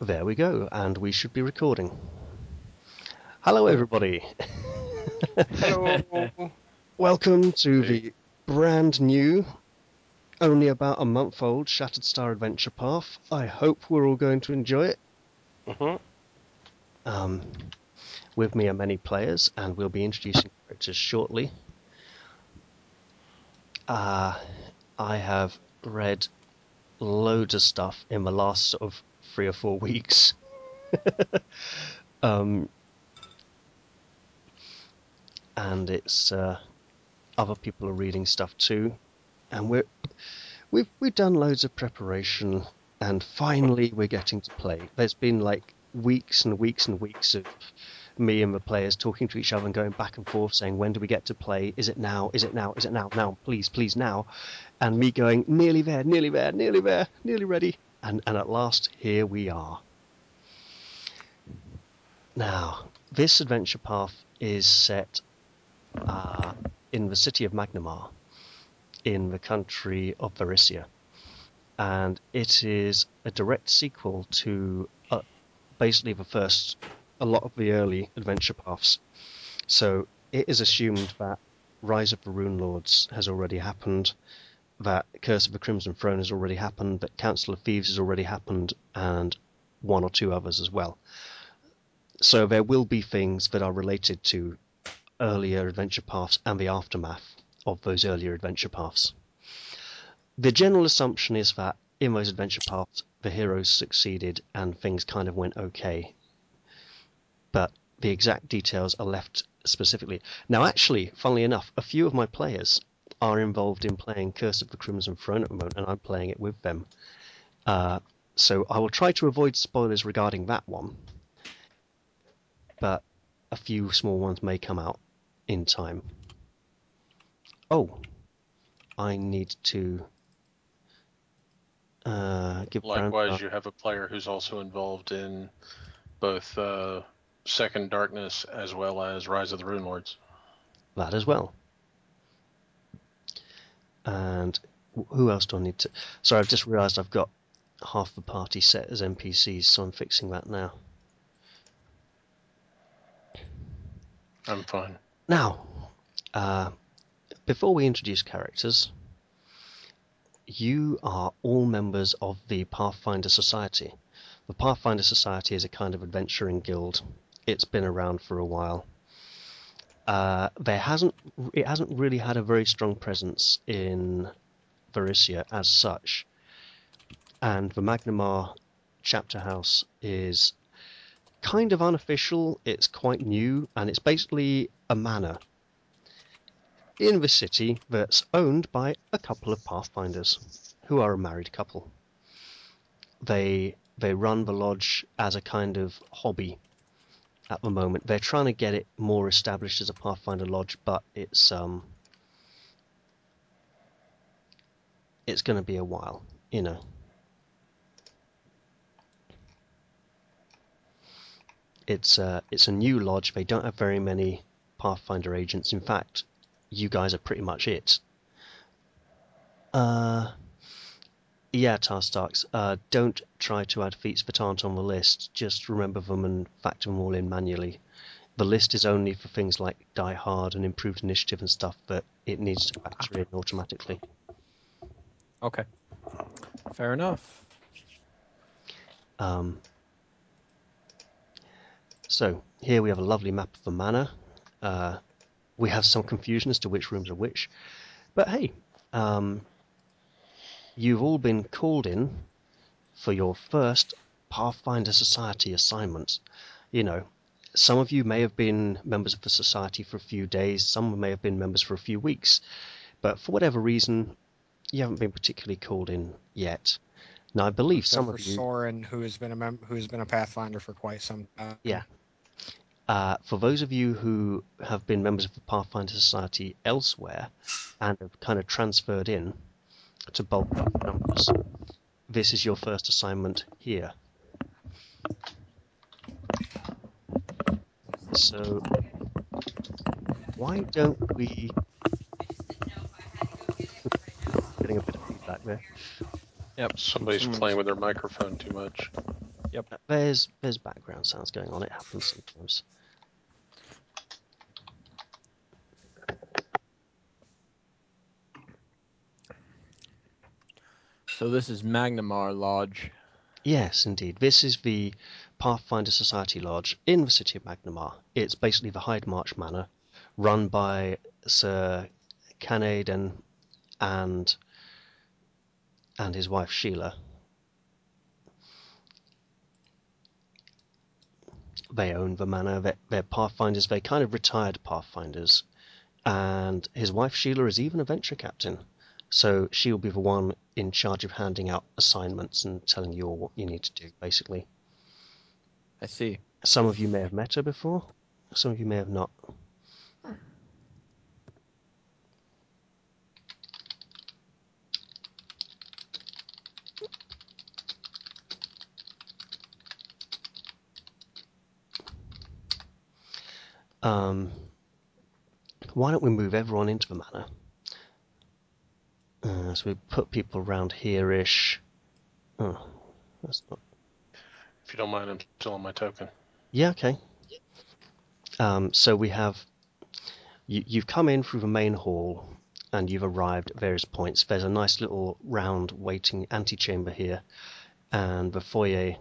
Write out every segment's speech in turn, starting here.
There we go, and we should be recording. Hello, everybody. Hello. Welcome to the brand new, only about a month old Shattered Star Adventure Path. I hope we're all going to enjoy it. Mhm. Um, with me are many players, and we'll be introducing characters shortly. Uh, I have read loads of stuff in the last sort of three or four weeks. um, and it's uh, other people are reading stuff too, and we're we've we've done loads of preparation, and finally we're getting to play. There's been like weeks and weeks and weeks of me and the players talking to each other and going back and forth saying when do we get to play? Is it now? Is it now? Is it now? Now please please now. And me going nearly there nearly there nearly there nearly ready and and at last here we are. Now this adventure path is set uh, in the city of Magnimar in the country of Varisia. And it is a direct sequel to uh, basically the first a lot of the early adventure paths. So it is assumed that Rise of the Runelords has already happened, that Curse of the Crimson Throne has already happened, that Council of Thieves has already happened, and one or two others as well. So there will be things that are related to earlier adventure paths and the aftermath of those earlier adventure paths. The general assumption is that in those adventure paths, the heroes succeeded and things kind of went okay but the exact details are left specifically. Now, actually, funnily enough, a few of my players are involved in playing Curse of the Crimson Throne at the moment, and I'm playing it with them. Uh, so I will try to avoid spoilers regarding that one, but a few small ones may come out in time. Oh, I need to uh, give Likewise, you have a player who's also involved in both uh, Second Darkness as well as Rise of the Runelords. that as well. And who else do I need to? Sorry, I've just realised I've got half the party set as NPCs, so I'm fixing that now. I'm fine. Now, uh, before we introduce characters, you are all members of the Pathfinder Society. The Pathfinder Society is a kind of adventuring guild. It's been around for a while. Uh, there hasn't it hasn't really had a very strong presence in Varisia as such, and the Magnimar chapter house is kind of unofficial. It's quite new, and it's basically a manor in the city that's owned by a couple of pathfinders who are a married couple. They they run the lodge as a kind of hobby at the moment. They're trying to get it more established as a pathfinder lodge, but it's um it's going to be a while, you know. It's uh, it's a new lodge. They don't have very many Pathfinder agents. In fact, you guys are pretty much it. Uh, yeah, Tarstarks. Uh, don't try to add feats that aren't on the list. Just remember them and factor them all in manually. The list is only for things like Die Hard and improved initiative and stuff that it needs to factor in automatically. Okay. Fair enough. Um, so here we have a lovely map of the manor. Uh, we have some confusion as to which rooms are which, but hey, um, you've all been called in for your first Pathfinder Society assignment. You know, some of you may have been members of the society for a few days, some may have been members for a few weeks, but for whatever reason, you haven't been particularly called in yet. Now, I believe Except some of you. Soren, who has been a mem- who has been a Pathfinder for quite some time. Yeah. Uh, for those of you who have been members of the Pathfinder Society elsewhere and have kind of transferred in to bulk up numbers, this is your first assignment here. So, why don't we. Getting a bit of feedback there. Yep. Somebody's Someone's- playing with their microphone too much. Yep. There's there's background sounds going on. It happens sometimes. So this is Magnimar Lodge. Yes, indeed. This is the Pathfinder Society Lodge in the city of Magnimar. It's basically the Heidmarch Manor, run by Sir Canaden and and his wife Sheila. They own the manor. They're, they're pathfinders. They're kind of retired pathfinders, and his wife Sheila is even a venture captain. So she'll be the one in charge of handing out assignments and telling you all what you need to do, basically. I see. Some of you may have met her before, some of you may have not. Um, why don't we move everyone into the manor? So we put people around here-ish. Oh, that's not If you don't mind, I'm still on my token. Yeah, okay. Um, so we have you, you've come in through the main hall and you've arrived at various points. There's a nice little round waiting antechamber here, and the foyer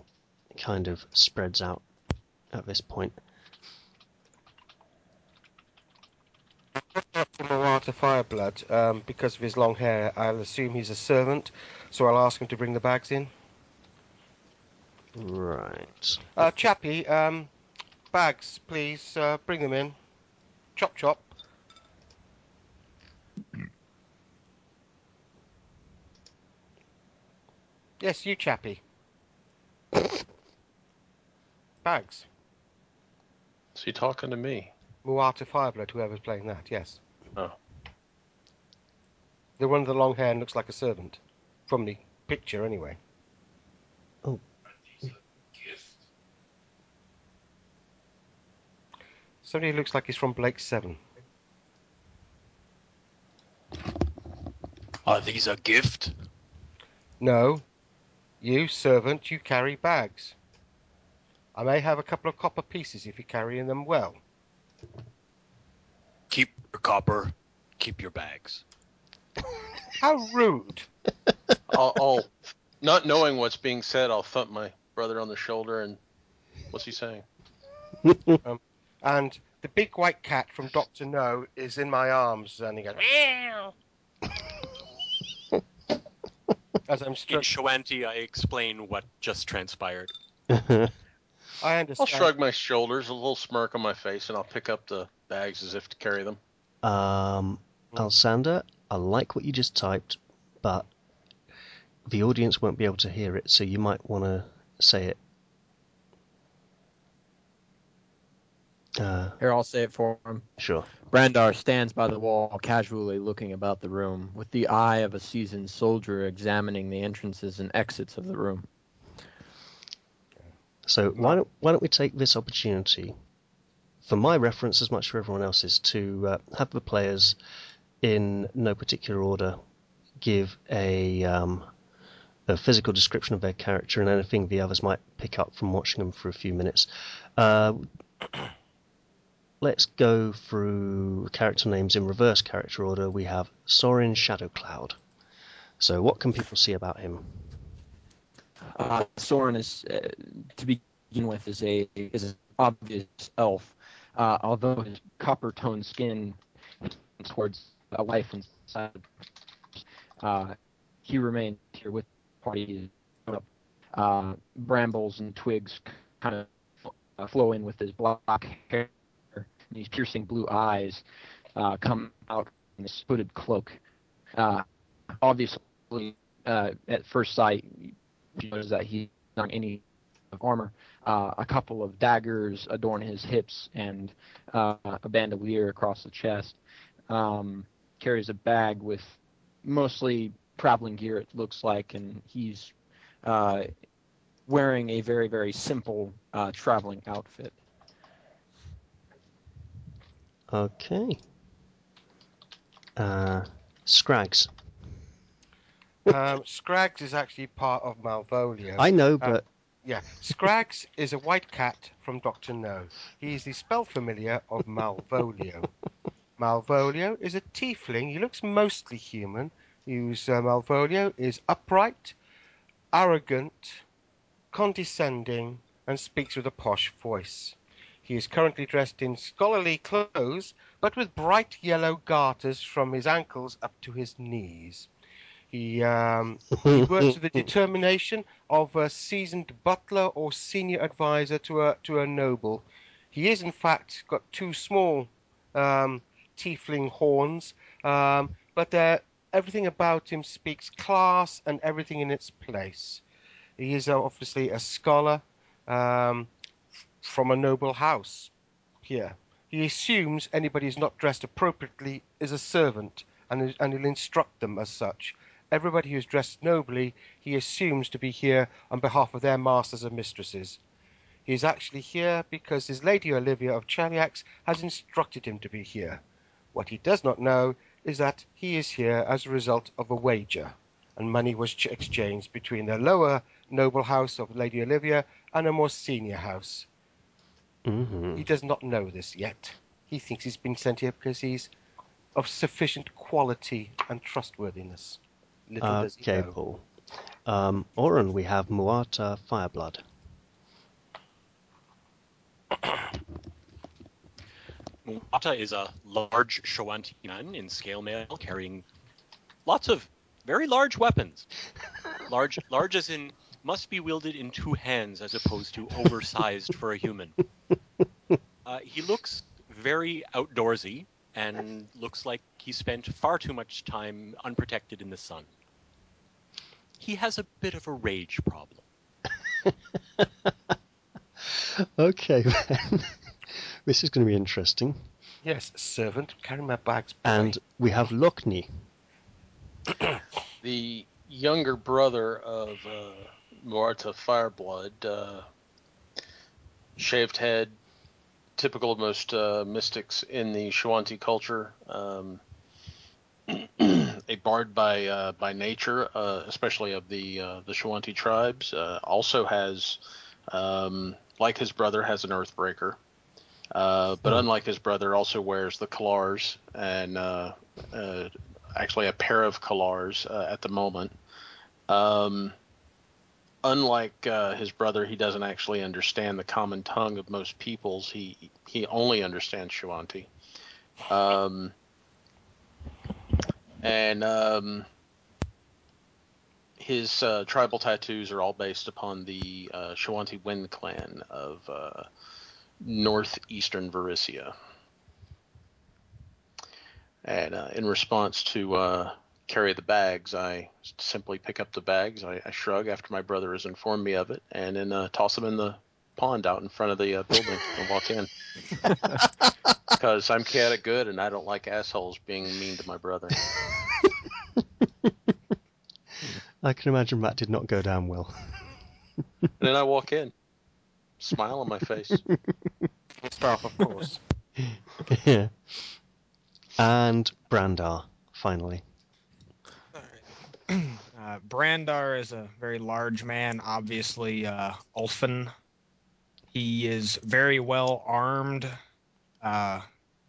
kind of spreads out at this point. For Muata Fireblood, um, because of his long hair, I'll assume he's a servant, so I'll ask him to bring the bags in. Right. Uh, Chappie, um, bags, please, uh, bring them in. Chop chop. Yes, you Chappie. Bags. Is he talking to me? Muata Fireblood, whoever's playing that, yes. Oh. The one with the long hair and looks like a servant. From the picture, anyway. Oh. Somebody who looks like he's from Blake 7. Are these a gift? No. You, servant, you carry bags. I may have a couple of copper pieces if you're carrying them well. Keep your copper, keep your bags. How rude! I'll, I'll, not knowing what's being said, I'll thump my brother on the shoulder and what's he saying? And the big white cat from Doctor No is in my arms, and he goes meow. As I'm In struck, Shoanti, I explain what just transpired. I understand. I'll shrug my shoulders, a little smirk on my face, and I'll pick up the bags as if to carry them. um, Alsander, I like what you just typed, but the audience won't be able to hear it, so you might want to say it. Uh, Here, I'll say it for him. sure. Brandar stands by the wall, casually looking about the room, with the eye of a seasoned soldier examining the entrances and exits of the room. So why don't why don't we take this opportunity, for my reference as much for everyone else's, to uh, have the players, in no particular order, give a um, a physical description of their character and anything the others might pick up from watching them for a few minutes. Uh, let's go through character names in reverse character order. We have Sorin Shadowcloud. So what can people see about him? Uh, Soren is, uh, to begin with, is a is an obvious elf, uh, although his copper toned skin towards a life inside. Uh, he remains here with the party. Uh, brambles and twigs kind of uh, flow in with his black hair. These piercing blue eyes uh, come out in this hooded cloak. Uh, obviously, uh, at first sight, you notice that he's not in any armor. A couple of daggers adorn his hips and a bandolier across the chest. Um, carries a bag with mostly traveling gear, it looks like, and he's uh, wearing a very, very simple uh, traveling outfit. Okay. Uh, Scrags. Um, Scrags is actually part of Malvolio. I know, Uh, but Yeah, Scrags is a white cat from Doctor No. He is the spell familiar of Malvolio. Malvolio is a tiefling. He looks mostly human. Whose uh, Malvolio is upright, arrogant, condescending, and speaks with a posh voice. He is currently dressed in scholarly clothes, but with bright yellow garters from his ankles up to his knees. He um, he works with the determination of a seasoned butler or senior advisor to a to a noble. He is in fact got two small um, tiefling horns, um, but everything about him speaks class and everything in its place. He is obviously a scholar um, from a noble house. Here, he assumes anybody who's not dressed appropriately is a servant, and and he'll instruct them as such everybody who's dressed nobly he assumes to be here on behalf of their masters and mistresses. He is actually here because his Lady Olivia of Cheliax has instructed him to be here. What he does not know is that he is here as a result of a wager, and money was ch- exchanged between the lower noble house of Lady Olivia and a more senior house. Mhm. He does not know this yet. He thinks he's been sent here because he's of sufficient quality and trustworthiness. Little does he Okay, know. Paul. Um, Oren, we have Muata Fireblood. Muata is a large Shoanti man in scale mail carrying lots of very large weapons. Large, large as in must be wielded in two hands as opposed to oversized for a human. Uh, he looks very outdoorsy and looks like he spent far too much time unprotected in the sun. He has a bit of a rage problem. Okay, then. This is going to be interesting. Yes, servant, carry my bags. boy. And we have Lochni. The younger brother of uh, Muata Fireblood, uh, shaved head, typical of most uh, mystics in the Shoanti culture. Um, a bard by uh, by nature, uh, especially of the uh, the Shoanti tribes. Uh, also has, um, like his brother, has an Earthbreaker. Uh, but Hmm. unlike his brother, also wears the klars and uh, uh, actually a pair of klars uh, at the moment. Um, unlike uh, his brother, he doesn't actually understand the common tongue of most peoples. He he only understands Shoanti. Um, and um, his uh, tribal tattoos are all based upon the uh, Shoanti Wind clan of uh, northeastern Varisia. And uh, in response to uh, carry the bags, I simply pick up the bags. I, I shrug after my brother has informed me of it, and then uh, toss them in the pond out in front of the uh, building and walk in. Because I'm chaotic good, and I don't like assholes being mean to my brother. I can imagine that did not go down well. And then I walk in, smile on my face. Staff, of course. yeah. And Brandar, finally. Uh, Brandar is a very large man, obviously uh, Ulfen. He is very well armed, uh,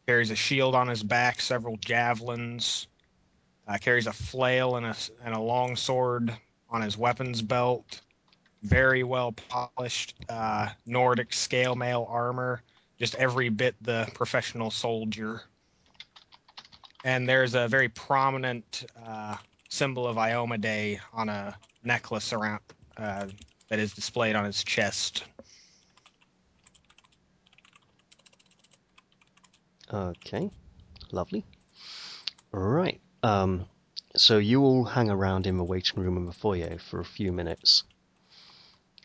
carries a shield on his back, several javelins, uh, carries a flail and a, and a long sword on his weapons belt. Very well polished uh, Nordic scale mail armor, just every bit the professional soldier. And there's a very prominent uh, symbol of Iomedae on a necklace around uh, that is displayed on his chest. Okay, lovely. Right. Um, so you all hang around in the waiting room in the foyer for a few minutes.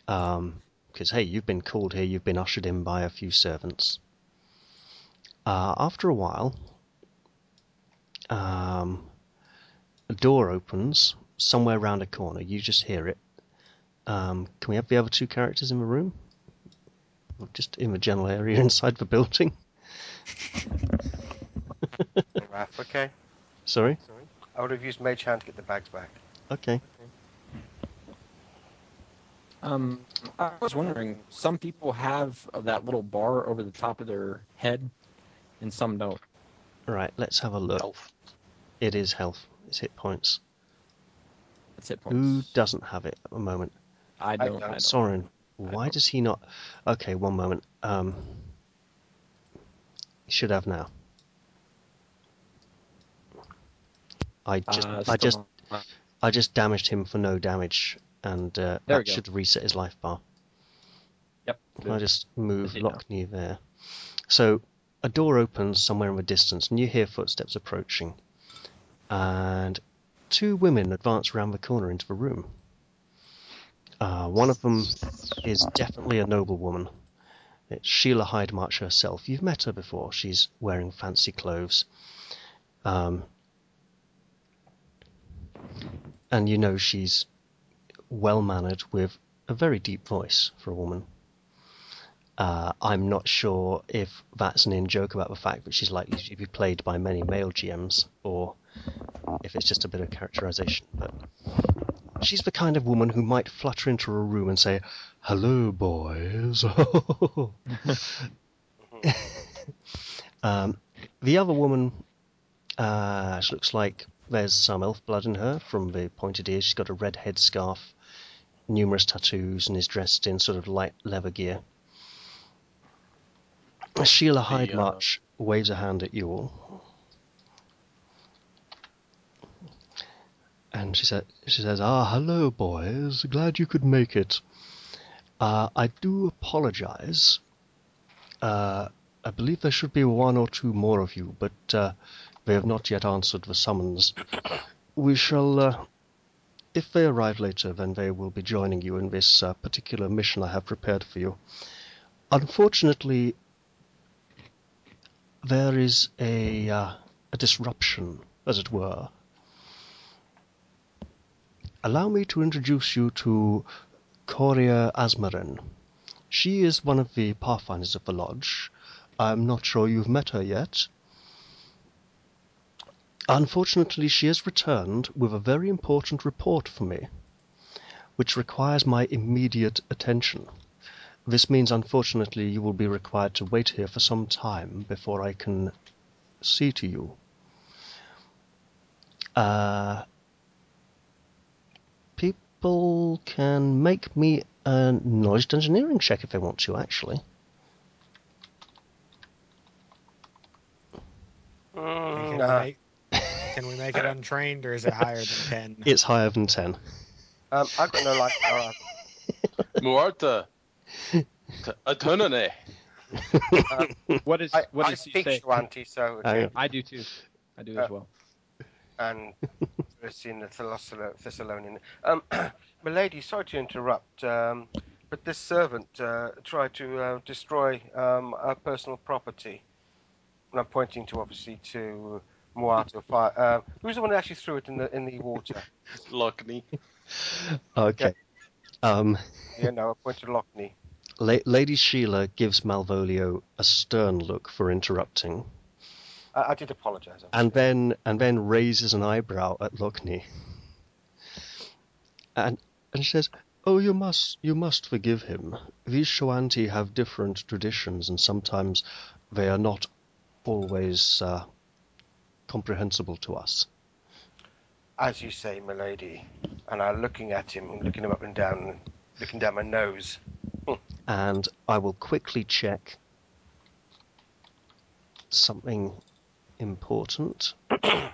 Um, because hey, you've been called here, you've been ushered in by a few servants. Uh, after a while, um, a door opens somewhere round a corner. You just hear it. Um, can we have the other two characters in the room? Or just in the general area inside the building? Raph, okay. Sorry? Sorry? I would have used Mage Hand to get the bags back. Okay. Um, I was wondering, some people have that little bar over the top of their head, and some don't. Right, let's have a look. Elf. It is health. It's hit points. That's it. Who doesn't have it at the moment? I don't. I don't. don't. Soren, why don't. does he not? Okay, one moment. Um, he should have now. I just, Uh, I just. I just damaged him for no damage, and uh, that should reset his life bar. Yep. I just move I see now. Lockney there. So a door opens somewhere in the distance, and you hear footsteps approaching, and two women advance around the corner into the room. Uh, one of them is definitely a noblewoman. It's Sheila Heidmarch herself. You've met her before. She's wearing fancy clothes. Um, and you know she's well mannered with a very deep voice for a woman. Uh, I'm not sure if that's an in joke about the fact that she's likely to be played by many male GMs or if it's just a bit of characterization. But she's the kind of woman who might flutter into a room and say, Hello, boys. um, the other woman, uh, she looks like there's some elf blood in her from the pointed ears. She's got a red headscarf, numerous tattoos, and is dressed in sort of light leather gear. Sheila uh, Heidmarch waves a hand at you all. And she said, she says, "Ah, hello, boys. Glad you could make it. Uh, I do apologize. Uh, I believe there should be one or two more of you, but uh, they have not yet answered the summons. We shall, uh, if they arrive later, then they will be joining you in this uh, particular mission I have prepared for you. Unfortunately, there is a, uh, a disruption, as it were. Allow me to introduce you to Koriah Azmeren. She is one of the pathfinders of the lodge. I'm not sure you've met her yet. Unfortunately, she has returned with a very important report for me, which requires my immediate attention. This means, unfortunately, you will be required to wait here for some time before I can see to you. Uh, people can make me a knowledge engineering check if they want to, actually. Can, make, can we make it untrained, or is it higher than ten? It's higher than 10. Um, I've got no life power. Muerta. Atunane. What is I, what I does he speak say? Shoanti, so I- okay. I do too. I do Uh, as well. and it's in the Thassilonian. Um, milady, sorry to interrupt, um, but this servant uh, tried to uh, destroy um, our personal property. And I'm pointing to obviously to Muata Fire. Uh, who's the one that actually threw it in the in the water? Lockney. Okay. Um, yeah, no, I point to Lockney. La- Lady Sheila gives Malvolio a stern look for interrupting, I, I did apologise. and obviously. then and then raises an eyebrow at Lockney. And and she says, "Oh, you must you must forgive him. These Shoanti have different traditions, and sometimes they are not always uh, comprehensible to us." as you say, milady, and I'm looking at him, and looking him up and down, looking down my nose. and I will quickly check something important. uh,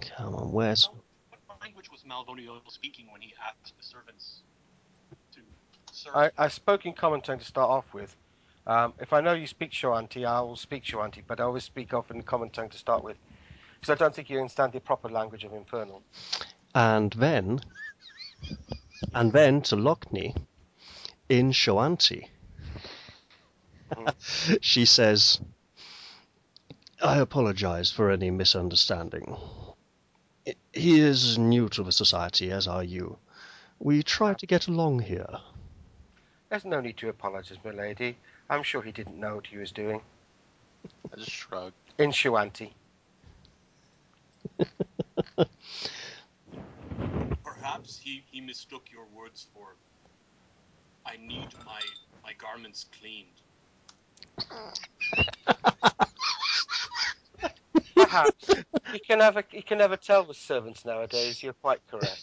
come on, where's What language was Malvolio speaking when he asked the servants to serve? I, I spoke in common tongue to start off with. Um, if I know you speak Shoanti, I will speak Shoanti, but I always speak off in common tongue to start with. Because I don't think you understand the proper language of Infernal. and then and then to Lockney in Shoanti. she says, I apologize for any misunderstanding. I- He is new to the society, as are you. We try to get along here. There's no need to apologise, my lady. I'm sure he didn't know what he was doing. I just shrug. In Shoanti. Perhaps he, he mistook your words for I need my my garments cleaned. Perhaps. you can never you can never tell with servants nowadays, you're quite correct.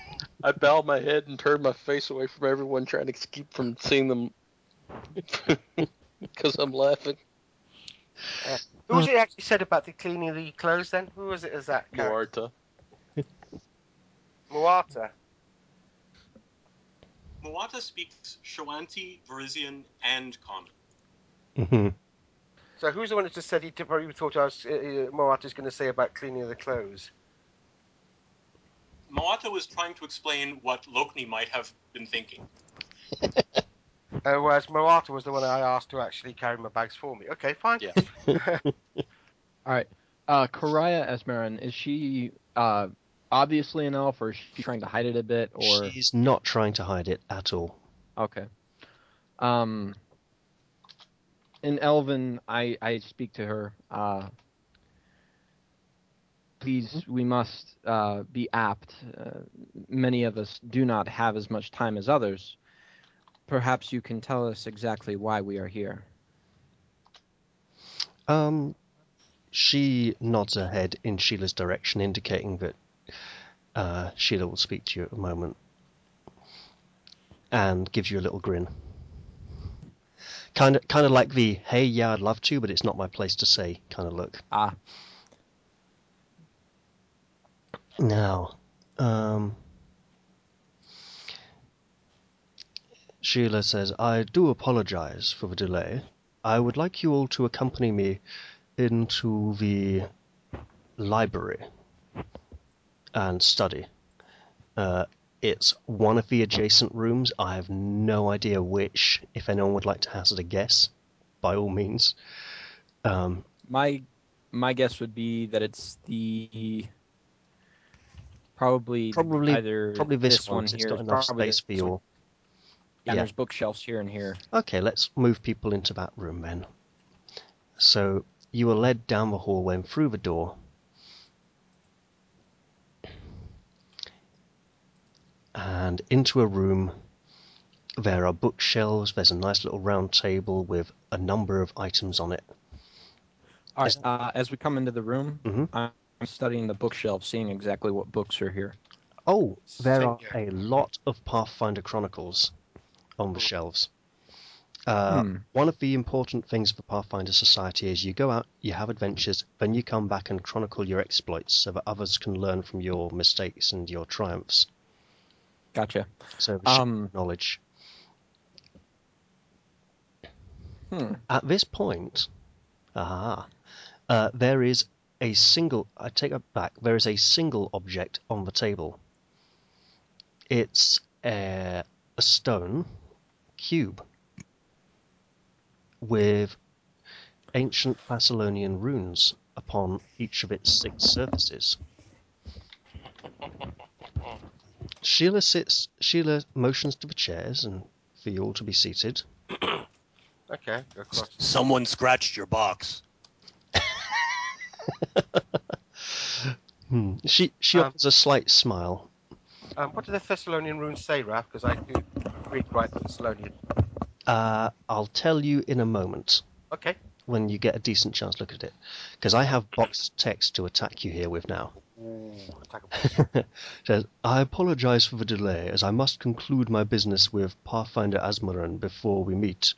I bow my head and turn my face away from everyone, trying to keep from seeing them because I'm laughing. Who was it actually said about the cleaning of the clothes then? Who was it? Is that character? Muarta. Muata. Moata speaks Shoanti, Varisian, and Common. Mhm. So who's the one that just said he probably thought I was uh, uh, Muata's going to say about cleaning the clothes? Muata was trying to explain what Lokni might have been thinking. Uh, whereas Muata was the one I asked to actually carry my bags for me. Okay, fine. Yeah. All right. Uh, Koriah Azmeren, is she uh, obviously an elf, or is she trying to hide it a bit? Or She's not trying to hide it at all. okay. Um, in Elven, I I speak to her. Uh, please, we must uh, be apt. Uh, many of us do not have as much time as others. Perhaps you can tell us exactly why we are here. Um, she nods her head in Sheila's direction, indicating that uh, Sheila will speak to you at the moment, and gives you a little grin. Kind of, kind of like the "Hey, yeah, I'd love to, but it's not my place to say" kind of look. Ah, Now, um, Sheila says, I do apologize for the delay. I would like you all to accompany me into the library and study. Uh, it's one of the adjacent rooms. I have no idea which. If anyone would like to hazard a guess, by all means. Um, my my guess would be that it's the probably Probably- either probably this, one one. It's here. got probably space for this one. your. Yeah, yeah. there's bookshelves here and here. Okay, let's move people into that room then. So you are led down the hallway and through the door. And into a room. There are bookshelves. There's a nice little round table with a number of items on it. All right. Is- Uh, as we come into the room, Mhm. I'm studying the bookshelf, seeing exactly what books are here. Oh, there Same are here. a lot of Pathfinder Chronicles on the shelves. Uh, Hmm. One of the important things for Pathfinder Society is you go out, you have adventures, then you come back and chronicle your exploits so that others can learn from your mistakes and your triumphs. Gotcha. So Um, knowledge. Hmm. At this point, aha, uh, there is a single. I take it back. There is a single object on the table. It's a, a stone cube with ancient Thassilonian runes upon each of its six surfaces. Sheila sits. Sheila motions to the chairs and for you all to be seated. Okay, go across. Someone scratched your box. Hmm. She she Um, offers a slight smile. Um, what do the Thassilonian runes say, Ralph? Because I do read quite Thassilonian. Uh, I'll tell you in a moment Okay. when you get a decent chance look at it, because I have boxed text to attack you here with now. Says, I apologize for the delay, as I must conclude my business with Pathfinder Azmeren before we meet.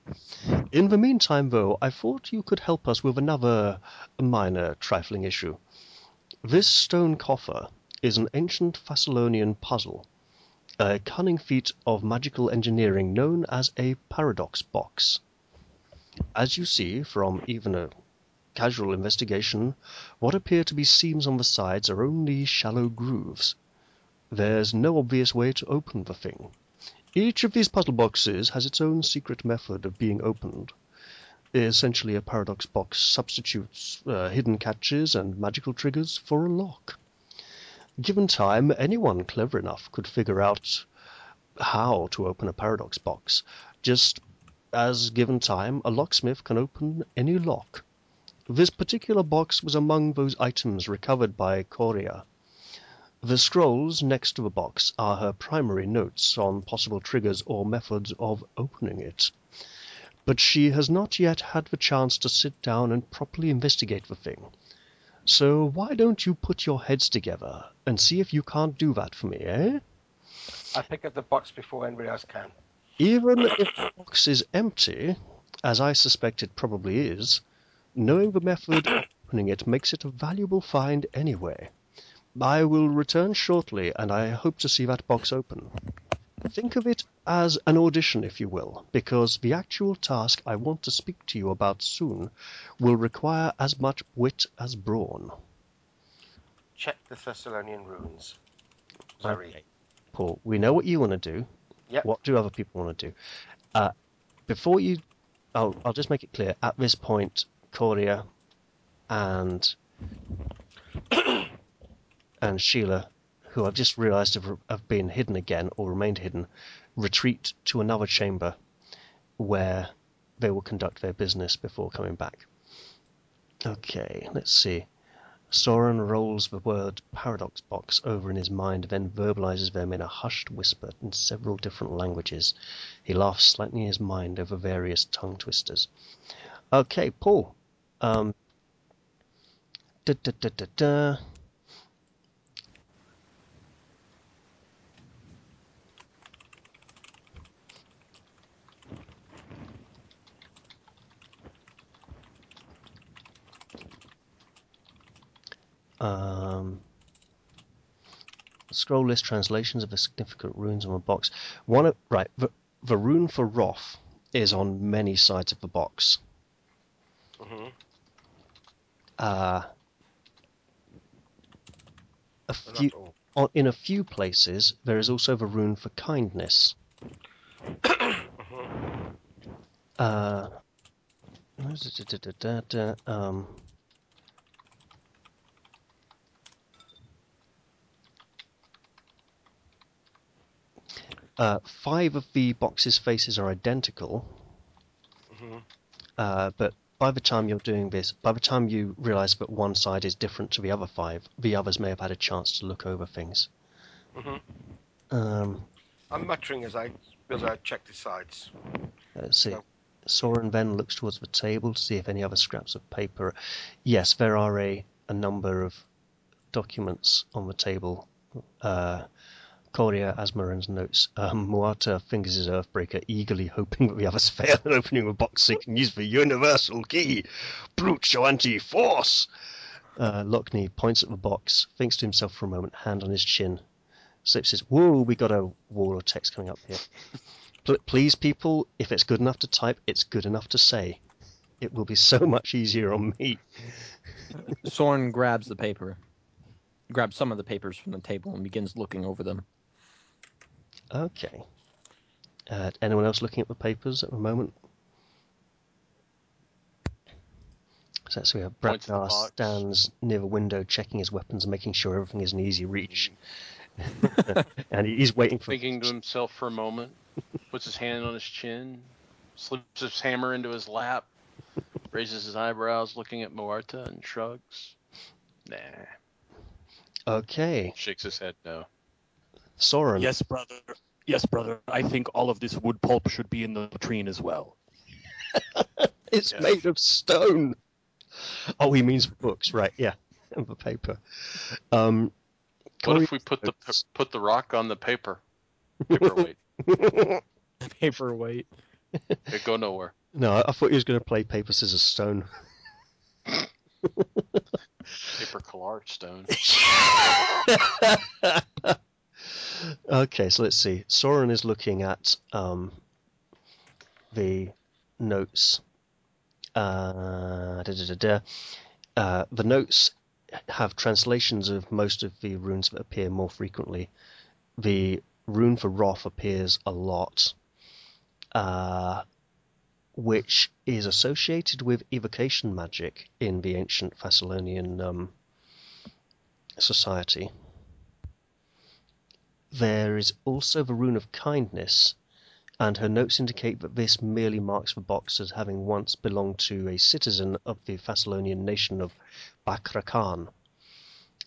In the meantime, though, I thought you could help us with another minor trifling issue. This stone coffer is an ancient Thassilonian puzzle, a cunning feat of magical engineering known as a paradox box. As you see from even a casual investigation, what appear to be seams on the sides are only shallow grooves. There's no obvious way to open the thing. Each of these puzzle boxes has its own secret method of being opened. Essentially, a paradox box substitutes uh, hidden catches and magical triggers for a lock. Given time, anyone clever enough could figure out how to open a paradox box. Just as given time, a locksmith can open any lock. This particular box was among those items recovered by Koriah. The scrolls next to the box are her primary notes on possible triggers or methods of opening it. But she has not yet had the chance to sit down and properly investigate the thing. So why don't you put your heads together and see if you can't do that for me, eh? I pick up the box before anybody else can. Even if the box is empty, as I suspect it probably is, knowing the method of opening it makes it a valuable find anyway. I will return shortly, and I hope to see that box open. Think of it as an audition, if you will, because the actual task I want to speak to you about soon will require as much wit as brawn. Check the Thassilonian runes. Sorry. Okay. Paul, we know what you want to do. Yep. What do other people want to do? Uh, before you, I'll, I'll just make it clear. At this point, Koriah and and Sheila, who I've just realised have, have been hidden again or remained hidden, retreat to another chamber where they will conduct their business before coming back. Okay, let's see. Soren rolls the word paradox box over in his mind, then verbalizes them in a hushed whisper in several different languages. He laughs slightly in his mind over various tongue twisters. Okay, Paul. Um, da, da, da, da, da. Um, scroll list translations of the significant runes on the box. One of, right, the, the rune for Wrath is on many sides of the box. hmm Uh, a few, on, in a few places, there is also the rune for kindness. Uh, um, uh, five of the box's faces are identical, Mhm. uh, but by the time you're doing this, by the time you realize that one side is different to the other five, the others may have had a chance to look over things. Mhm. Um, I'm muttering as I as I check the sides. Let's see. No. Soren then looks towards the table to see if any other scraps of paper. Yes, there are a, a number of documents on the table. Uh, Koriah, Azmeren's notes. Um, Muata fingers his Earthbreaker, eagerly hoping that the others fail in opening the box he can use the universal key. Brute Shoanti Force! Uh, Lockney points at the box, thinks to himself for a moment, hand on his chin. Slip says, Whoa, we got a wall of text coming up here. Pl- please, people, if it's good enough to type, it's good enough to say. It will be so much easier on me. Soren grabs the paper, grabs some of the papers from the table, and begins looking over them. Okay. Uh, anyone else looking at the papers at the moment? So, so we have Points at the Bratnar box. stands near the window checking his weapons and making sure everything is in easy reach. and he's waiting for Thinking to himself for a moment, puts his hand on his chin, slips his hammer into his lap, raises his eyebrows, looking at Muerta, and shrugs. Nah. Okay, Shakes his head no. Soren. Yes, brother. Yes, brother. I think all of this wood pulp should be in the latrine as well. It's Yes. made of stone. Oh, he means books, right? Yeah, and the paper. Um, What Corey if we put the notes- put the rock on the paper? Paperweight. Paperweight. it go nowhere. no, I I thought he was going to play paper scissors stone. Paper collage stone. Okay, so let's see. Soren is looking at um, the notes. Uh, da, da, da. Uh, the notes have translations of most of the runes that appear more frequently. The rune for Wrath appears a lot, uh, which is associated with evocation magic in the ancient Thassilonian um, society. There is also the rune of kindness, and her notes indicate that this merely marks the box as having once belonged to a citizen of the Thassilonian nation of Bakrakhan,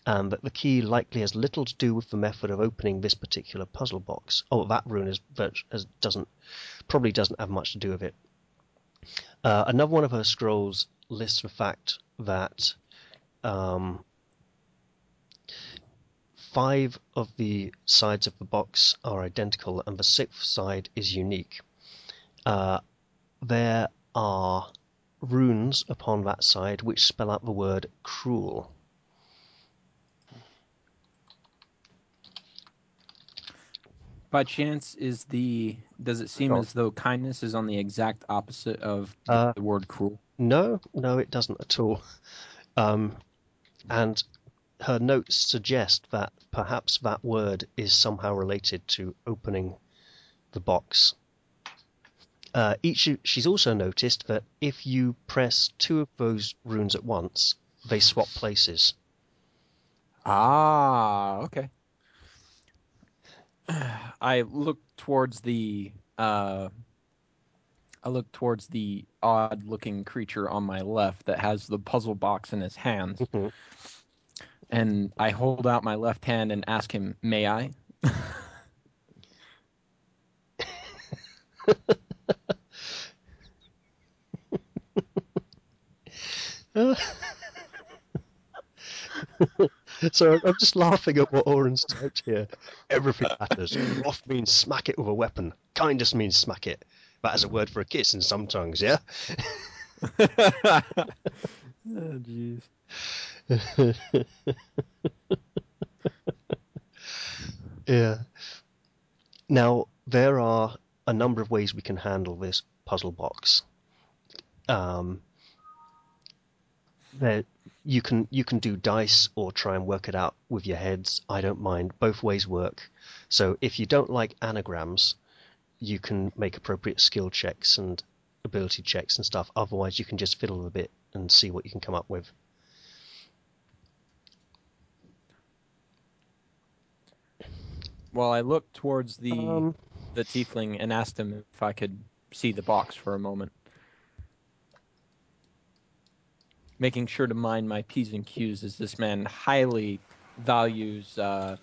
and that the key likely has little to do with the method of opening this particular puzzle box. Oh, that rune is, doesn't probably doesn't have much to do with it. Uh, another one of her scrolls lists the fact that um, five of the sides of the box are identical and the sixth side is unique. Uh, there are runes upon that side which spell out the word cruel. By chance, is the does it seem as though kindness is on the exact opposite of the, Uh, the word cruel? No, no, it doesn't at all. Um, and her notes suggest that perhaps that word is somehow related to opening the box. Uh, each, she's also noticed that if you press two of those runes at once, they swap places. Ah, okay. I look towards the uh, I look towards the odd-looking creature on my left that has the puzzle box in his hands, Mhm. And I hold out my left hand and ask him, "May I?" so I'm just laughing at what Oren's typed here. Everything matters. Off means smack it with a weapon. Kindness means smack it. That is a word for a kiss in some tongues, yeah? oh, jeez. yeah. Now, there are a number of ways we can handle this puzzle box. Um, there, you can you can do dice or try and work it out with your heads. I don't mind. Both ways work. So if you don't like anagrams, you can make appropriate skill checks and ability checks and stuff. Otherwise, you can just fiddle a bit and see what you can come up with. Well, I looked towards the Um, the tiefling and asked him if I could see the box for a moment. Making sure to mind my P's and Q's as this man highly values uh,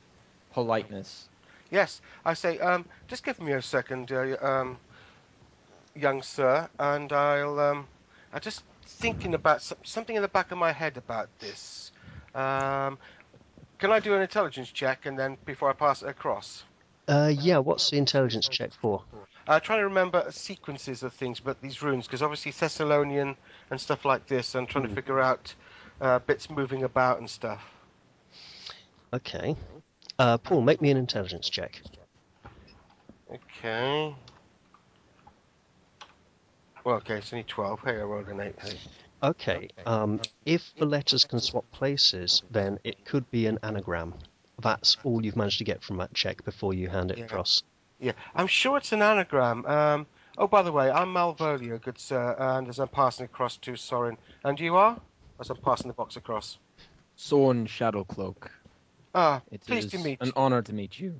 politeness. Yes, I say, um, just give me a second, uh, um, young sir, and I'll, um, I'm just thinking about something in the back of my head about this. Um, can I do an intelligence check and then before I pass it across? uh, yeah. What's the intelligence check for? Uh, trying to remember sequences of things, but these runes, because obviously Thassilonian and stuff like this, and trying to figure out uh, bits moving about and stuff. Okay. Uh, Paul, make me an intelligence check. Okay. Well, okay, it's only 12. Hey, I rolled an 8. Hey. Okay. Um, if the letters can swap places, then it could be an anagram. That's all you've managed to get from that check before you hand it Yeah. across. Yeah, I'm sure it's an anagram. Um, oh, by the way, I'm Malvolio, good sir, and as I'm passing across to Soren. And you are? As I'm passing the box across. Soren Shadowcloak. Ah, It pleased is to meet an you. honor to meet you.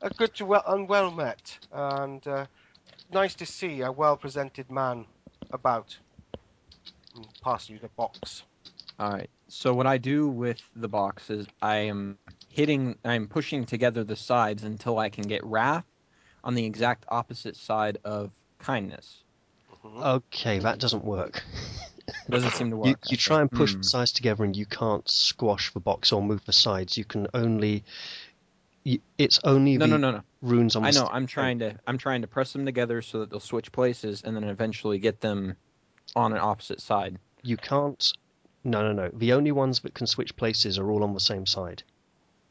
Uh, good to well and well met, and uh, nice to see a well-presented man about. And pass you the box. All right. So what I do with the box is I am hitting, I'm pushing together the sides until I can get wrath on the exact opposite side of kindness. Mhm. Okay, that doesn't work. Doesn't seem to work. You, you try and push Hmm. the sides together and you can't squash the box or move the sides. You can only. You, it's only No, the no, no, no. runes on I know. stick I'm trying to. I'm trying to press them together so that they'll switch places, and then eventually get them on an opposite side. You can't. No, no, no. The only ones that can switch places are all on the same side.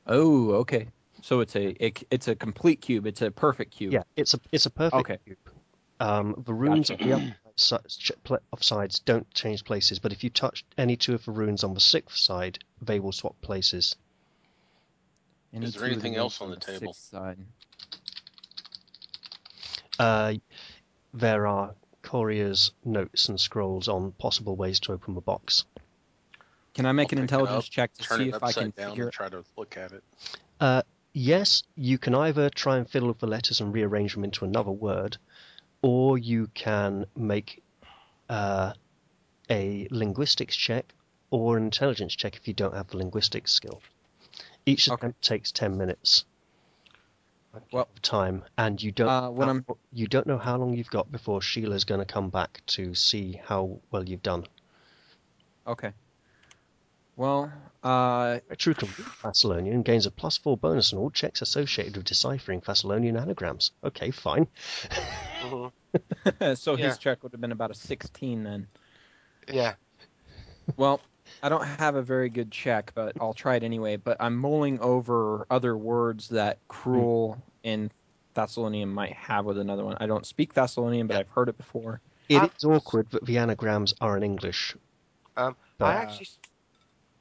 Oh, okay. So it's a it, it's a complete cube. It's a perfect cube. Yeah, it's a it's a perfect Okay. cube. Um, the runes Gotcha. of the other si- ch- pla- of sides don't change places, but if you touch any two of the runes on the sixth side, they will swap places. Any Is there two of anything the else on the table? sixth Side. Uh, there are Koriah's notes and scrolls on possible ways to open the box. Can I make I'll an intelligence check to see if I can down figure? try to look at it. Uh, yes, you can either try and fiddle with the letters and rearrange them into another word, or you can make uh, a linguistics check or an intelligence check if you don't have the linguistics skill. Each Okay. them takes ten minutes Well, time, and you don't Uh, when how- I'm- you don't know how long you've got before Sheila's going to come back to see how well you've done. okay. Well, uh, True can read Thassilonian gains a plus four bonus on all checks associated with deciphering Thassilonian anagrams. Okay, fine. Mhm. so Yeah. his check would have been about a 16 then. Yeah. Well, I don't have a very good check, but I'll try it anyway. But I'm mulling over other words that cruel in Thassilonian might have with another one. I don't speak Thassilonian, but I've heard it before. It Ah. is awkward that the anagrams are in English. Um, But- I actually.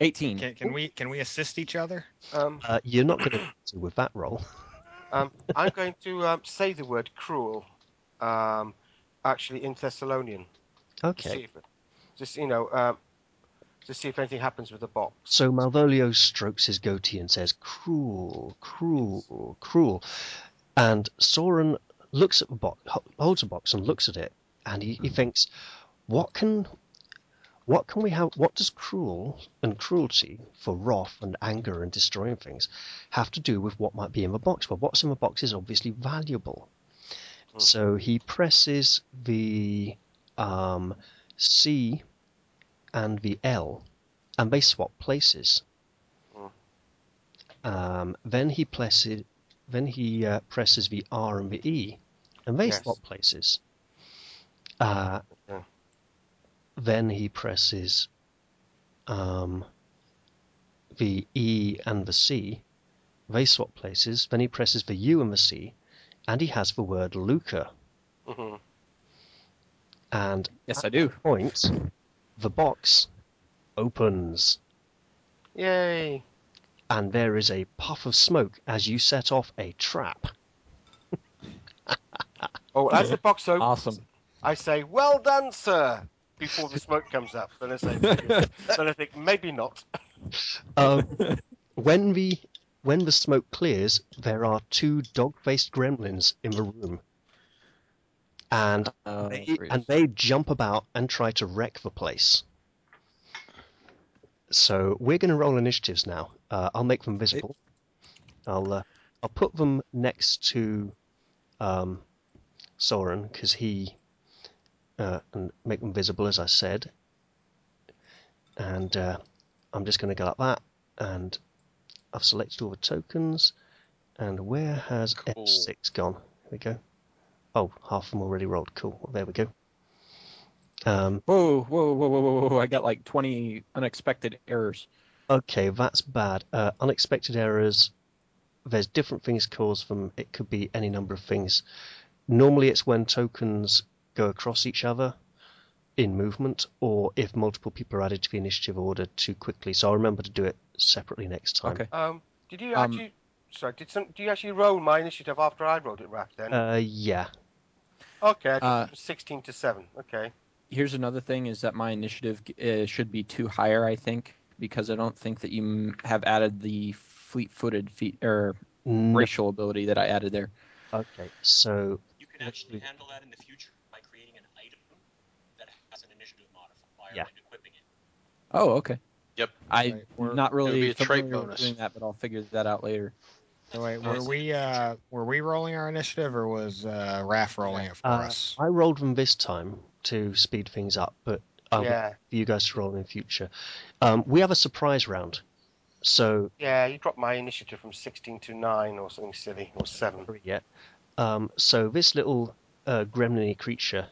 18. Can, can we can we assist each other? Um, Uh, you're not going to do with that roll. um, I'm going to um, say the word cruel. Um, actually, in Thassilonian. Okay. just you know, um, to see if anything happens with the box. So Malvolio strokes his goatee and says, "Cruel, cruel, cruel," and Soren looks at the box, holds the box, and looks at it, and he, he thinks, "What can, what can we have? What does cruel and cruelty for wrath and anger and destroying things have to do with what might be in the box? Well, what's in the box is obviously valuable." Hmm. So he presses the um, C and the L, and they swap places. Mm. Um, then he presses, then he uh, presses the R and the E, and they Yes. swap places. Uh, Okay. Then he presses um, the E and the C, they swap places. Then he presses the U and the C, and he has the word lucre. hmm And Yes, I do. point, the box opens, Yay! and there is a puff of smoke as you set off a trap. Oh, as the box opens, Awesome. I say, "Well done, sir." Before the smoke comes up, then I say, then I think maybe not. Um, when the when the smoke clears, there are two dog-faced gremlins in the room, and Oh, they, and they jump about and try to wreck the place. So we're going to roll initiatives now. Uh, I'll make them visible. I'll uh, I'll put them next to um, Soren because he uh, and make them visible as I said. And uh, I'm just going to go like that, and I've selected all the tokens. And where has Cool. F6 gone? Here we go. Oh, half of them already rolled. Cool. Well, there we go. Um, Whoa, whoa, whoa, whoa, whoa, whoa! I got like 20 unexpected errors. Okay, that's bad. Uh, unexpected errors. There's different things cause them. It could be any number of things. Normally, it's when tokens go across each other in movement, or if multiple people are added to the initiative order too quickly. So I'll remember to do it separately next time. Okay. Um, did you Um, actually? Sorry, did some? Do you actually roll my initiative after I rolled it, Raph? Then. Uh, yeah. Okay, uh, sixteen to seven. Okay. Here's another thing: is that my initiative uh, should be two higher, I think, because I don't think that you m- have added the fleet-footed feet or No. racial ability that I added there. Okay, so You can actually handle that in the future by creating an item that has an initiative modifier Yeah. and equipping it. Oh, okay. Yep. I'm Right, not It'll be really a trait familiar with bonus. doing that, but I'll figure that out later. So wait, were we uh were we rolling our initiative or was uh Raph rolling it for uh, us? I rolled them this time to speed things up, but I'll yeah. for you guys to roll in future. Um, we have a surprise round, so Yeah, you dropped my initiative from sixteen to nine or something silly or seven. Sorry, yet. Um, so this little uh, gremlin creature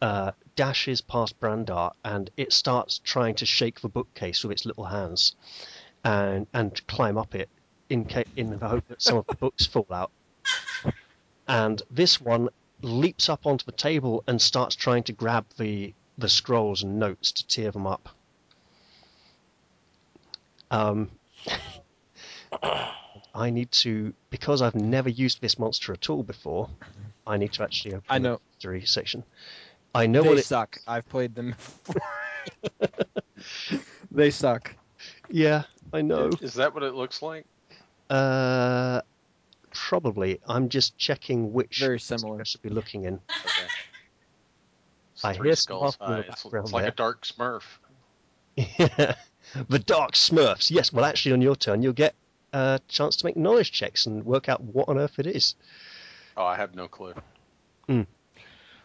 uh, dashes past Brandar and it starts trying to shake the bookcase with its little hands and and climb up it in ca- in the hope that some of the books fall out. And this one leaps up onto the table and starts trying to grab the the scrolls and notes to tear them up. Um, I need to because I've never used this monster at all before. I need to actually open I the know. history section. I know they what it. suck. I've played them. they suck. Yeah, I know. Is that what it looks like? Uh, probably. I'm just checking which Very similar. I should be looking in. Okay. I hear skulls some laughter in high. the It's, it's like there. a dark Smurf. the Dark Smurfs. Yes, well, actually, on your turn, you'll get a chance to make knowledge checks and work out what on earth it is. Oh, I have no clue.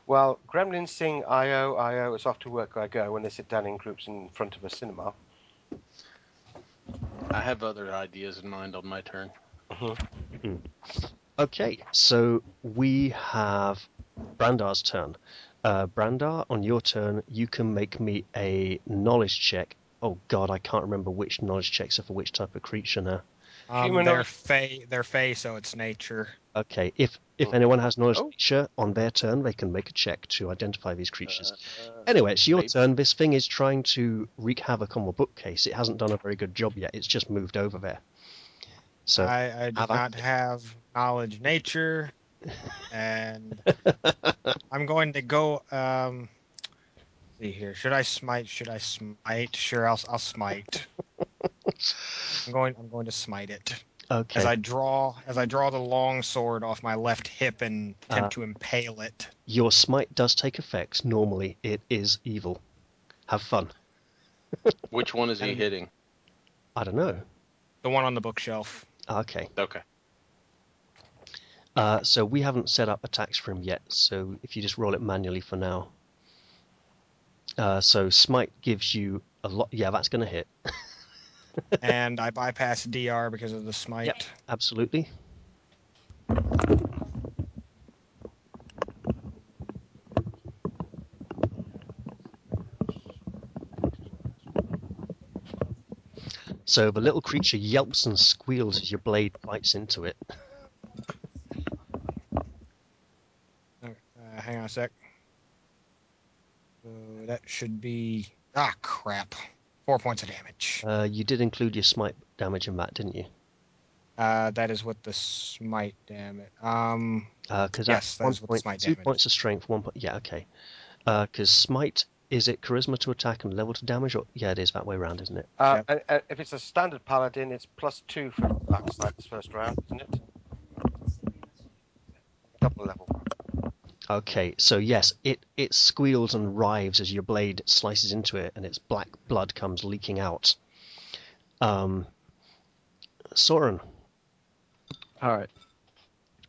Well, gremlins sing "I-O, I-O, it's off to work I go" when they sit down in groups in front of a cinema. I have other ideas in mind on my turn. Okay, so we have Brandar's turn. Uh, Brandar, on your turn, you can make me a knowledge check. Oh God, I can't remember which knowledge checks are for which type of creature now. Um, Humanoid- they're fey. They're fey, so it's nature. Okay, if if anyone has knowledge Oh. creature on their turn, they can make a check to identify these creatures. Uh, Anyway, it's your maybe- turn. This thing is trying to wreak havoc on the bookcase. It hasn't done a very good job yet. It's just moved over there. So I, I do have I- not have knowledge nature, and I'm going to go. Um, see here. Should I smite? Should I smite? Sure, I'll I'll smite. I'm going. I'm going to smite it okay, as I draw as I draw the long sword off my left hip and attempt Uh. to impale it. your smite does take effect. Normally, it is evil. Have fun. Which one is he And- hitting? I don't know. The one on the bookshelf. Okay. Okay. Uh, so we haven't set up attacks for him yet. So if you just roll it manually for now. Uh, so smite gives you a lot. Yeah, that's going to hit. and I bypass DR because of the smite. Yep. Absolutely. So the little creature yelps and squeals as your blade bites into it. Uh, hang on a sec. So that should be ah crap. Four points of damage. Uh, you did include your smite damage in that, didn't you? Uh, that is what the smite damage. Um, Because Yes, that's that one is what point, smite two damage points of strength, one point. Yeah, okay. Because smite is it charisma to attack and level to damage, or yeah, it is that way around, isn't it? Uh, and, uh, if it's a standard paladin, it's plus two for backside first round, isn't it? Double level. Okay, so yes, it it squeals and writhes as your blade slices into it, and its black blood comes leaking out. Um, Soren, All right.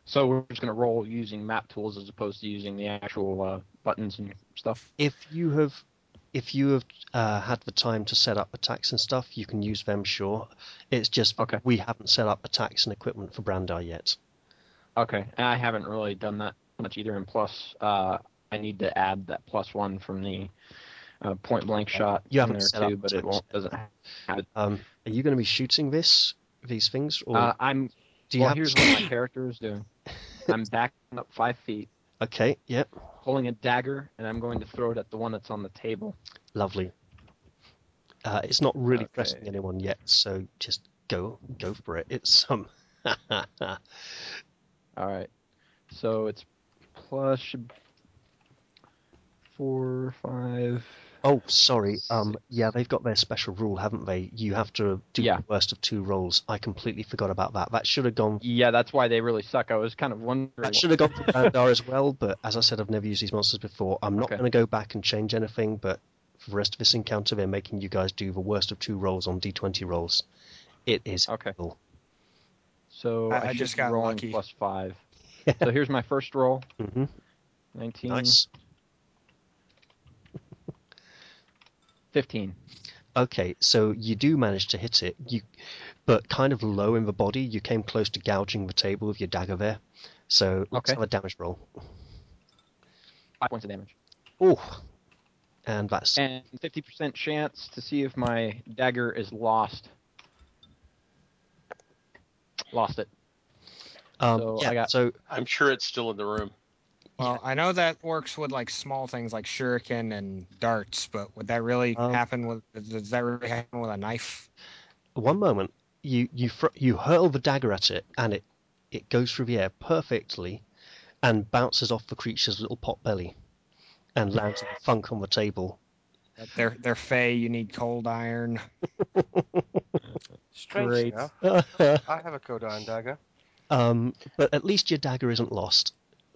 So we're just gonna roll using map tools as opposed to using the actual uh, buttons and stuff. if you have if you have uh, had the time to set up attacks and stuff, you can use them. Sure, it's just Okay. we haven't set up attacks and equipment for Brandar yet. Okay. I haven't really done that much either. And plus, uh, I need to add that plus one from the uh, point blank shot You in haven't there set up too, but it won't doesn't have it. Um, are you going to be shooting this these things, or Uh, I'm do you well. have? Here's what my character is doing. I'm backing up five feet, Okay, yep, holding a dagger, and I'm going to throw it at the one that's on the table. lovely. Uh, it's not really Okay. pressing anyone yet, so just go go for it. It's um. All right. So it's plus should- four, five. oh, sorry. Um, yeah, they've got their special rule, haven't they? You have to do Yeah. the worst of two rolls. I completely forgot about that. That should have gone. Yeah, that's why they really suck. I was kind of wondering. That should have gone for Brandar as well, but as I said, I've never used these monsters before. I'm not Okay. going to go back and change anything, but for the rest of this encounter, they're making you guys do the worst of two rolls on D20 rolls. It is Okay. evil. So I- I, I just got rolling lucky. plus five. so here's my first roll. hmm 19, Nice. 15. Okay, so you do manage to hit it, you, but kind of low in the body. You came close to gouging the table with your dagger there. So let's Okay. have a damage roll. Five points of damage. Oh, and that's And 50% chance to see if my dagger is lost. Lost it. Um, so yeah. I got- So I'm sure it's still in the room. well, I know that works with like small things like shuriken and darts, but would that really Um, happen with? Does that really happen with a knife? one moment, you you fr- you hurl the dagger at it, and it it goes through the air perfectly, and bounces off the creature's little pot belly, and lands in a funk on the table. They're they're fey. You need cold iron. Strange Great. I have a cold iron dagger. Um, but at least your dagger isn't lost.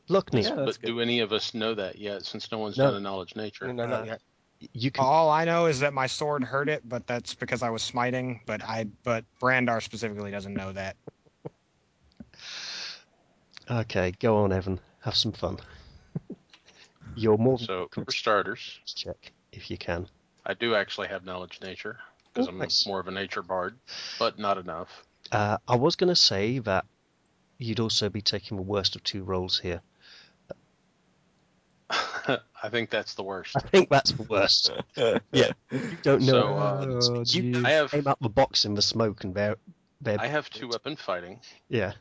Look, Neil, Yeah, that's but do any of us know that yet, since no one's No. done a knowledge nature? No, no, not Uh, yet. you can. All I know is that my sword hurt it, but that's because I was smiting. But I, but Brandar specifically doesn't know that. Okay, go on, Evan. Have some fun. You're more So, welcome for starters, check if you can. I do actually have knowledge nature because Oh, I'm nice. more of a nature bard, but not enough. Uh, I was going to say that you'd also be taking the worst of two roles here. I think that's the worst. I think that's the worst. yeah, you don't know. So, uh, Oh, you. I have came up the box in the smoke and they're, they're I have two weapon fighting, yeah.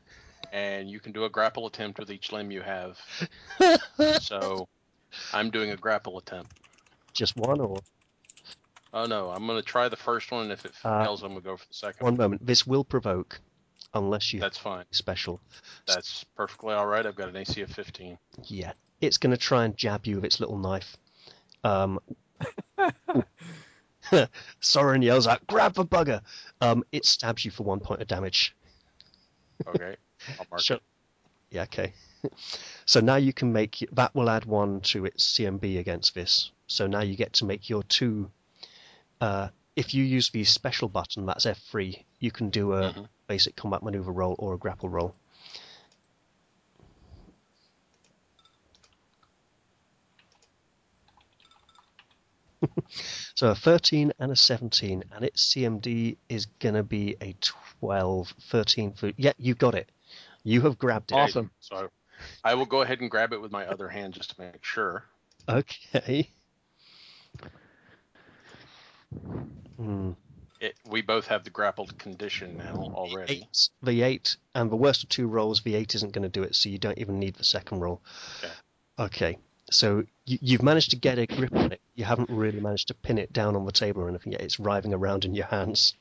and you can do a grapple attempt with each limb you have. So, I'm doing a grapple attempt. Just one or Oh no, I'm gonna try the first one, and if it Uh, fails, I'm gonna go for the second one one. moment. This will provoke, unless you have That's fine. special. That's perfectly all right. I've got an AC of 15. Yeah, it's going to try and jab you with its little knife. Um, Soren yells out, "Grab the bugger!" Um, it stabs you for one point of damage. Okay, I'll mark Sure. it. Yeah, okay. so now you can make that will add one to its CMB against this. So now you get to make your two. Uh, if you use the special button, that's F3. You can do a Mhm. basic combat maneuver roll or a grapple roll. so a 13 and a 17, and its CMD is going to be a 12. 13 for. Yeah, you got it. You have grabbed it. Awesome. So I, I will go ahead and grab it with my other hand just to make sure. Okay. Hmm. It, we both have the grappled condition now already. Eight, the eight, and the worst of two rolls, the eight isn't going to do it, so you don't even need the second roll. Okay. Okay. So you, you've managed to get a grip on it. You haven't really managed to pin it down on the table or anything yet. It's writhing around in your hands.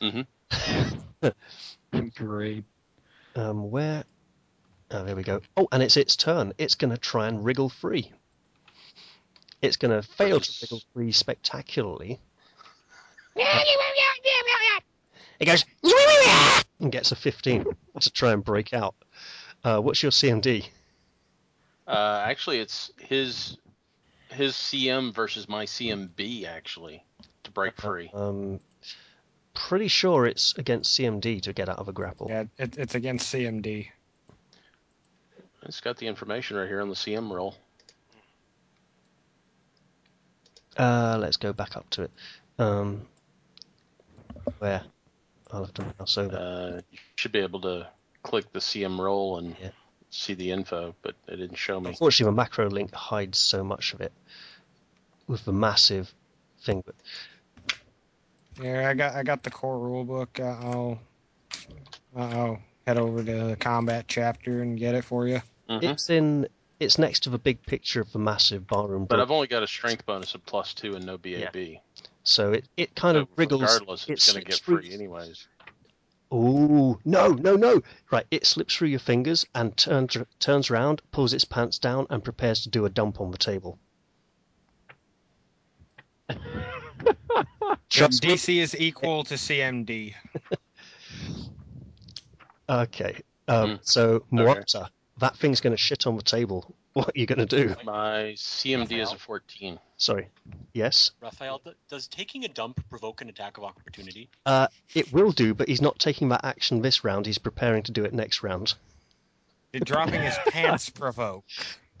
Mhm. Great. Um, where? Oh, there we go. Oh, and it's its turn. It's going to try and wriggle free. It's going to fail to wriggle free spectacularly. It goes and gets a 15 to try and break out. Uh, what's your CMD? Uh, actually, it's his his CM versus my CMB actually to break free. Um, pretty sure it's against CMD to get out of a grapple. Yeah, it, it's against CMD. It's got the information right here on the CM roll. Uh, let's go back up to it. Um, where? I'll have to mouse over. Uh, you should be able to click the CM roll and Yeah. see the info, but it didn't show me. Unfortunately, the macro link hides so much of it with the massive thing. But Here, I got I got the core rulebook. Uh, I'll I'll head over to the combat chapter and get it for you. Mhm. it's in. It's next to the big picture of the massive barroom. But door. I've only got a strength bonus of plus two and no BAB. So it, it kind So of wriggles. regardless, it it's going to slips get through- free anyways. Ooh, no, no, no! Right, it slips through your fingers and turns turns round, pulls its pants down, and prepares to do a dump on the table. Trust me. DC is equal to CMD. Okay, um, Mm. so Muata, that thing's going to shit on the table. What are you going to do? My CMD is a 14. Sorry. Yes, Raphael, does taking a dump provoke an attack of opportunity? it will do, but he's not taking that action this round. He's preparing to do it next round. Did dropping his pants provoke?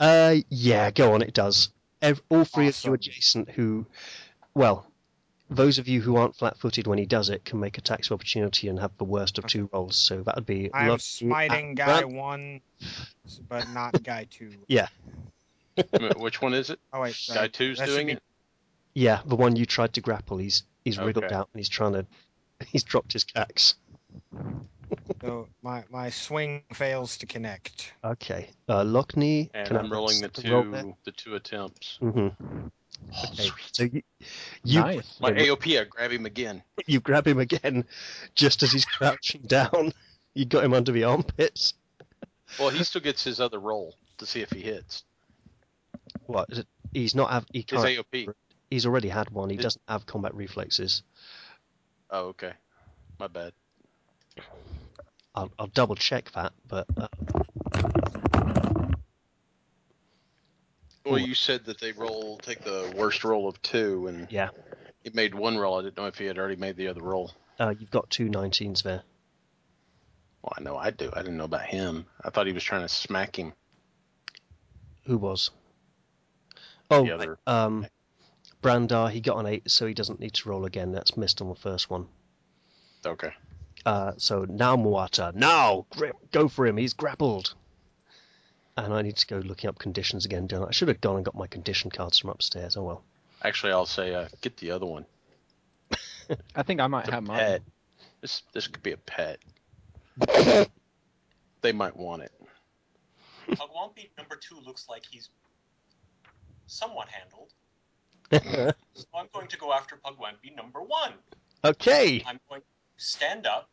Uh, yeah, go on. It does. Ev- all three of Awesome. you adjacent who, well, those of you who aren't flat-footed when he does it can make attacks of opportunity and have the worst of two rolls. So that would be. I'm smiting guy Grant. one, but not guy two. Wh- Which one is it? Oh wait, sorry. Guy two's That doing be- it? Yeah, the one you tried to grapple. He's he's wriggled Okay. out and he's trying to. He's dropped his cax. So my my swing fails to connect. Okay. Uh, Lockney. And can I I'm have rolling the second roll two the two attempts. Mhm. Oh, sweet. So you you, nice. My AOP, I grab him again. you grab him again, just as he's crouching down. You got him under the armpits. Well, he still gets his other roll to see if he hits. What? Is it, he's not have. He His can't. AOP. He's already had one. He His- doesn't have combat reflexes. Oh, okay. My bad. I'll, I'll double check that, but uh, Well, you said that they roll take the worst roll of two, and Yeah. he made one roll. I didn't know if he had already made the other roll. Uh, you've got two 19s there. Well, I know I do. I didn't know about him. I thought he was trying to smack him. Who was? Oh, The other- um, Brandar. He got an eight, so he doesn't need to roll again. That's missed on the first one. Okay. Uh, so now Muata, now gra- go for him. He's grappled. And I need to go looking up conditions again. Don't I? I should have gone and got my condition cards from upstairs. Oh well. Actually, I'll say uh, get the other one. I think I might It's a have mine. pet. This this could be a pet. they might want it. Pugwampi number two looks like he's somewhat handled. So I'm going to go after Pugwampi number one. okay. I'm going to stand up,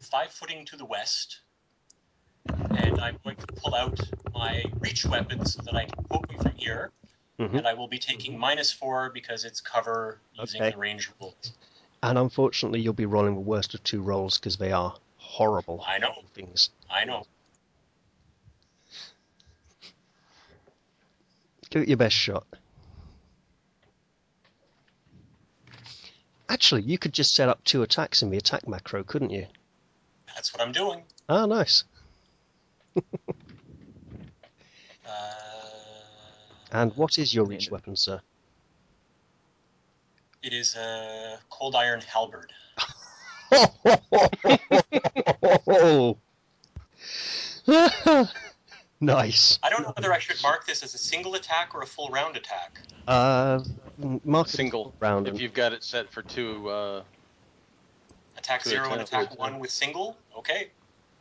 five footing to the west, and I'm going to pull out my reach weapon so that I can poke him from here. Mhm. And I will be taking minus four because it's cover using Okay. the range rules. and unfortunately, you'll be rolling the worst of two rolls because they are horrible. I know. things. I know. Give it your best shot. Actually, you could just set up two attacks in the attack macro, couldn't you? That's what I'm doing. Ah, nice. Uh, And what is your reach weapon, sir? It is a cold iron halberd. nice. I don't know whether I should mark this as a single attack or a full round attack. Uh, mark Single. round. If you've got it set for two, uh, Attack Two zero and attack, attack one with single. Okay,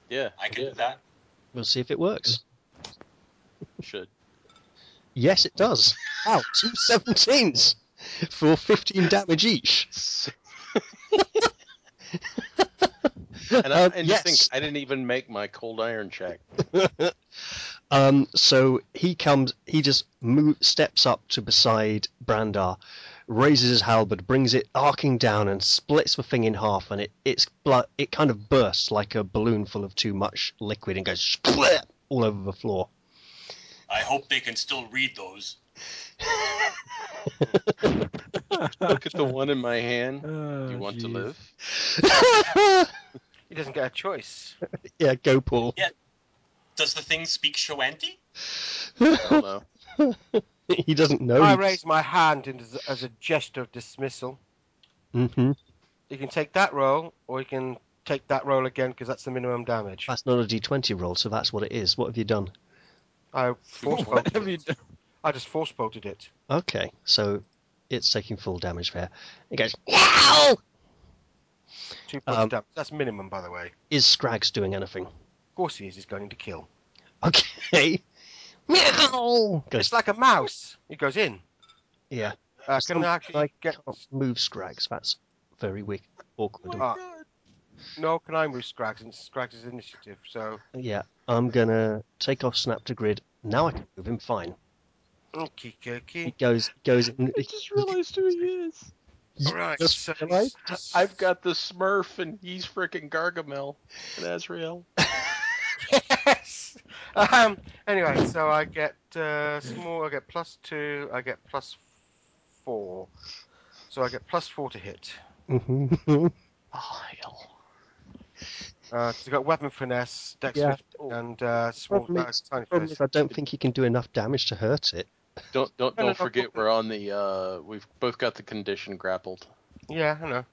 yeah, I can yeah, do that. We'll see if it works. should. Yes, it does. Wow, two 17s for 15 damage each. And, I, Um, and you yes. think I didn't even make my cold iron check. Um, so he comes, he just move, steps up to beside Brandar, raises his halberd, brings it arcing down, and splits the thing in half. And it it's blood. It kind of bursts like a balloon full of too much liquid and goes split all over the floor. I hope they can still read those. Look at the one in my hand. Oh, Do you want to live? He doesn't get a choice. yeah, go Paul. Yeah. Does the thing speak Shoanti? I don't know. he doesn't know. I raise my hand in as, as a gesture of dismissal. hmm You can take that roll, or you can take that roll again because that's the minimum damage. That's not a d20 roll, so that's what it is. What have you done? I force What bolted have you it. done? I just force bolted it. Okay, so it's taking full damage there. It goes. Wow! Two points Um, of damage. That's minimum, by the way. Is Scrags doing anything? Of course he is. He's going to kill. Okay. Meow! Goes. It's like a mouse. It goes in. Yeah. Uh, Some- can I actually I get? can't move Scrags. That's very weak, awkward. Ah. No, can I move Scrags? And Scrags is initiative. So Yeah, I'm gonna take off Snap to Grid. Now I can move him fine. okay, He okay. goes, goes. In, I just realized who he is. Right. Just So realised? I've got the Smurf, and he's frickin' Gargamel and Azrael. yes. Um. Anyway, so I get uh, small. I get plus two. I get plus four. So I get plus four to hit. Mhm. Oh hell! Uh, so I got weapon finesse, dex Yeah. and uh, small. Problem Uh, is- tiny Problem I don't think he can do enough damage to hurt it. Don't don't No, no, don't forget we're on the. uh We've both got the condition grappled. Yeah, I know.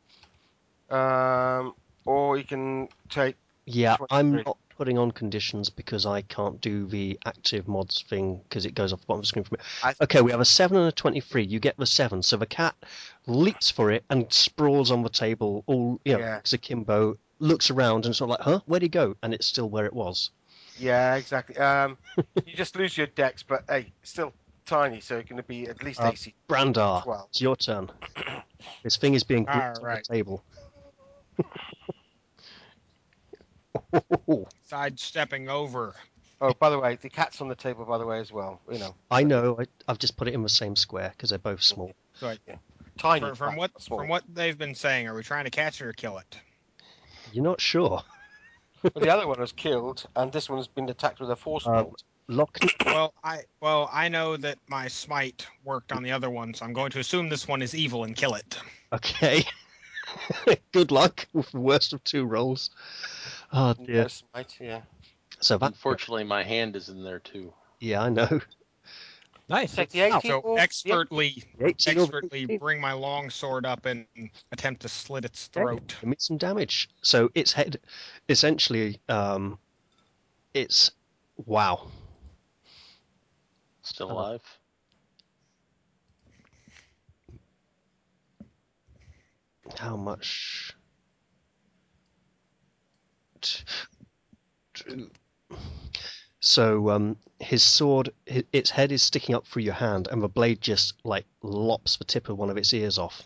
Um, or you can take. Yeah, I'm not putting on conditions because I can't do the active mods thing because it goes off the bottom of the screen for me. I- Okay, we have a 7 and a 23. You get the 7. So the cat leaps for it and sprawls on the table, all, you know, Yeah. akimbo, looks around and sort of like, huh, where'd he go? And it's still where it was. Yeah, exactly. Um, you just lose your decks, but hey, still tiny, so it's going to be at least Uh, AC Brandar, 12. it's your turn. This thing is being gripped on the table. Sidestepping over. Oh, by the way, the cat's on the table, by the way, as well. You know, I know, I, I've just put it in the same square because they're both small. tiny. From, from what small. from what they've been saying, are we trying to catch it or kill it? You're not sure. Well, the other one was killed, and this one has been attacked with a force Um, bolt. Lock. Well, I well I know that my smite worked on the other one, so I'm going to assume this one is evil and kill it. Okay. Good luck with the worst of two rolls. Oh dear. No smite, yeah. So that. Unfortunately, my hand is in there too. Yeah, I know. Nice. Take the 18 So or- expertly, 18 expertly bring my long sword up and attempt to slit its Okay, throat. Give me some damage. So its head, essentially, um, it's wow. Still alive? How much? T- So um, his sword, hi its head is sticking up through your hand, and the blade just like lops the tip of one of its ears off,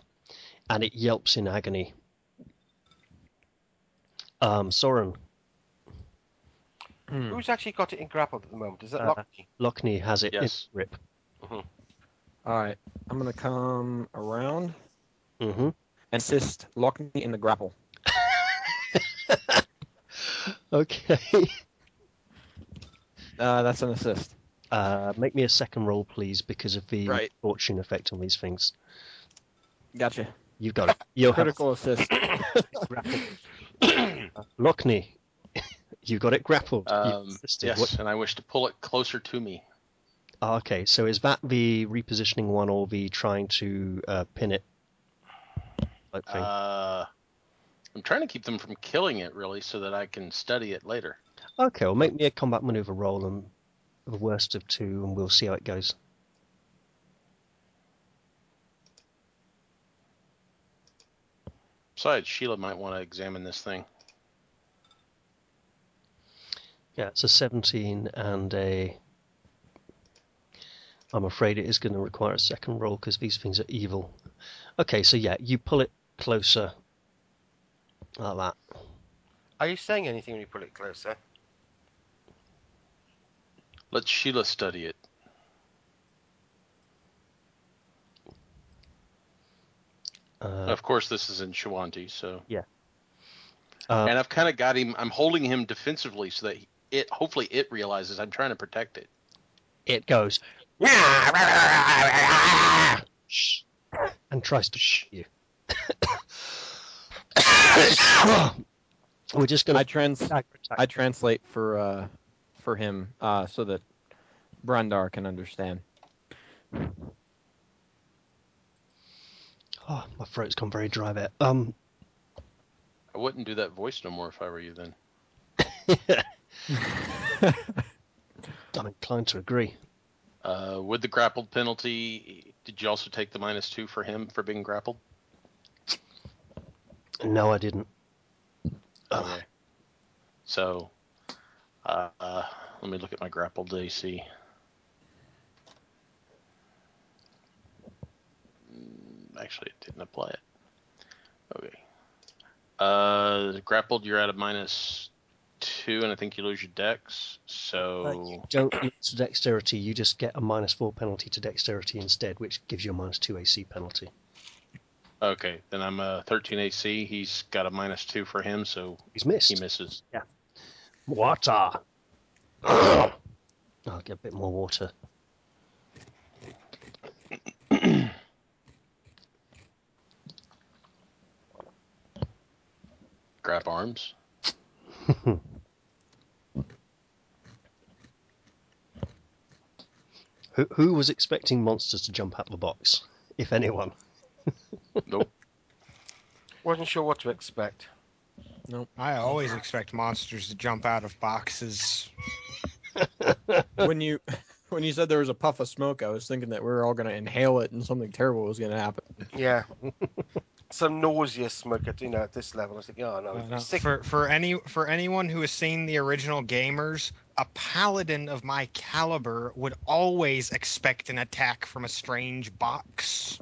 and it yelps in agony. Um, Soren, Hmm. Who's actually got it in grappled at the moment? Is it Uh, Lockney? Lockney has it Yes. in grip. All right. I'm gonna come around hmm and assist Lockney in the grapple. Okay. Uh, that's an assist. Uh, make me a second roll, please, because of the Right. fortune effect on these things. Gotcha. You've got it. You'll have Critical assist. Lockney. you got it grappled. You Um, assisted. yes, What- and I wish to pull it closer to me. Ah, okay, so is that the repositioning one or the trying to uh, pin it type thing? Uh, I'm trying to keep them from killing it, really, so that I can study it later. okay, well, make me a combat maneuver roll and the worst of two, and we'll see how it goes. Besides, Sheila might want to examine this thing. Yeah, it's a 17 and a. I'm afraid it is going to require a second roll because these things are evil. Okay, so yeah, you pull it closer. Like that. Are you saying anything when you pull it closer? Let Sheila study it. Uh, of course, this is in Shoanti, so. uh, and I've kind of got him. I'm holding him defensively so that it, hopefully, it realizes I'm trying to protect it. it goes and tries to shoot you. We're just I gonna trans attack. attack. I translate for uh for him uh so that Brandar can understand. Oh, my throat's gone very dry there. Um, I wouldn't do that voice no more if I were you. Then I'm inclined to agree. uh, with the grappled penalty, did you also take the minus two for him for being grappled? No, I didn't. Okay. So, uh, uh, let me look at my grappled AC. Mm, Actually, it didn't apply it. Okay. Uh, grappled, you're at a minus two, and I think you lose your dex. So, Don't lose dexterity. You just get a minus four penalty to dexterity instead, which gives you a minus two AC penalty. Okay, then I'm a 13 AC. He's got a minus two for him, so He's missed. he misses. Yeah. Water. I'll get a bit more water. Grab arms. Who, who was expecting monsters to jump out of the box, if anyone? Nope. Wasn't sure what to expect. Nope. I always expect monsters to jump out of boxes. when you when you said there was a puff of smoke, I was thinking that we were all gonna inhale it and something terrible was gonna happen. Yeah. Some nausea smoke at you know at this level. I was thinking, oh no, Uh, no, sick. for for any for anyone who has seen the original gamers, a paladin of my caliber would always expect an attack from a strange box.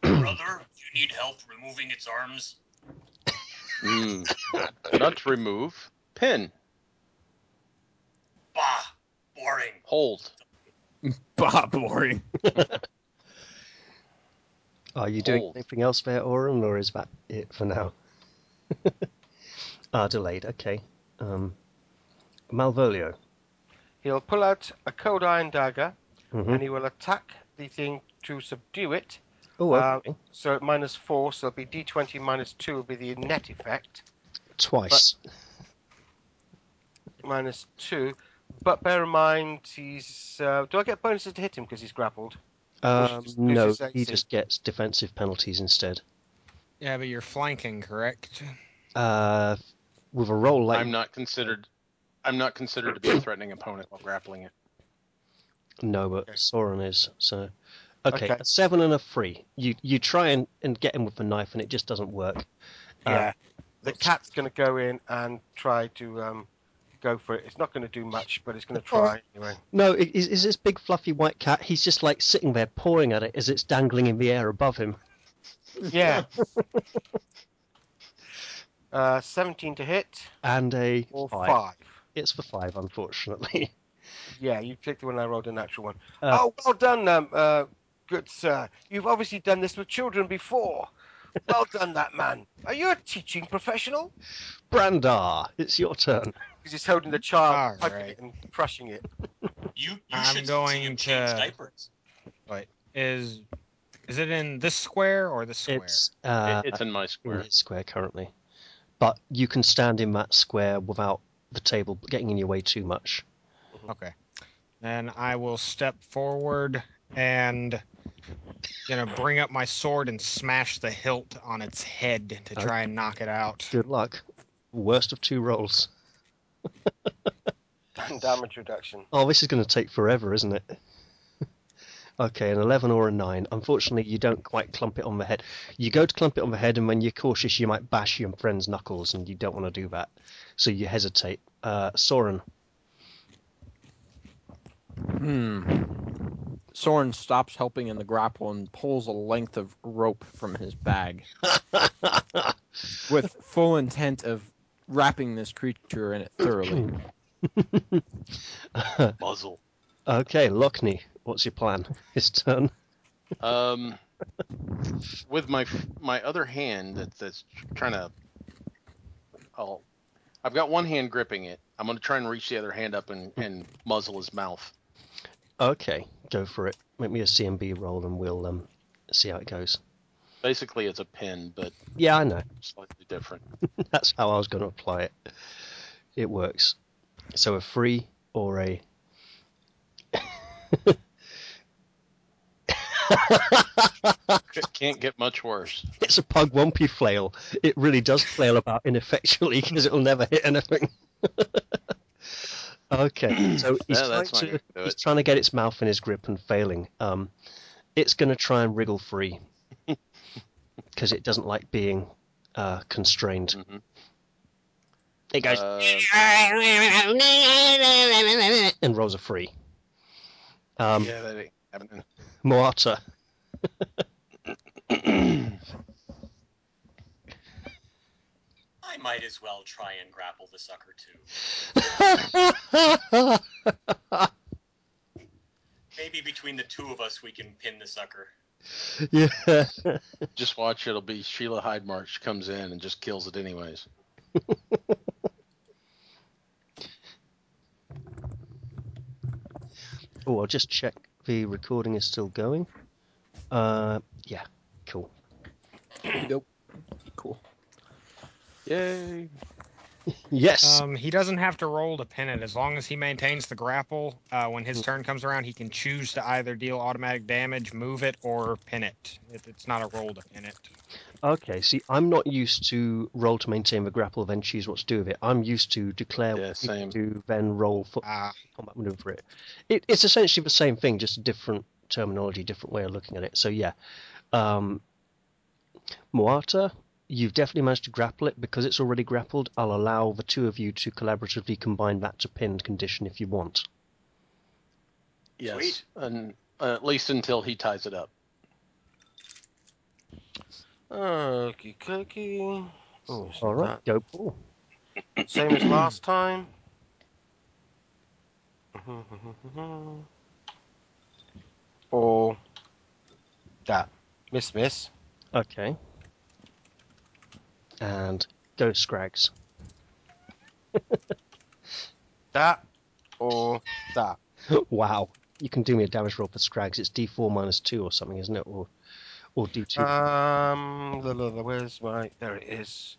Brother, you need help removing its arms? Mm. Not remove. Pin. Bah, boring. Hold. Bah, boring. Are you doing Hold. anything else there, Oren, or is that it for now? ah, delayed. Okay. Um, Malvolio. He'll pull out a cold iron dagger Mhm. and he will attack the thing to subdue it. Oh, uh, okay. So at minus four, so it'll be d20 minus two will be the net effect. Twice. Minus two. But bear in mind, he's. Uh, do I get bonuses to hit him because he's grappled? or she Um, just no, he just gets defensive penalties instead. Yeah, but you're flanking, correct? Uh, with a roll like I'm not considered. I'm not considered to be a threatening opponent while grappling it. no, but Okay. Soren is. So, okay, Okay. a seven and a three. You you try and, and get him with the knife, and it just doesn't work. Uh, Yeah. The cat's going to go in and try to um, go for it. It's not going to do much, but it's going to try anyway. No, is this big fluffy white cat? He's just like sitting there pawing at it as it's dangling in the air above him. Yeah. uh, 17 to hit And a or five. five. It's for five, unfortunately. Yeah, you picked the one I rolled a natural one. Uh, oh, well done, um, uh, good sir. You've obviously done this with children before. Well done, that man. Are you a teaching professional? Brandar, it's your turn. Because he's holding the child, All hugging right. it and crushing it. You, you I'm should going see him change to- diapers. Is is it in this square or this square? It's It- uh, it's in my in square. his square currently, but you can stand in that square without the table getting in your way too much. Okay. Then I will step forward and gonna bring up my sword and smash the hilt on its head to try and knock it out. Good luck. Worst of two rolls. And damage reduction. Oh, this is going to take forever, isn't it? okay, an 11 or a 9. Unfortunately, you don't quite clump it on the head. You go to clump it on the head, and when you're cautious, you might bash your friend's knuckles, and you don't want to do that. So you hesitate. Uh, Soren. Hmm. Soren stops helping in the grapple and pulls a length of rope from his bag with full intent of wrapping this creature in it thoroughly. Muzzle. okay, Lockney, what's your plan? His turn. Um, with my my other hand that, that's trying to, I'll, I've got one hand gripping it. I'm gonna try and reach the other hand up and, and muzzle his mouth. Okay, go for it. Make me a CMB roll, and we'll um, see how it goes. Basically, it's a pin, but Yeah, I know. slightly different. That's how I was going to apply it. It works. So a free or a. Can't get much worse. it's a Pugwampi flail. It really does flail about ineffectually because it'll never hit anything. okay, so he's, Yeah, trying to, he's trying to get its mouth in his grip and failing. Um, it's going to try and wriggle free because it doesn't like being uh, constrained. Mhm. It goes Uh, and rolls a free. Um, yeah, that ain't happening. Muata. I might as well try and grapple the sucker too. Maybe between the two of us we can pin the sucker. yeah. Just watch. It'll be Sheila Heidmarch comes in and just kills it anyways. Oh, I'll just check the recording is still going. Uh, yeah, cool. Nope. Cool. Yay! Yes. Um, he doesn't have to roll to pin it as long as he maintains the grapple. Uh, when his turn comes around, he can choose to either deal automatic damage, move it, or pin it. it it's not a roll to pin it. okay. See, I'm not used to roll to maintain the grapple, then choose what to do with it. I'm used to declare Yeah, what you same. do, then roll for Ah, combat maneuver it. it. It's essentially the same thing, just a different terminology, different way of looking at it. So yeah, um, Muata, you've definitely managed to grapple it because it's already grappled. I'll allow the two of you to collaboratively combine that to pinned condition if you want. Yes, Sweet. and uh, at least until he ties it up. Okie dokie. Oh, All right, go Paul. Same as last time. Or that. Miss, miss. Okay. And go Scrags. That or that. wow. You can do me a damage roll for Scrags. It's D4 minus 2 or something, isn't it? Or or D2. Um, where's my? There it is.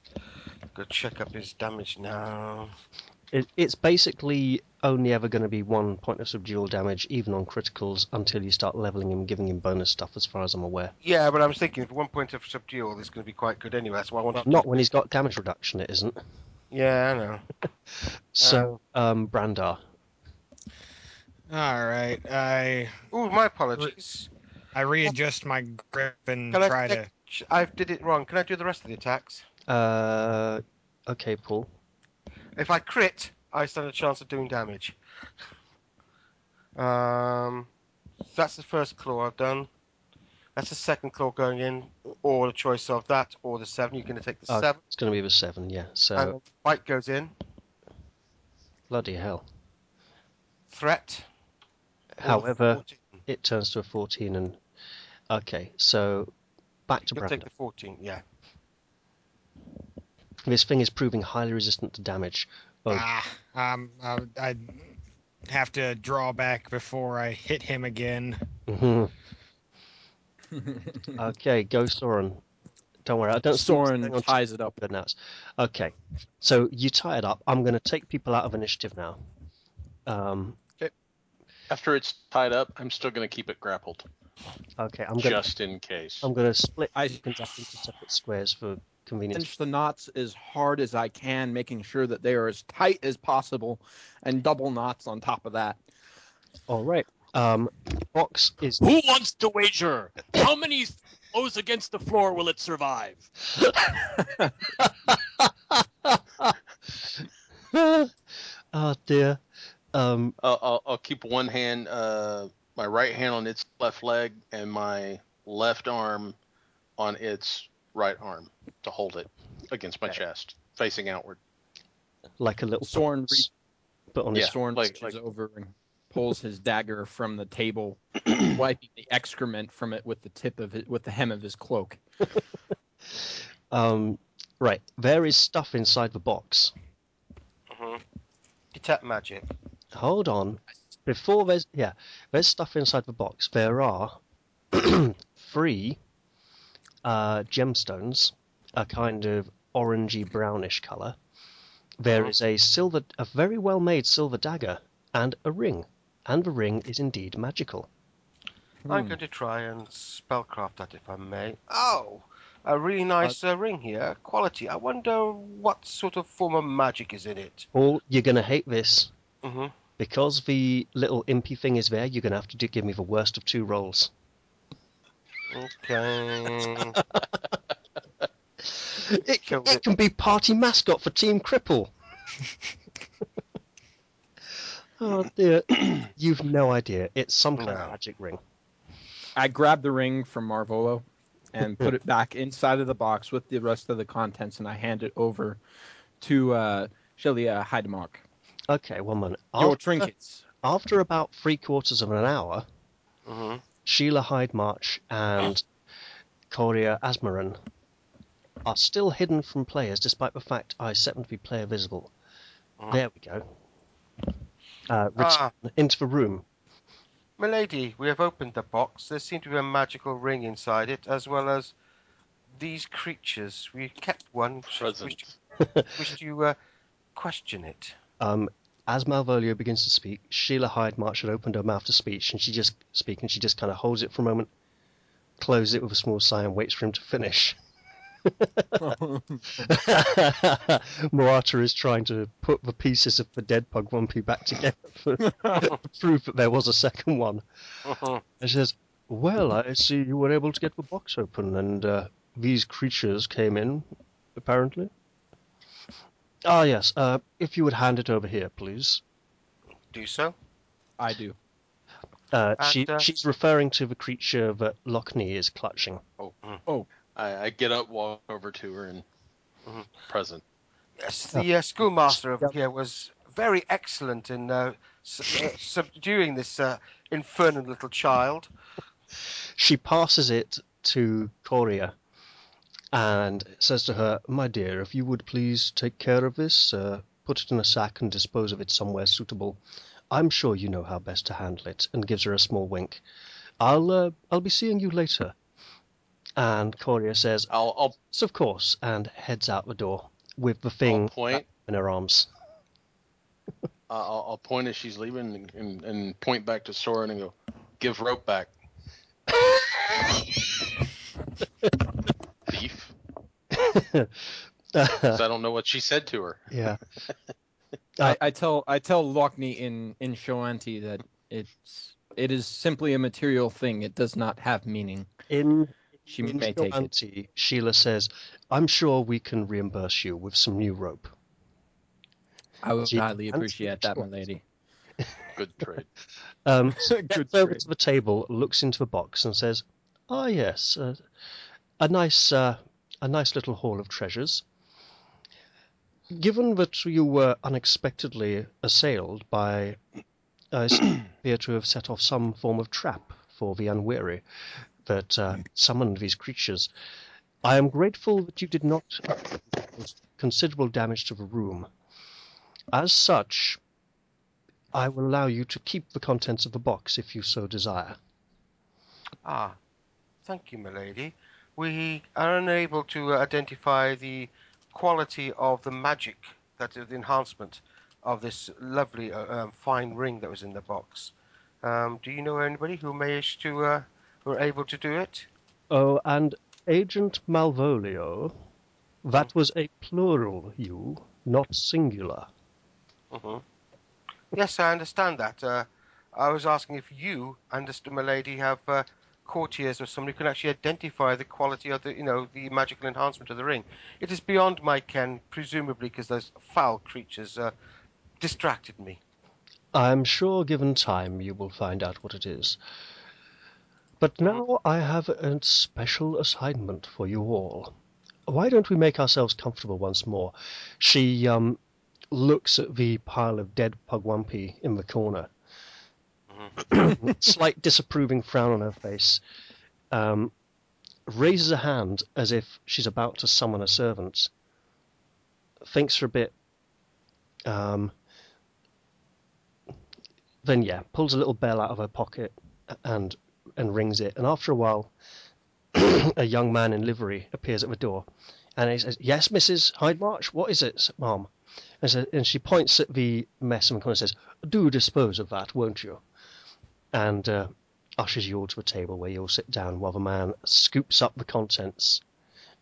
Go check up his damage now. It, it's basically only ever going to be one point of subdual damage, even on criticals, until you start leveling him, giving him bonus stuff, as far as I'm aware. Yeah, but I was thinking for one point of subdual, this is going to be quite good anyway. That's why I wanted. to- Not when he's got damage reduction, it isn't. Yeah, I know. So, um, Brandar. All right, I Oh, my apologies. I readjust my grip and Can try take- to. Sh- I did it wrong. Can I do the rest of the attacks? Uh, okay, Paul. If I crit, I stand a chance of doing damage. Um, that's the first claw I've done. That's the second claw going in, or the choice of that or the seven. You're going to take the Oh, seven, It's going to be the 7, yeah. So, and bite goes in. bloody hell. Threat. However, it turns to a 14 and. Okay, so back to Brandar. take the 14. Yeah. This thing is proving highly resistant to damage. Oh, Ah, um, I, I have to draw back before I hit him again. mhm. okay, go Soren. Don't worry, I don't see what's Soren ties it up. Good nuts. Okay, so you tie it up. I'm going to take people out of initiative now. Um, After it's tied up, I'm still going to keep it grappled, okay, I'm going to just in case. I'm going to split I- tokens up into separate squares for convenience. Cinch the knots as hard as I can, making sure that they are as tight as possible, and double knots on top of that. All right. Um, box is Who wants to wager? How many blows against the floor will it survive? oh dear. Um, I'll, I'll, I'll keep one hand, uh, my right hand on its left leg, and my left arm on its right arm to hold it against my Okay. chest, facing outward. like a little Soren box, but on Yeah, his Soren like- reaches like- over and pulls his dagger from the table, wiping the excrement from it with the tip of it with the hem of his cloak. Um, right. There is stuff inside the box. hmm Detect magic. Hold on. Before there's yeah, there's stuff inside the box. There are three uh, gemstones, a kind of orangey brownish color. There Mhm. a silver, a very well made silver dagger, and a ring. And the ring is indeed magical. I'm Hmm. going to try and spellcraft that if I may. Oh, a really nice uh, ring here. Quality. I wonder what sort of form of magic is in it. Paul, you're gonna hate this hmm because the little impy thing is there. You're gonna have to do, give me the worst of two rolls. Okay. It, Killed it it. can be party mascot for Team Cripple. oh dear, you've no idea. It's some kind of magic ring. I grab the ring from Malvolio and put it back inside of the box with the rest of the contents, and I hand it over to uh, Sheila Heidmarch. Okay, one minute. Your After, trinkets. after about three quarters of an hour, hmm Sheila Heidmarch and Koriah Azmeren are still hidden from players, despite the fact I set them to be player visible. Mhm. There we go. Uh, return Ah, into the room. milady, we have opened the box. There seems to be a magical ring inside it, as well as these creatures. We kept one. Present. Wish, wish you uh, question it. Um, as Malvolio begins to speak, Sheila Heidmarch had opened her mouth to speech, and she just speak, and she just kind of holds it for a moment, closes it with a small sigh, and waits for him to finish. Muata is trying to put the pieces of the dead Pugwampi back together for proof that there was a second one. Mhm. And she says, Well, I see you were able to get the box open, and uh, these creatures came in, apparently. Ah, yes, uh, if you would hand it over here, please. Do so. I do. Uh, And, she, uh, she's referring to the creature that Lockney is clutching. Oh. oh! I, I get up, walk over to her, and Mhm. present. Yes, the uh, schoolmaster over here was very excellent in uh, s- uh, subduing this uh, infernal little child. She passes it to Koriah and says to her, My dear, if you would please take care of this, uh, put it in a sack and dispose of it somewhere suitable. I'm sure you know how best to handle it, and gives her a small wink. I'll uh, I'll be seeing you later. And Koriah says, I'll I'll, "Yes, of course," and heads out the door with the thing point. in her arms. Uh, I'll, I'll point as she's leaving and, and, and point back to Soren and go, "Give rope back, thief." 'Cause I don't know what she said to her. yeah. I, I tell I tell Lockney in in Shoanti that it's it is simply a material thing. It does not have meaning. In She in may take it. Sheila says, "I'm sure we can reimburse you with some new rope." I would She- highly appreciate that, my lady. Good trade. Um, Good gets over to the table, looks into the box, and says, "Ah, yes, uh, a nice, uh, a nice little haul of treasures. Given that you were unexpectedly assailed by, I appear to have set off some form of trap for the unwary that uh, summoned these creatures. I am grateful that you did not cause considerable damage to the room. As such, I will allow you to keep the contents of the box if you so desire. Ah, thank you, milady. We are unable to uh, identify the quality of the magic, that is the enhancement of this lovely uh, um, fine ring that was in the box. Um, do you know anybody who managed to, uh, who are able to do it? Oh, and Agent Malvolio, that was a plural you, not singular. hmm Yes, I understand that. Uh, I was asking if you, understood, milady, have uh, courtiers or somebody can actually identify the quality of the, you know, the magical enhancement of the ring. It is beyond my ken, presumably because those foul creatures uh, distracted me. I'm sure given time you will find out what it is. But now I have a special assignment for you all. Why don't we make ourselves comfortable once more? She um, looks at the pile of dead Pugwampi in the corner. Slight disapproving frown on her face. Um, raises a hand as if she's about to summon a servant. Thinks for a bit. Um, then yeah, pulls a little bell out of her pocket and and rings it. And after a while, a young man in livery appears at the door, and he says, "Yes, Mrs. Heidmarch. What is it, Mom?" And, so, and she points at the mess and says, "Do dispose of that, won't you?" And uh, ushers you all to a table where you all sit down while the man scoops up the contents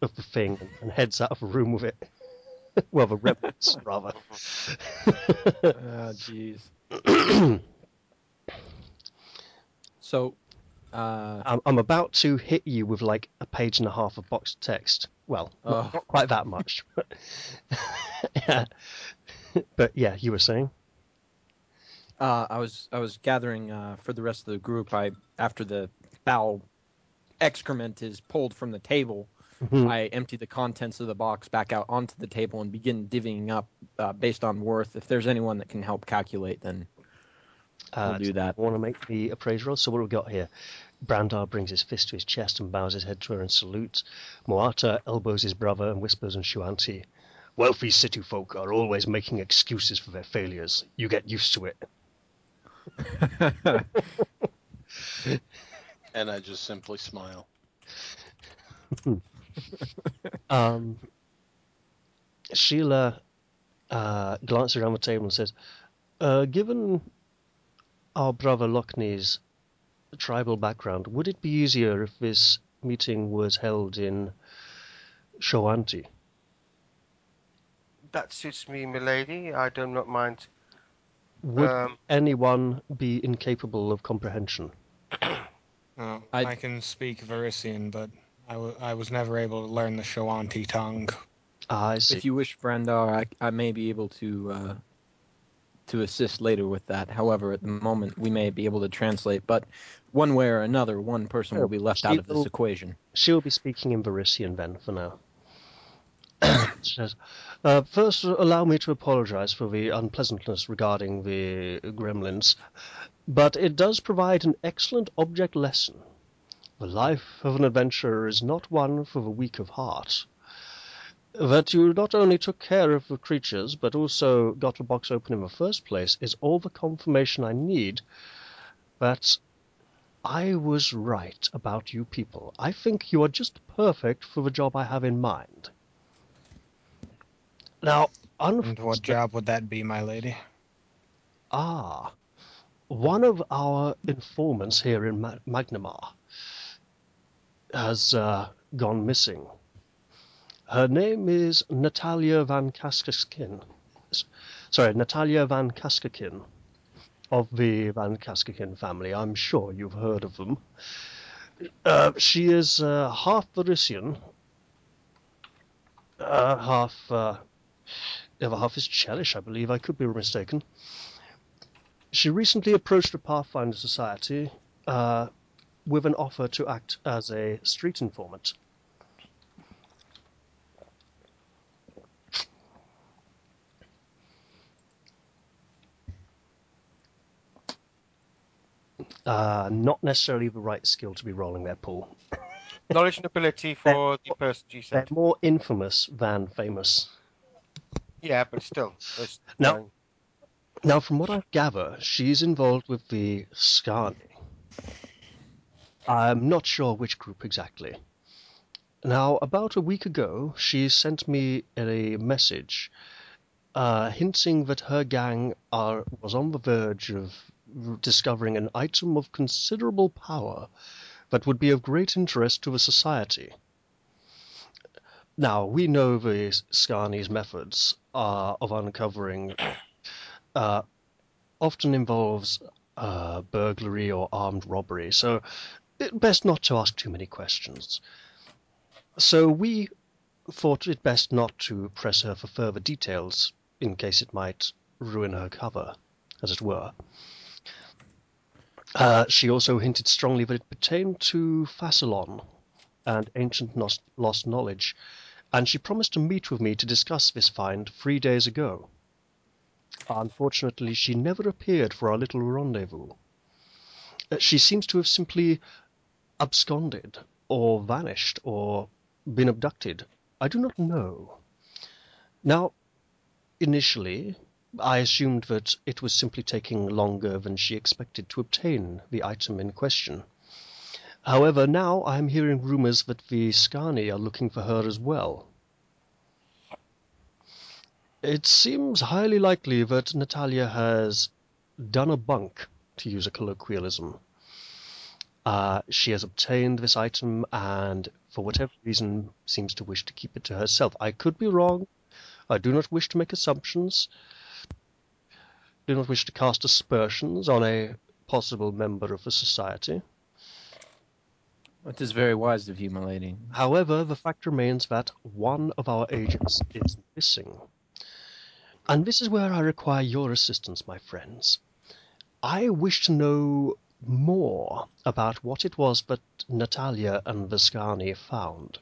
of the thing and, heads out of the room with it. well, the remnants, rather. Oh, jeez. So, uh, I'm, I'm about to hit you with like a page and a half of boxed text. Well, not, Oh. not quite that much. But yeah. but yeah, you were saying? Uh, I was I was gathering uh, for the rest of the group. I after the foul excrement is pulled from the table, Mhm. I empty the contents of the box back out onto the table and begin divvying up uh, based on worth. If there's anyone that can help calculate, then Uh, we'll do that. I want to make the appraisal roll. So what have we got here? Brandar brings his fist to his chest and bows his head to her and salutes. Muata elbows his brother and whispers in Shoanti, Wealthy city folk are always making excuses for their failures. You get used to it. And I just simply smile. Um, Sheila uh, glances around the table and says, uh, Given our brother Lockney's tribal background, would it be easier if this meeting was held in Shoanti? That suits me, milady. I do not mind. Would Um, anyone be incapable of comprehension? Uh, I- I can speak Varisian, but I, w- I was never able to learn the Shoanti tongue. Ah, I see. If you wish, Brandar, I, I may be able to uh, to assist later with that. However, at the moment, we may be able to translate, but one way or another, one person will be left out of this She'll- equation. She'll be speaking in Varisian then for now. uh, First, allow me to apologize for the unpleasantness regarding the gremlins, but it does provide an excellent object lesson. The life of an adventurer is not one for the weak of heart. that you not only took care of the creatures, but also got the box open in the first place, is all the confirmation I need that I was right about you people. I think you are just perfect for the job I have in mind. Now, And what job would that be, my lady? ah, one of our informants here in Ma- Magnimar has uh, gone missing. Her name is Natalia Van Kaskaskin. Sorry, Natalia Van Kaskakin of the Van Kaskakin family. I'm sure you've heard of them. Uh, she is uh, half Varisian, uh, half uh, the other half is Chelish, I believe. I could be mistaken. She recently approached the Pathfinder Society uh, with an offer to act as a street informant. Uh, not necessarily the right skill to be rolling their pool. Knowledge and ability for the person you They're said. more infamous than famous. Yeah, but still. it's, No. uh, Now, from what I gather, she's involved with the Sczarni. I'm not sure which group exactly. Now, about a week ago, she sent me a message uh, hinting that her gang are, was on the verge of discovering an item of considerable power that would be of great interest to the society. Now, we know the Sczarni's methods uh, of uncovering uh, often involves uh, burglary or armed robbery, so it best not to ask too many questions. So we thought it best not to press her for further details in case it might ruin her cover, as it were. Uh, she also hinted strongly that it pertained to Thassilon and ancient nos- lost knowledge, and she promised to meet with me to discuss this find three days ago. Unfortunately, she never appeared for our little rendezvous. Uh, She seems to have simply absconded, or vanished, or been abducted. I do not know. Now, initially, I assumed that it was simply taking longer than she expected to obtain the item in question. However, now I am hearing rumors that the Sczarni are looking for her as well. It seems highly likely that Natalia has done a bunk, to use a colloquialism. Uh, she has obtained this item and, for whatever reason, seems to wish to keep it to herself. I could be wrong. I do not wish to make assumptions. Do not wish to cast aspersions on a possible member of the society. That is very wise of you, my lady. However, the fact remains that one of our agents is missing. And this is where I require your assistance, my friends. I wish to know more about what it was that Natalia and Viscani found.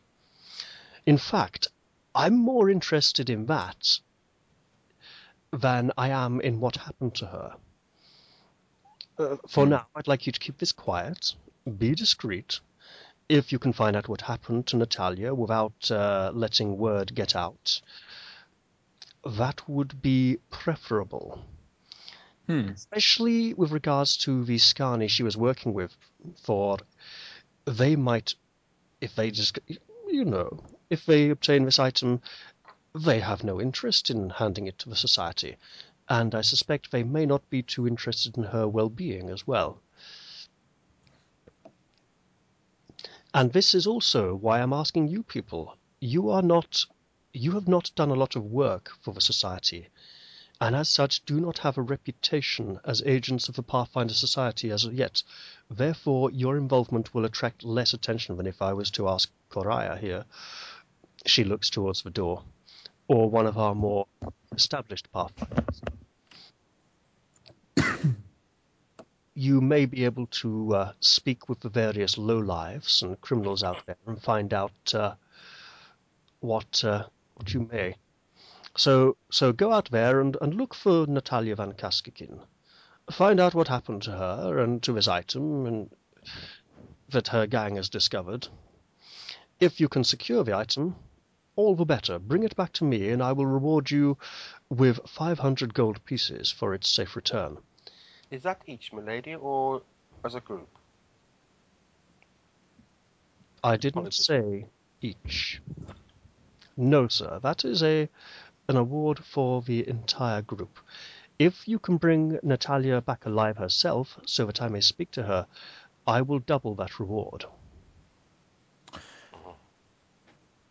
In fact, I'm more interested in that than I am in what happened to her. Uh, for Hmm. now, I'd like you to keep this quiet, be discreet. If you can find out what happened to Natalia without uh, letting word get out, that would be preferable. Hmm. especially with regards to the Sczarni she was working with, for they might, if they just, you know, if they obtain this item, they have no interest in handing it to the society, and I suspect they may not be too interested in her well-being as well. And this is also why I'm asking you people. You are not, you have not done a lot of work for the society, and as such do not have a reputation as agents of the Pathfinder Society as yet. Therefore, your involvement will attract less attention than if I was to ask Koriah here. She looks towards the door, or one of our more established Pathfinders. You may be able to uh, speak with the various lowlives and criminals out there and find out uh, what uh, what you may. So so go out there and, and look for Natalia Van Kaskikin. Find out what happened to her and to this item and that her gang has discovered. If you can secure the item, all the better. Bring it back to me, and I will reward you with 500 gold pieces for its safe return. Is that each, milady, or as a group? I didn't Apologies. say each. No, sir. That is a an award for the entire group. If you can bring Natalia back alive herself, so that I may speak to her, I will double that reward.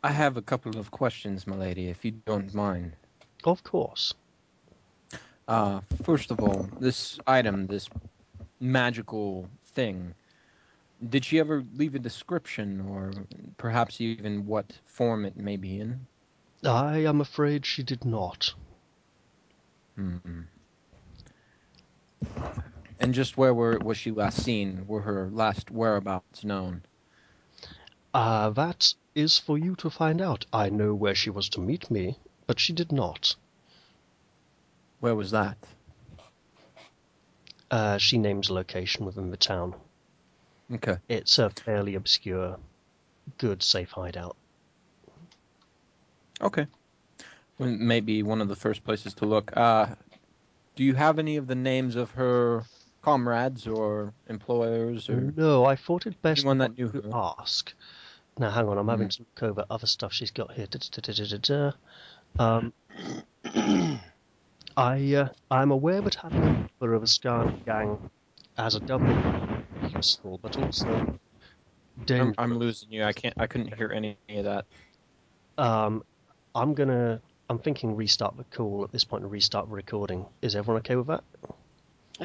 I have a couple of questions, my lady, if you don't mind. Of course. Uh, first of all, this item, this magical thing, did she ever leave a description or perhaps even what form it may be in? I am afraid she did not. Hmm. And just where were, was she last seen? Were her last whereabouts known? Ah, that is for you to find out. I know where she was to meet me, but she did not. Where was that? Uh, she names a location within the town. Okay. It's a fairly obscure, good, safe hideout. Okay. Well, Maybe one of the first places to look. Uh, do you have any of the names of her comrades or employers or No, I thought it best anyone that not knew to her? ask. Now, hang on, I'm having Mhm. to look over other stuff she's got here. Um, I, uh, I'm aware that having a member of a Scarlet gang as a double is useful, but also I'm, dangerous. I'm losing you. I can't. I couldn't hear any of that. Um, I'm gonna. I'm thinking restart the call at this point and restart the recording. Is everyone okay with that?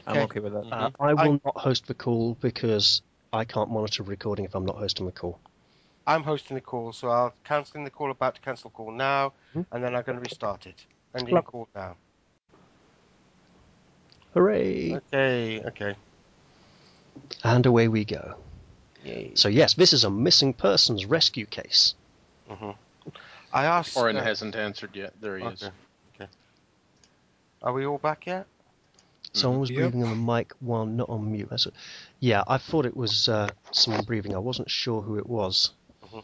I'm okay with that. Uh, Mm-hmm. I I- will not host the call because I can't monitor recording if I'm not hosting the call. I'm hosting the call, so I'll cancelling the call. About to cancel the call now, Hmm. and then I'm going to restart it. Ending Look. call now. Hooray! Okay. Okay. And away we go. Yay. So yes, this is a missing persons rescue case. hmm I asked. Orin uh, hasn't answered yet. There he is. okay. Okay. Are we all back yet? Someone was Yep. breathing on the mic while not on mute. That's it. Yeah, I thought it was uh, someone breathing. I wasn't sure who it was. Mhm.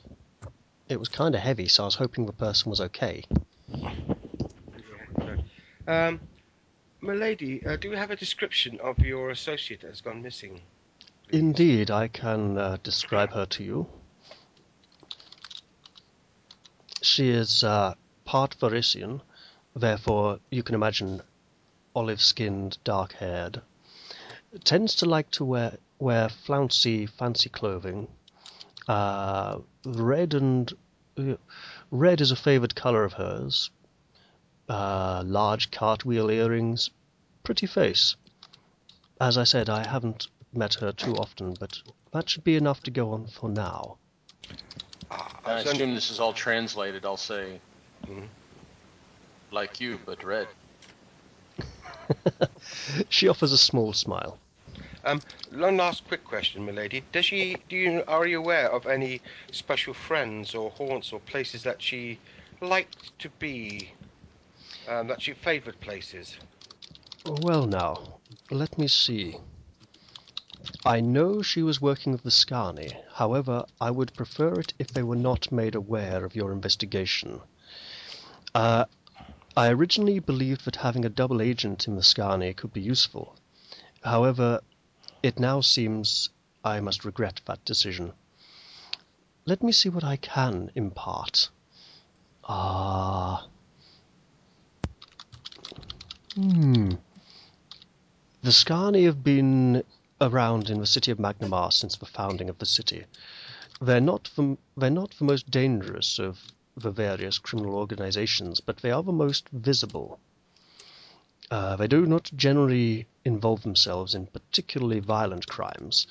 It was kind of heavy, so I was hoping the person was okay. Um, milady, uh, do we have a description of your associate that has gone missing? Indeed, I can uh, describe her to you. She is uh, part Varisian, therefore you can imagine olive-skinned, dark-haired. Tends to like to wear wear flouncy, fancy clothing. Uh, red and uh, red is a favoured colour of hers. Uh, large cartwheel earrings, pretty face. As I said, I haven't met her too often, but that should be enough to go on for now. Ah, I was only- assume this is all translated. I'll say, Mhm. like you, but red. she offers a small smile. Um, One last quick question, milady. Does she? Do you? Are you aware of any special friends or haunts or places that she liked to be? Um, that she favoured places. Well, now, let me see. I know she was working with the Sczarni, however, I would prefer it if they were not made aware of your investigation. Uh, I originally believed that having a double agent in the Sczarni could be useful. However, it now seems I must regret that decision. Let me see what I can impart. Ah. Hmm. The Sczarni have been around in the city of Magnimar since the founding of the city. They're not the, they're not the most dangerous of the various criminal organizations, but they are the most visible. Uh, they do not generally involve themselves in particularly violent crimes,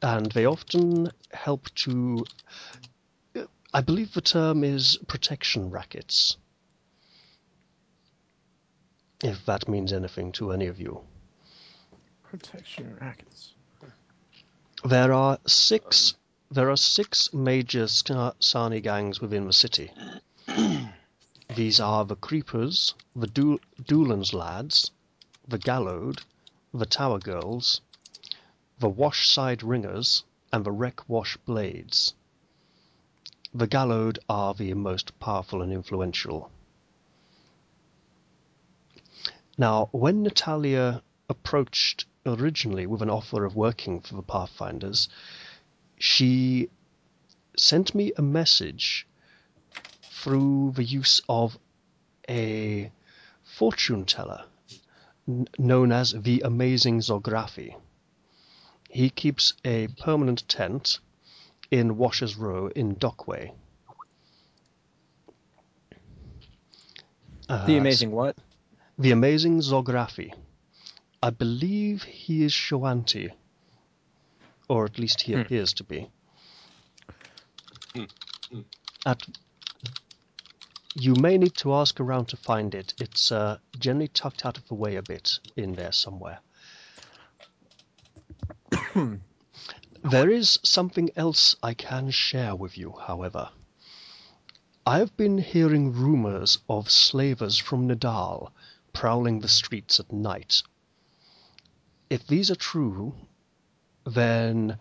and they often help to. I believe the term is protection rackets, if that means anything to any of you. Protection rackets. There are six. There are six major Sani gangs within the city. These are the Creepers, the Doo- Doolan's Lads, the Gallowed, the Tower Girls, the Wash Side Ringers, and the Wreck Wash Blades. the Gallowed are the most powerful and influential. Now, when Natalia approached originally with an offer of working for the Pathfinders, she sent me a message through the use of a fortune teller known as the Amazing Zografi. He keeps a permanent tent in Washers Row in Dockway. Uh, The amazing what? The Amazing Zografi. I believe he is Shoanti. Or at least he Hmm. appears to be. Hmm. At, you may need to ask around to find it. It's uh, generally tucked out of the way a bit in there somewhere. there is something else I can share with you, however. I've been hearing rumors of slavers from Nidal prowling the streets at night. If these are true, then